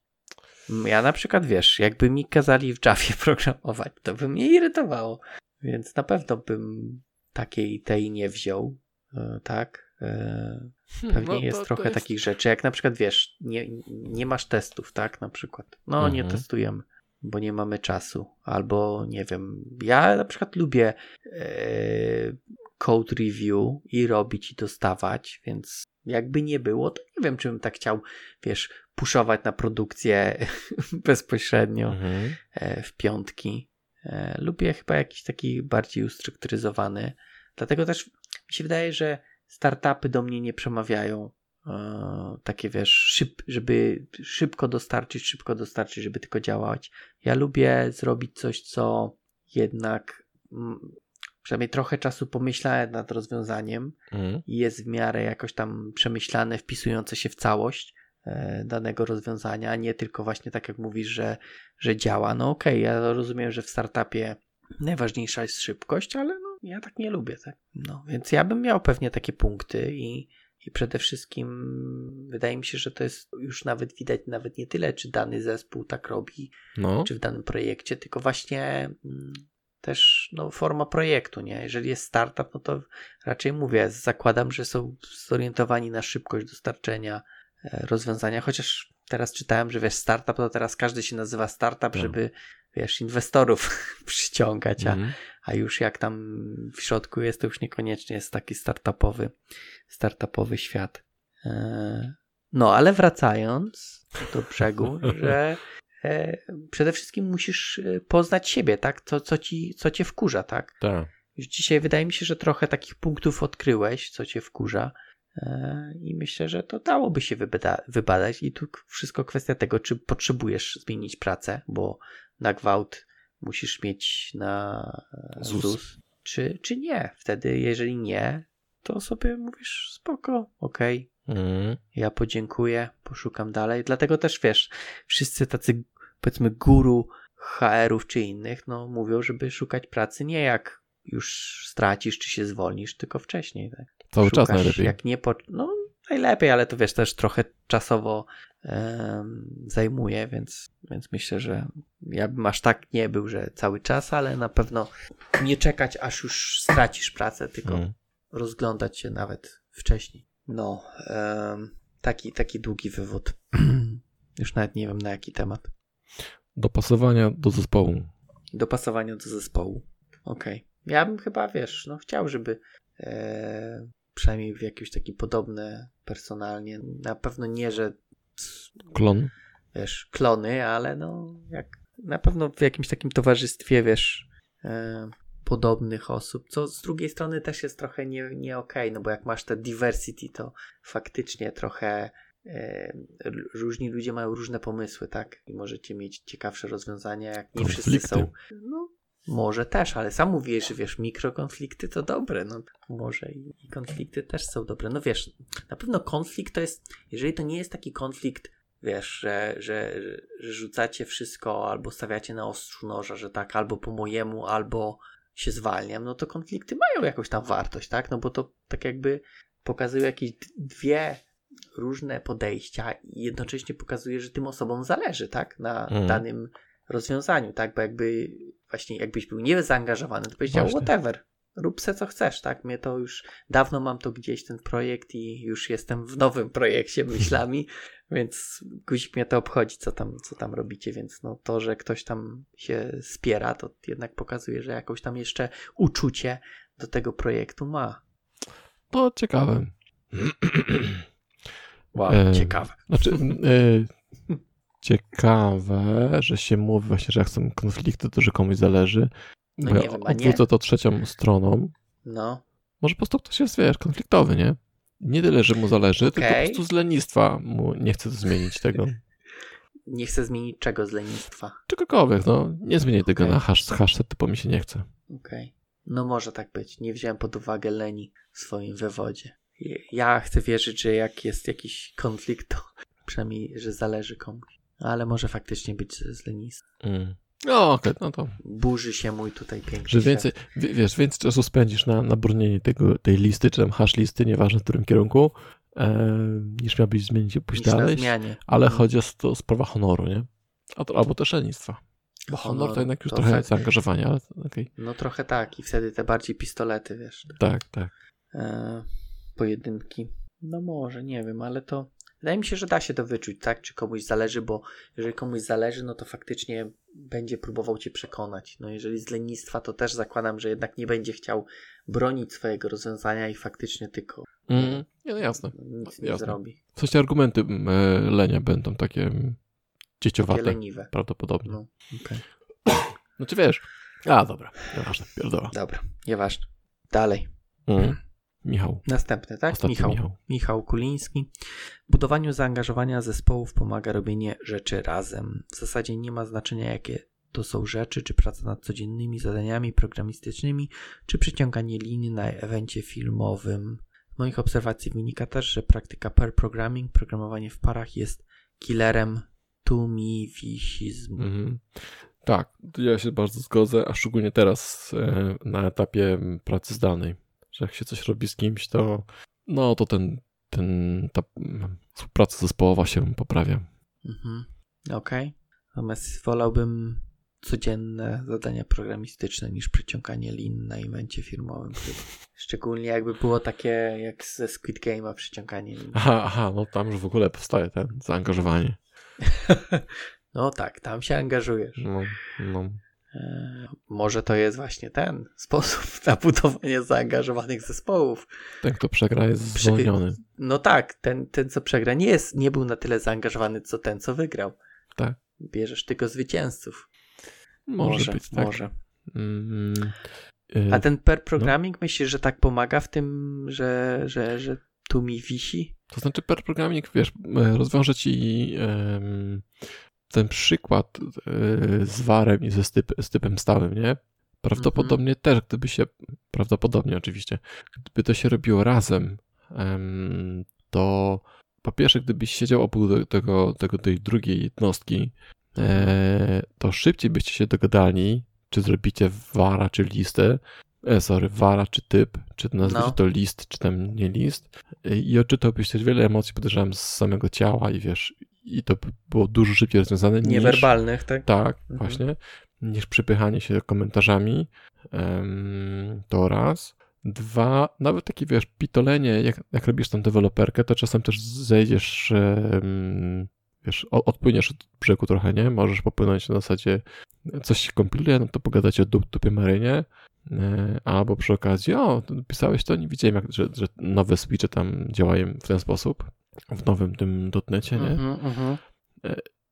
Ja na przykład, wiesz, jakby mi kazali w Javie programować, to by mnie irytowało. Więc na pewno bym takiej tej nie wziął, e, tak? E, hmm, pewnie no jest trochę jest... takich rzeczy, jak na przykład wiesz, nie, nie masz testów, tak? Na przykład. No, mhm. nie testujemy, bo nie mamy czasu. Albo nie wiem, ja na przykład lubię e, code review i robić i dostawać, więc jakby nie było, to nie wiem, czy bym tak chciał, wiesz, puszować na produkcję bezpośrednio mhm. e, w piątki. E, lubię chyba jakiś taki bardziej ustrukturyzowany. Dlatego też mi się wydaje, że startupy do mnie nie przemawiają. E, takie wiesz, szyb, żeby szybko dostarczyć, szybko dostarczyć, żeby tylko działać. Ja lubię zrobić coś, co jednak mm, przynajmniej trochę czasu pomyślałem nad rozwiązaniem Mhm. i jest w miarę jakoś tam przemyślane, wpisujące się w całość e, danego rozwiązania, a nie tylko właśnie tak jak mówisz, że, że działa. No okej, ja rozumiem, że w startupie najważniejsza jest szybkość, ale no ja tak nie lubię, tak? No więc ja bym miał pewnie takie punkty i, i przede wszystkim wydaje mi się, że to jest już nawet widać nawet nie tyle, czy dany zespół tak robi, No, czy w danym projekcie, tylko właśnie mm, też no, forma projektu, nie? Jeżeli jest startup, no to raczej mówię, zakładam, że są zorientowani na szybkość dostarczenia e, rozwiązania, chociaż teraz czytałem, że wiesz, startup to teraz każdy się nazywa startup, Tak. żeby wiesz, inwestorów przyciągać, a, Mhm. a już jak tam w środku jest, to już niekoniecznie jest taki startupowy, startupowy świat. E, No, ale wracając do brzegu, że e, przede wszystkim musisz e, poznać siebie, tak? Co, co, ci, co cię wkurza, tak? tak. Już dzisiaj wydaje mi się, że trochę takich punktów odkryłeś, co cię wkurza. I myślę, że to dałoby się wybada- wybadać. I tu wszystko kwestia tego, czy potrzebujesz zmienić pracę, bo na gwałt musisz mieć na ZUS. ZUS, czy, czy nie. Wtedy, jeżeli nie, to sobie mówisz spoko, okej, Mhm. ja podziękuję, poszukam dalej. Dlatego też wiesz, wszyscy tacy powiedzmy guru HR-ów czy innych, no mówią, żeby szukać pracy nie jak już stracisz czy się zwolnisz, tylko wcześniej. Tak? Cały czas Szukasz, najlepiej. Jak nie po... No najlepiej, ale to wiesz, też trochę czasowo zajmuje, więc, więc myślę, że ja bym aż tak nie był, że cały czas, ale na pewno nie czekać aż już stracisz pracę, tylko Mhm. rozglądać się nawet wcześniej. No, taki, taki długi wywód. Już nawet nie wiem na jaki temat. Dopasowania do zespołu. Dopasowanie do zespołu. Okej. Ja bym chyba, wiesz, no chciał, żeby e, przynajmniej w jakieś takie podobne personalnie, na pewno nie, że Klon. wiesz, klony, ale no jak na pewno w jakimś takim towarzystwie, wiesz, e, podobnych osób, co z drugiej strony też jest trochę nie, nie okej, no bo jak masz te diversity, to faktycznie trochę e, różni ludzie mają różne pomysły, tak? I możecie mieć ciekawsze rozwiązania, jak nie wszyscy Konflikty. są. No, może też, ale sam mówiłeś, że wiesz, mikrokonflikty to dobre, no może i, konflikty też są dobre. No wiesz, na pewno konflikt to jest, jeżeli to nie jest taki konflikt, wiesz, że, że, że rzucacie wszystko albo stawiacie na ostrzu noża, że tak, albo po mojemu, albo się zwalniam, no to konflikty mają jakąś tam wartość, tak? No bo to tak jakby pokazuje jakieś dwie różne podejścia i jednocześnie pokazuje, że tym osobom zależy, tak? Na Mhm. danym rozwiązaniu, tak? Bo jakby właśnie jakbyś był niezaangażowany, to byś powiedział Właśnie. whatever, rób se co chcesz, tak? Mnie to już dawno mam to gdzieś ten projekt i już jestem w nowym projekcie myślami, więc guzik mnie to obchodzi, co tam, co tam robicie, więc no to, że ktoś tam się spiera, to jednak pokazuje, że jakąś tam jeszcze uczucie do tego projektu ma. To ciekawe. Wow, E, ciekawe. Znaczy, e, ciekawe, że się mówi właśnie, że jak są konflikty, to że komuś zależy. No nie ja wiem, nie. to trzecią stroną. No, Może po prostu ktoś jest, wiesz, konfliktowy, nie? Nie tyle, że mu zależy, tylko po prostu z lenistwa mu nie chce zmienić tego. nie chcę zmienić czego z lenistwa. Czegokolwiek, no. Nie zmieniaj tego Okej. na hash, hashtag, typu mi się nie chce. Okej. No może tak być. Nie wziąłem pod uwagę leni w swoim wywodzie. Ja chcę wierzyć, że jak jest jakiś konflikt, to przynajmniej, że zależy komuś. Ale może faktycznie być z, lenistwa. Mm. No okej, no to, Burzy się mój tutaj piękny że więcej, wie- wiesz, więcej czasu spędzisz na, na bronienie tego, tej listy, czy tam hash listy, nieważne w którym kierunku, e, niż miałbyś zmienić i pójść niż na dalej. zmianie. Ale Mhm. chodzi o to sprawa honoru, nie? A to, albo też lenistwa. Bo honor, Honor, to jednak już to trochę zaangażowania, ale okej. No trochę tak. I wtedy te bardziej pistolety, wiesz. Tak, tak. e, pojedynki. No może, nie wiem, ale to wydaje mi się, że da się to wyczuć, tak? Czy komuś zależy, bo jeżeli komuś zależy, no to faktycznie będzie próbował cię przekonać. No jeżeli z lenistwa, to też zakładam, że jednak nie będzie chciał bronić swojego rozwiązania i faktycznie tylko Mm, nie, no jasne. nic nie Jasne. zrobi. W sensie argumenty mm, e, Lenia będą takie mm, Takie dzieciowate, leniwe. prawdopodobnie. No, okej. Znaczy wiesz, a dobra, nieważne, pierdoła. Dobra, nieważne. Dalej. Mm. Michał. Następny, tak? Ostatni Michał. Michał. Michał Kuliński. Budowaniu zaangażowania zespołów pomaga robienie rzeczy razem. W zasadzie nie ma znaczenia, jakie to są rzeczy, czy praca nad codziennymi zadaniami programistycznymi, czy przeciąganie linii na evencie filmowym. Z moich obserwacji wynika też, że praktyka pair programming, programowanie w parach jest killerem tumiwisizmu. Mhm. Tak, ja się bardzo zgodzę, a szczególnie teraz e, na etapie pracy zdalnej, że jak się coś robi z kimś, to no to ten, ten ta współpraca zespołowa się poprawia. Mhm. Okej. Natomiast wolałbym codzienne zadania programistyczne niż przeciąganie lin na evencie firmowym. Szczególnie jakby było takie jak ze Squid Game'a przeciąganie lin. Aha, aha, no tam już w ogóle powstaje ten zaangażowanie. No tak, tam się angażujesz. No, no. Eee, może to jest właśnie ten sposób na budowanie zaangażowanych zespołów. Ten, kto przegra, jest zwolniony. No tak, ten, ten co przegra nie jest, nie był na tyle zaangażowany, co ten, co wygrał. Tak. Bierzesz tylko zwycięzców. Może, być, tak. Może. Mm, y, A ten pair programming myślisz, że tak pomaga w tym, że, że, że tu mi wisi? To znaczy, per programming, wiesz, e, rozwiąże ci em, ten przykład e, z warem i ze styp, z typem stałym, nie? Prawdopodobnie też, gdyby się, prawdopodobnie oczywiście, gdyby to się robiło razem, em, to po pierwsze, gdybyś siedział obok tego, tego, tej drugiej jednostki, e, to szybciej byście się dogadali, czy zrobicie wara, czy listę, e, sorry, wara, czy typ, czy nazwiecie No. to list, czy tam nie list, i odczytałbyś też wiele emocji, podejrzewam, z samego ciała i wiesz, i to by było dużo szybciej rozwiązane niż... Niewerbalnych, tak? Tak, Mhm. właśnie, niż przypychanie się komentarzami, to raz. Dwa, nawet takie, wiesz, pitolenie, jak, jak robisz tam deweloperkę, to czasem też zejdziesz, wiesz, odpłyniesz od brzegu trochę, nie? Możesz popłynąć na zasadzie, coś się kompiluje, no to pogadać o dup, dupie marynie, e, albo przy okazji, o, pisałeś to, nie widziałem, jak, że, że nowe switche tam działają w ten sposób, w nowym tym dotnecie, nie? Mhm, mhm.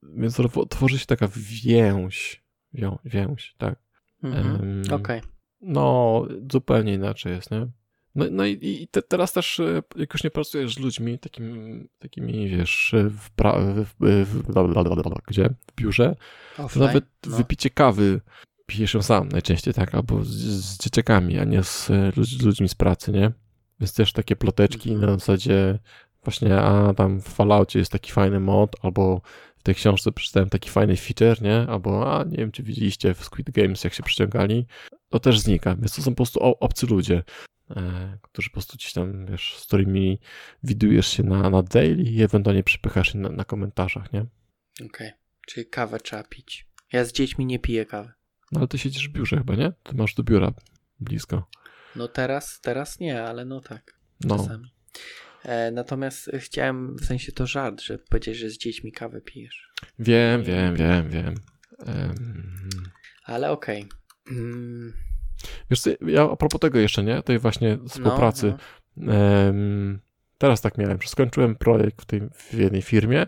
Więc to tworzy się taka więź, wią, więź, tak. Mhm. Em, Okej. No, zupełnie inaczej jest, nie? No, no i, i te, teraz też, e, jak już nie pracujesz z ludźmi, takim, takimi, wiesz, w, pra, w, w, w, gdzie? W biurze, to Offline? nawet No. wypicie kawy pijesz ją sam najczęściej, tak, albo z, z dzieciakami, a nie z e, ludź, ludźmi z pracy, nie? Więc też takie ploteczki na zasadzie właśnie, a tam w Falloutie jest taki fajny mod, albo w tej książce przeczytałem taki fajny feature, nie? Albo, a nie wiem, czy widzieliście w Squid Games, jak się przyciągali. To też znika, więc to są po prostu obcy ludzie, e, którzy po prostu gdzieś tam, wiesz, z którymi widujesz się na, na daily i ewentualnie przypychasz się na, na komentarzach, nie? Okej. Czyli kawę trzeba pić. Ja z dziećmi nie piję kawy. No ale ty siedzisz w biurze chyba, nie? Ty masz do biura blisko. No teraz, teraz nie, ale no tak. No, Czasami. E, natomiast chciałem, w sensie to żart, że powiedzieć, że z dziećmi kawę pijesz. wiem, wiem, wiem, wiem. Em, Ale okej. Mm, Wiesz co, ja a propos tego jeszcze, nie? Tej właśnie współpracy. No, Em, teraz tak miałem, że skończyłem projekt w, tej, w jednej firmie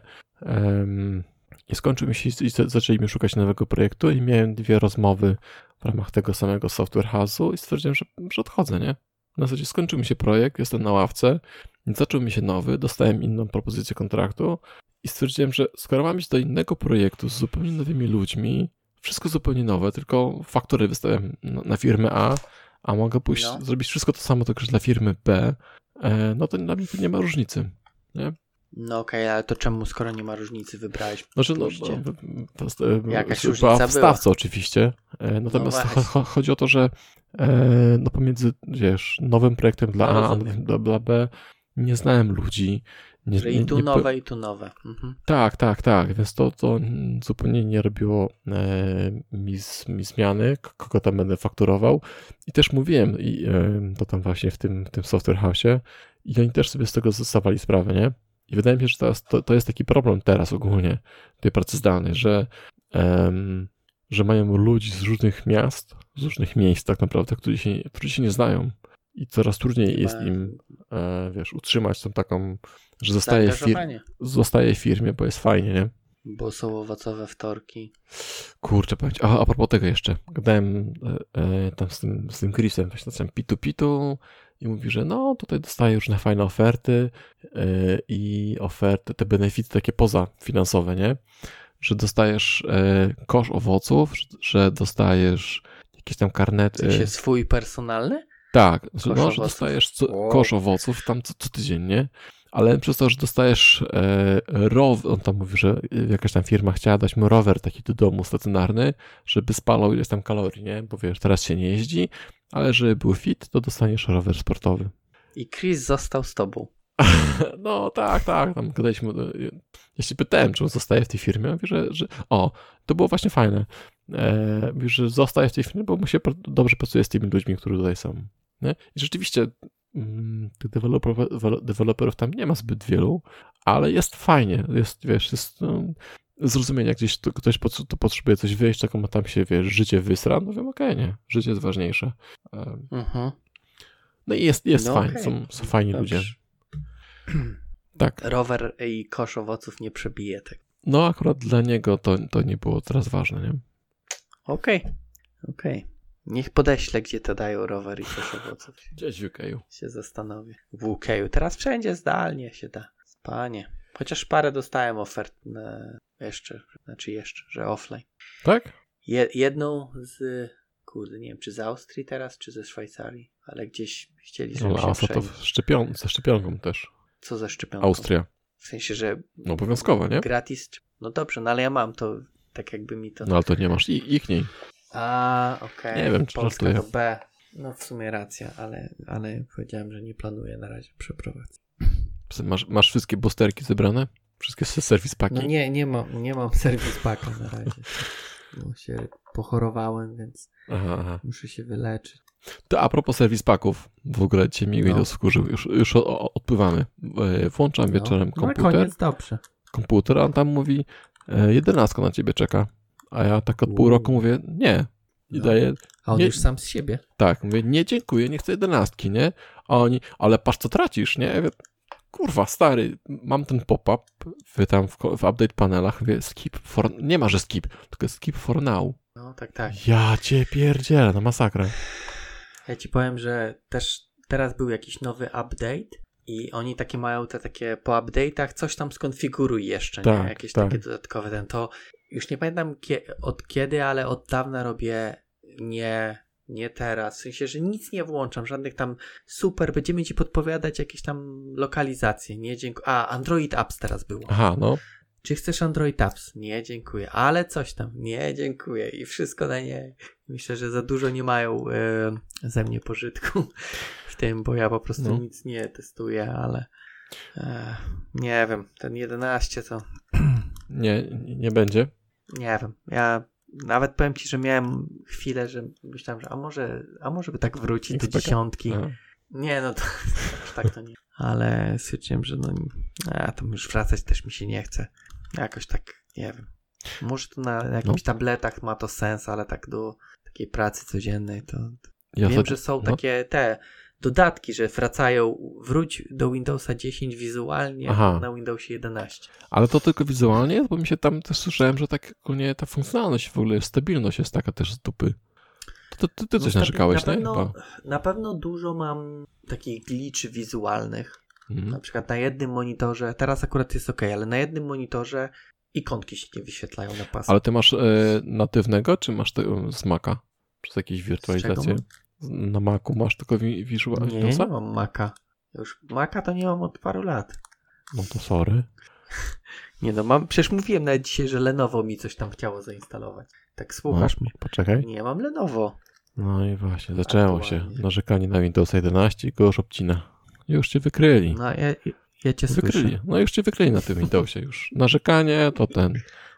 i skończył mi się i za- zaczęliśmy szukać nowego projektu i miałem dwie rozmowy w ramach tego samego software house'u i stwierdziłem, że, że odchodzę, nie? Na zasadzie skończył mi się projekt, jestem na ławce, zaczął mi się nowy, dostałem inną propozycję kontraktu i stwierdziłem, że skoro mam iść do innego projektu z zupełnie nowymi ludźmi, wszystko zupełnie nowe, tylko faktury wystawiam na, firmę A, a mogę pójść, No. zrobić wszystko to samo, tylko że dla firmy B, e, no to dla mnie nie ma różnicy. Nie? No okej, ale to czemu, skoro nie ma różnicy, wybrałeś Znaczy, no, no, to, to, Jakaś była różnica w stawce oczywiście, e, natomiast No cho- właśnie. cho- chodzi o to, że e, no pomiędzy, wiesz, nowym projektem dla No A, a dla, dla B nie znałem ludzi. Nie, Że i tu nie nowe, i tu nowe. Mhm. Tak, tak, tak, więc to, to zupełnie nie robiło e, mi, z- mi zmiany, kogo tam będę fakturował. I też mówiłem, i, e, to tam właśnie w tym, w tym software house'ie, i oni też sobie z tego zdawali sprawę, nie? I wydaje mi się, że teraz to, to jest taki problem teraz ogólnie tej pracy zdalnej, że, em, że mają ludzi z różnych miast, z różnych miejsc tak naprawdę, którzy się, którzy się nie znają. I coraz trudniej jest im, e, wiesz, utrzymać tą taką, że zostaje fir- zostaje w firmie, bo jest fajnie, nie? Bo są owocowe wtorki. Kurczę, powiem ci, a, a propos tego jeszcze, gadałem e, e, tam z tym, z tym Chrisem, właśnie tam pitu pitu i mówi, że no tutaj dostaje różne fajne oferty yy, i oferty, te benefity takie pozafinansowe, nie? Że dostajesz yy, kosz owoców, że, dostajesz jakieś tam karnety. W sensie swój personalny? Tak, że, Kosz no, że owoców? dostajesz co, Wow. kosz owoców tam co, co tydzień, nie? Ale przez to, że dostajesz e, rower, on tam mówi, że jakaś tam firma chciała dać mu rower taki do domu stacjonarny, żeby spalał ileś tam kalorii, nie? Bo wiesz, teraz się nie jeździ, ale żeby był fit, to dostaniesz rower sportowy. I Chris został z tobą. No tak, tak, tam gadaliśmy, się pytałem, czy on zostaje w tej firmie, mówi, że, że o, to było właśnie fajne, e, mówi, że zostaje w tej firmie, bo mu się dobrze pracuje z tymi ludźmi, którzy tutaj są, nie? I rzeczywiście mm, tych deweloperów, deweloperów tam nie ma zbyt wielu, ale jest fajnie, jest, wiesz, jest no, zrozumienie, jak gdzieś to, ktoś to potrzebuje coś wyjść, taką ma tam się, wiesz, życie wysra, no wiem, okej, nie, życie jest ważniejsze. Mhm. No i jest, jest No fajnie, okej. są, są fajni ludzie. Dobrze. Tak. Rower i kosz owoców nie przebije tego. No akurat dla niego to, to nie było teraz ważne, nie? Okej, okej. Niech podeślę, gdzie to dają rower i kosz owoców. Gdzieś w UK. Się zastanowię. W UK. Teraz wszędzie zdalnie się da. Panie. Chociaż parę dostałem ofert na jeszcze, znaczy jeszcze, że offline. Tak? Je, jedną z, kurde, nie wiem, czy z Austrii teraz, czy ze Szwajcarii, ale gdzieś chcieli, żebym No, się a co to szczepion ze szczepionką też. Co za szczepionką? Austria. W sensie, że No obowiązkowo, nie? gratis. No dobrze, no ale ja mam to, tak jakby mi to... No ale to nie masz i, ich niej. A, okej. Nie wiem, czy Polska to B. No w sumie racja, ale, ale powiedziałem, że nie planuję na razie przeprowadzać. Masz, masz wszystkie boosterki zebrane? Wszystkie se- serwis paki? No nie, nie mam, nie mam serwis paka na razie. No się pochorowałem, więc Aha, aha. muszę się wyleczyć. To a propos serwis paków, w ogóle cię mi No. Windows wkurzył, już, już odpływamy. E, Włączam wieczorem no, komputer, koniec dobrze. komputer, a on tam mówi e, jedenastka na ciebie czeka. A ja tak od pół Uuu. roku mówię, nie. I No. daję, A on Nie- już sam z siebie. tak, mówię, nie dziękuję, nie chcę jedenastki, nie? A oni, ale patrz co tracisz, nie? Kurwa, stary, mam ten pop-up tam w, w update panelach, mówię, skip for, nie ma, że skip, tylko skip for now. No tak, tak. Ja cię pierdzielę, na masakrę. Ja ci powiem, że też teraz był jakiś nowy update i oni takie mają te takie po update'ach coś tam skonfiguruj jeszcze, Tak, nie? Jakieś tak. takie dodatkowe ten to już nie pamiętam kie, od kiedy, ale od dawna robię nie nie teraz, w sensie, że nic nie włączam, żadnych tam super, będziemy ci podpowiadać jakieś tam lokalizacje, nie dziękuję. A, Android Apps teraz było. Aha, no. Czy chcesz Android Apps? Nie, dziękuję. Ale coś tam. Nie, dziękuję. I wszystko na nie. Myślę, że za dużo nie mają e, ze mnie pożytku w tym, bo ja po prostu No. nic nie testuję, ale e, nie wiem. Ten 11 to Nie, nie będzie. nie wiem. Ja nawet powiem ci, że miałem chwilę, że myślałem, że a może, a może by tak wrócić do dziesiątki. Aha. Nie, no to tak to nie. Ale stwierdziłem, że no a, tam już wracać też mi się nie chce. Jakoś tak, nie wiem. Może to na jakimś tabletach ma to sens, ale tak do takiej pracy codziennej to... Ja Wiem, że są no. takie te dodatki, że wracają, wróć do Windowsa 10 wizualnie Aha. na Windowsie 11. Ale to tylko wizualnie bo mi się tam też słyszałem, że tak ogólnie ta funkcjonalność w ogóle, stabilność jest taka też z dupy. To, ty, ty No, coś stabi- narzekałeś, na nie? pewno, Chyba. na pewno dużo mam takich gliczy wizualnych. Mhm. Na przykład na jednym monitorze, teraz akurat jest ok, ale na jednym monitorze ikonki się nie wyświetlają na pasach. Ale ty masz e, natywnego, czy masz te, z Maca? Przez jakieś wirtualizację? Na Macu masz tylko Visual Nie, nie mam Maca. Już Maca to nie mam od paru lat. No to sorry. Nie no, mam, przecież mówiłem nawet dzisiaj, że Lenovo mi coś tam chciało zainstalować. Tak słuchasz no, mnie? Poczekaj. Nie mam Lenovo. No i właśnie, zaczęło się. Narzekanie na Windows 11 i go już obcina. Już cię wykryli. No ja, ja cię Wykryli. słyszę. No już cię wykryli na tym Windowsie już. Narzekanie to ten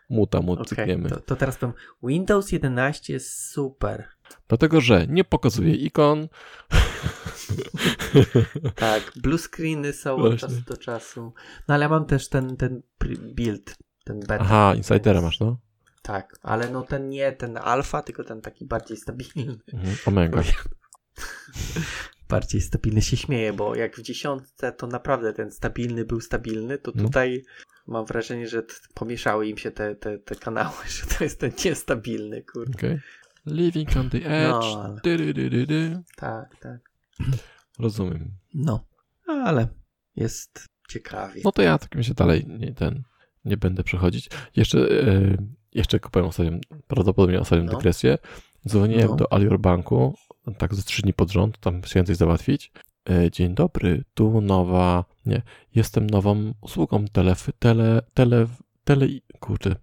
muta mut cykniemy. to, to teraz powiem. Windows 11 jest super. Dlatego, że nie pokazuje ikon. Tak, blue screeny są od Właśnie. czasu do czasu. No ale ja mam też ten, ten build, ten beta. Aha, Insidera więc- masz, no? Tak, ale no ten nie ten alfa, tylko ten taki bardziej stabilny. Mhm. Omega. Bardziej stabilny się śmieje, bo jak w dziesiątce to naprawdę ten stabilny był stabilny, to No. tutaj mam wrażenie, że pomieszały im się te, te, te kanały, że to jest ten niestabilny, kurde. Okay. Living on the edge. No, ale Dy, dy, dy, dy, dy. tak, tak. rozumiem. No, ale jest ciekawie. No to ja takim się dalej nie, ten, nie będę przechodzić. Jeszcze, e, jeszcze powiem ostatnią, prawdopodobnie ostatnią No. dygresję. Dzwoniłem No. do Alior Banku, tak ze trzy dni pod rząd, tam chciałem coś załatwić. Dzień dobry, tu nowa, nie, jestem nową usługą telef, tele, tele, tele, kurczę,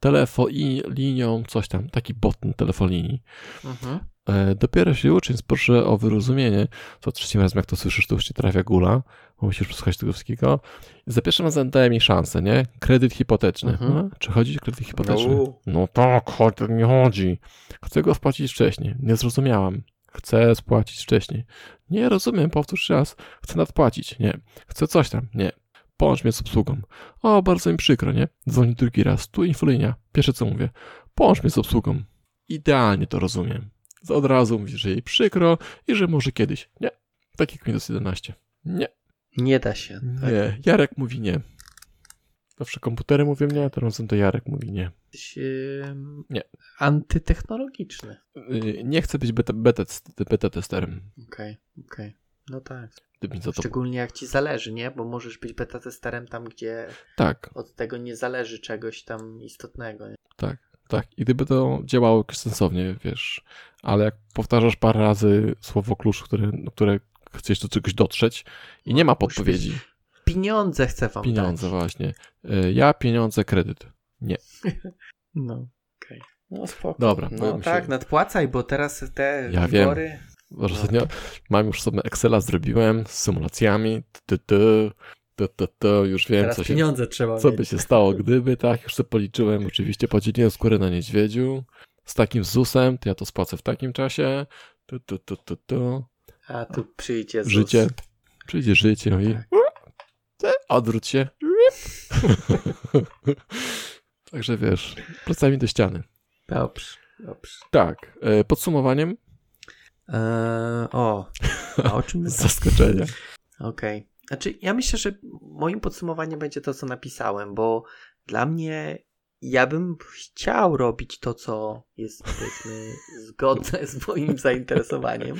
telefo i linią, coś tam, taki bot na telefonii. Mhm. E, dopiero się uczy, więc proszę o wyrozumienie. Co trzecim razem, jak to słyszysz, to już ci trafia gula, bo musisz przesłuchać tego wszystkiego. Za pierwszym razem daje mi szansę, nie? Kredyt hipoteczny. Mhm. No, czy chodzi o kredyt hipoteczny? No. No tak, chodź, to nie chodzi. Chcę go spłacić wcześniej. Nie zrozumiałam. Chcę spłacić wcześniej. Nie rozumiem, powtórz raz. Chcę nadpłacić. Nie. Chcę coś tam. Nie. Połącz mnie z obsługą. O, bardzo mi przykro, nie? Dzwoni drugi raz. Tu infolinia. Pierwsze co mówię. Połącz mnie z obsługą. Idealnie to rozumiem. Od razu mówi, że jej przykro i że może kiedyś. Nie. Tak jak Windows 11. Nie. Nie da się. Tak? Nie. Jarek mówi nie. Zawsze komputery mówią nie, teraz to Jarek mówi nie. Jesteś, Nie. Antytechnologiczny. Yy, Nie chcę być beta, beta, beta testerem. Okej, okej. No tak. Gdyby mi za to... Szczególnie jak ci zależy, nie? Bo możesz być beta testerem tam, gdzie Tak, od tego nie zależy czegoś tam istotnego. Nie? tak, tak. I gdyby to działało sensownie, wiesz, ale jak powtarzasz parę razy słowo klucz, które, które chcesz do czegoś dotrzeć i nie ma podpowiedzi. Pieniądze chcę wam Pieniądze dać. właśnie. Yy, Ja, pieniądze, kredyt. No, okej. No spoko. Dobra, No mi się- tak, nadpłacaj, bo teraz te Ja wiem. wybory... Może ostatnio mam już sobie Excela zrobiłem z symulacjami. Tu, tu, tu, tu, tu, już wiem, Teraz co się Co by się stało, gdyby, tak? Już sobie policzyłem, oczywiście podzieliłem skórę na niedźwiedziu. Z takim ZUS-em, to ja to spłacę w takim czasie. Tu, tu, tu, tu, tu. A tu przyjdzie ZUS. Życie. Przyjdzie życie i Tak. odwróć się. Także wiesz, plecami do ściany. Dobrze, dobrze. Tak, e, podsumowaniem Eee, o, a o czym my z zaskoczenia. Okej. Znaczy, ja myślę, że moim podsumowaniem będzie to, co napisałem, bo dla mnie ja bym chciał robić to, co jest powiedzmy zgodne z moim zainteresowaniem.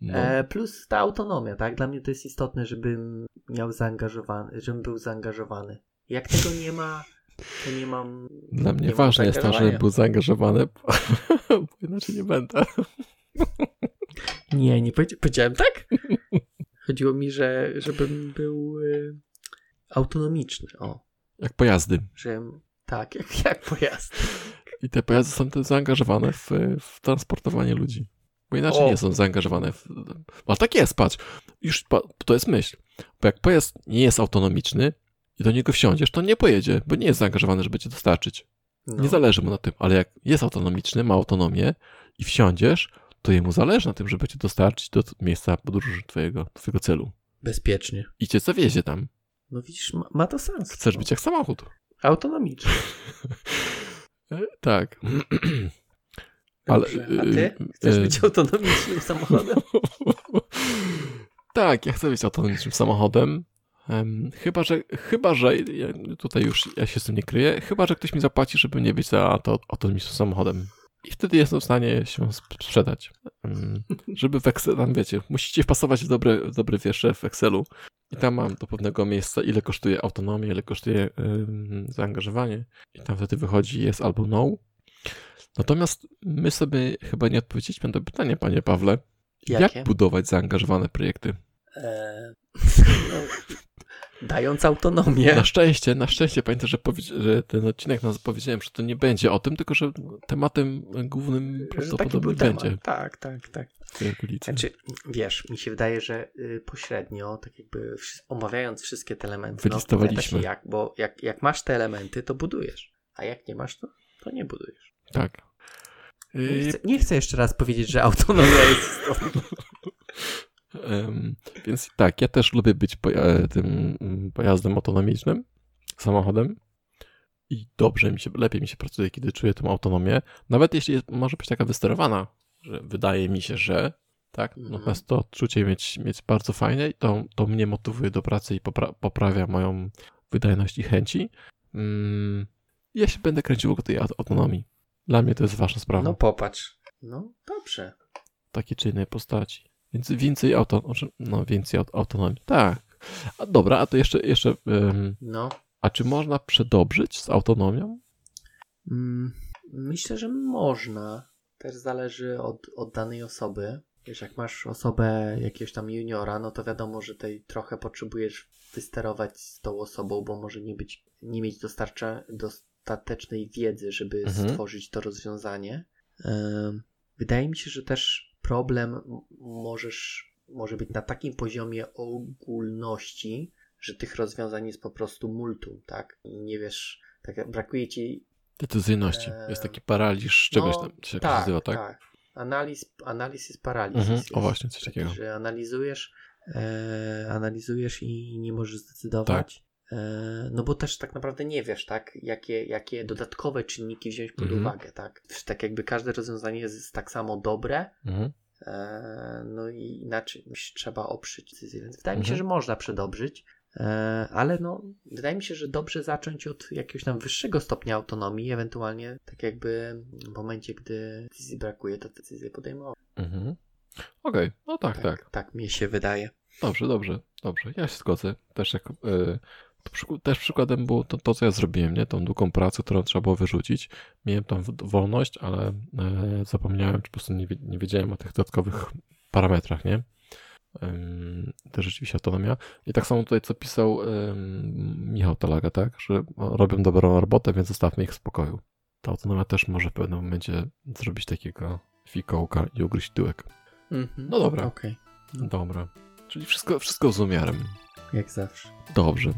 No, E, plus ta autonomia, tak? Dla mnie to jest istotne, żebym miał zaangażowany, żebym był zaangażowany. Jak tego nie ma, to nie mam. dla mnie nie ważne jest to, zaangażowania. żeby był zaangażowany, bo, bo inaczej nie będę. Nie, nie powiedzia- powiedziałem tak. Chodziło mi, że żebym był y, autonomiczny. O, Jak pojazdy. że tak, jak, jak pojazd. I te pojazdy są też zaangażowane w, w transportowanie ludzi. Bo inaczej O. nie są zaangażowane w... Ale tak jest, patrz. Już pa- to jest myśl. Bo jak pojazd nie jest autonomiczny i do niego wsiądziesz, to nie pojedzie, bo nie jest zaangażowany, żeby cię dostarczyć. No. Nie zależy mu na tym. Ale jak jest autonomiczny, ma autonomię i wsiądziesz, to jemu zależy na tym, żeby cię dostarczyć do miejsca podróży twojego, twojego celu. Bezpiecznie. I cię zawiezie tam. No widzisz, ma, ma to sens. Chcesz no. być jak samochód. autonomiczny. E, Tak. Ale, Dobrze. A ty? y, Chcesz być autonomicznym samochodem? tak, ja chcę być autonomicznym samochodem. Em, chyba, że, chyba, że ja, tutaj już ja się z tym nie kryję, chyba, że ktoś mi zapłaci, żeby nie być za to autonomicznym samochodem. I wtedy jestem w stanie się sp- sprzedać. Em, żeby w tam wiecie, musicie wpasować w dobre, w dobre wiersze w Excelu. I tam mam do pewnego miejsca, ile kosztuje autonomia, ile kosztuje em, zaangażowanie. I tam wtedy wychodzi jest albo no. Natomiast my sobie chyba nie odpowiedzieliśmy na to pytanie, panie Pawle. Jakie? Jak budować zaangażowane projekty? Eee, no, dając autonomię. Na szczęście, na szczęście pamiętam, że, że ten odcinek nas powiedziałem, że to nie będzie o tym, tylko że tematem głównym prawdopodobnie był temat. będzie Tak, tak, tak. Znaczy, wiesz, mi się wydaje, że y, pośrednio, tak jakby omawiając wszystkie te elementy, Wylistowaliśmy. no, jak, bo jak, jak masz te elementy, to budujesz, a jak nie masz, to, to nie budujesz. Tak. Nie Yy, chcę, nie chcę jeszcze raz powiedzieć, że autonomia jest istotna. em, więc tak, ja też lubię być poja- tym mm, pojazdem autonomicznym, samochodem. I dobrze mi się, lepiej mi się pracuje, kiedy czuję tą autonomię. Nawet jeśli jest, może być taka wysterowana, że wydaje mi się, że tak, Mhm. natomiast to odczucie mieć, mieć bardzo fajne i to, to mnie motywuje do pracy i popra- poprawia moją wydajność i chęci. Mm, ja się będę kręcił wokół tej aut- autonomii. Dla mnie to jest ważna sprawa. No popatrz. No dobrze. takiej czy innej postaci. Więc więcej auto, znaczy, no więcej aut- autonomii. Tak. A dobra, a to jeszcze, jeszcze ym, No. a czy można przedobrzyć z autonomią? Mm, Myślę, że można. Też zależy od, od danej osoby. Wiesz, jak masz osobę jakiegoś tam juniora, no to wiadomo, że tej trochę potrzebujesz wysterować z tą osobą, bo może nie być, nie mieć dostarcza, dostatecznej wiedzy, żeby Mhm. stworzyć to rozwiązanie. Wydaje mi się, że też problem możesz, może być na takim poziomie ogólności, że tych rozwiązań jest po prostu multum, tak? I nie wiesz, tak brakuje ci Decyzyjności. Eee, Jest taki paraliż czegoś no, tam się tak, nazywa, tak? tak. Analiz, analiz jest paraliż. Mhm. Jest, O właśnie, coś takiego. Że analizujesz, e, analizujesz i nie możesz zdecydować. E, no bo też tak naprawdę nie wiesz, tak, jakie, jakie dodatkowe czynniki wziąć pod Mhm. uwagę, tak. Tak jakby każde rozwiązanie jest tak samo dobre, Mhm. e, no i inaczej trzeba oprzeć decyzję. Więc wydaje mi się, Mhm. że można przedobrzyć. E, ale no, wydaje mi się, że dobrze zacząć od jakiegoś tam wyższego stopnia autonomii, ewentualnie tak jakby w momencie, gdy decyzji brakuje, to decyzję podejmować. Mhm. Okej, no tak, tak. Tak mi się wydaje. Dobrze, dobrze, dobrze. Ja się zgodzę. Też, jak, y, też przykładem było to, to, co ja zrobiłem, nie? Tą długą pracę, którą trzeba było wyrzucić. Miałem tam wolność, ale e, zapomniałem, czy po prostu nie, nie wiedziałem o tych dodatkowych parametrach, nie? To rzeczywiście autonomia. I tak samo tutaj, co pisał Michał Talaga, tak? Że robią dobrą robotę, więc zostawmy ich w spokoju. Ta autonomia też może w pewnym momencie zrobić takiego fikołka i ugryźć tyłek. No dobra. Okej, Dobra. Czyli wszystko, wszystko z umiarem. jak zawsze. Dobrze.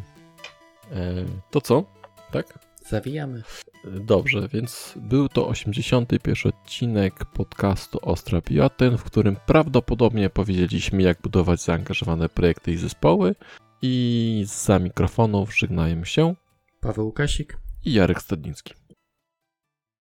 E, to co? Tak? Zawijamy. Dobrze, więc był to 81 odcinek podcastu Ostra ten, w którym prawdopodobnie powiedzieliśmy, jak budować zaangażowane projekty i zespoły. I za mikrofonów żegnają się Paweł Łukasik. i Jarek Stadnicki.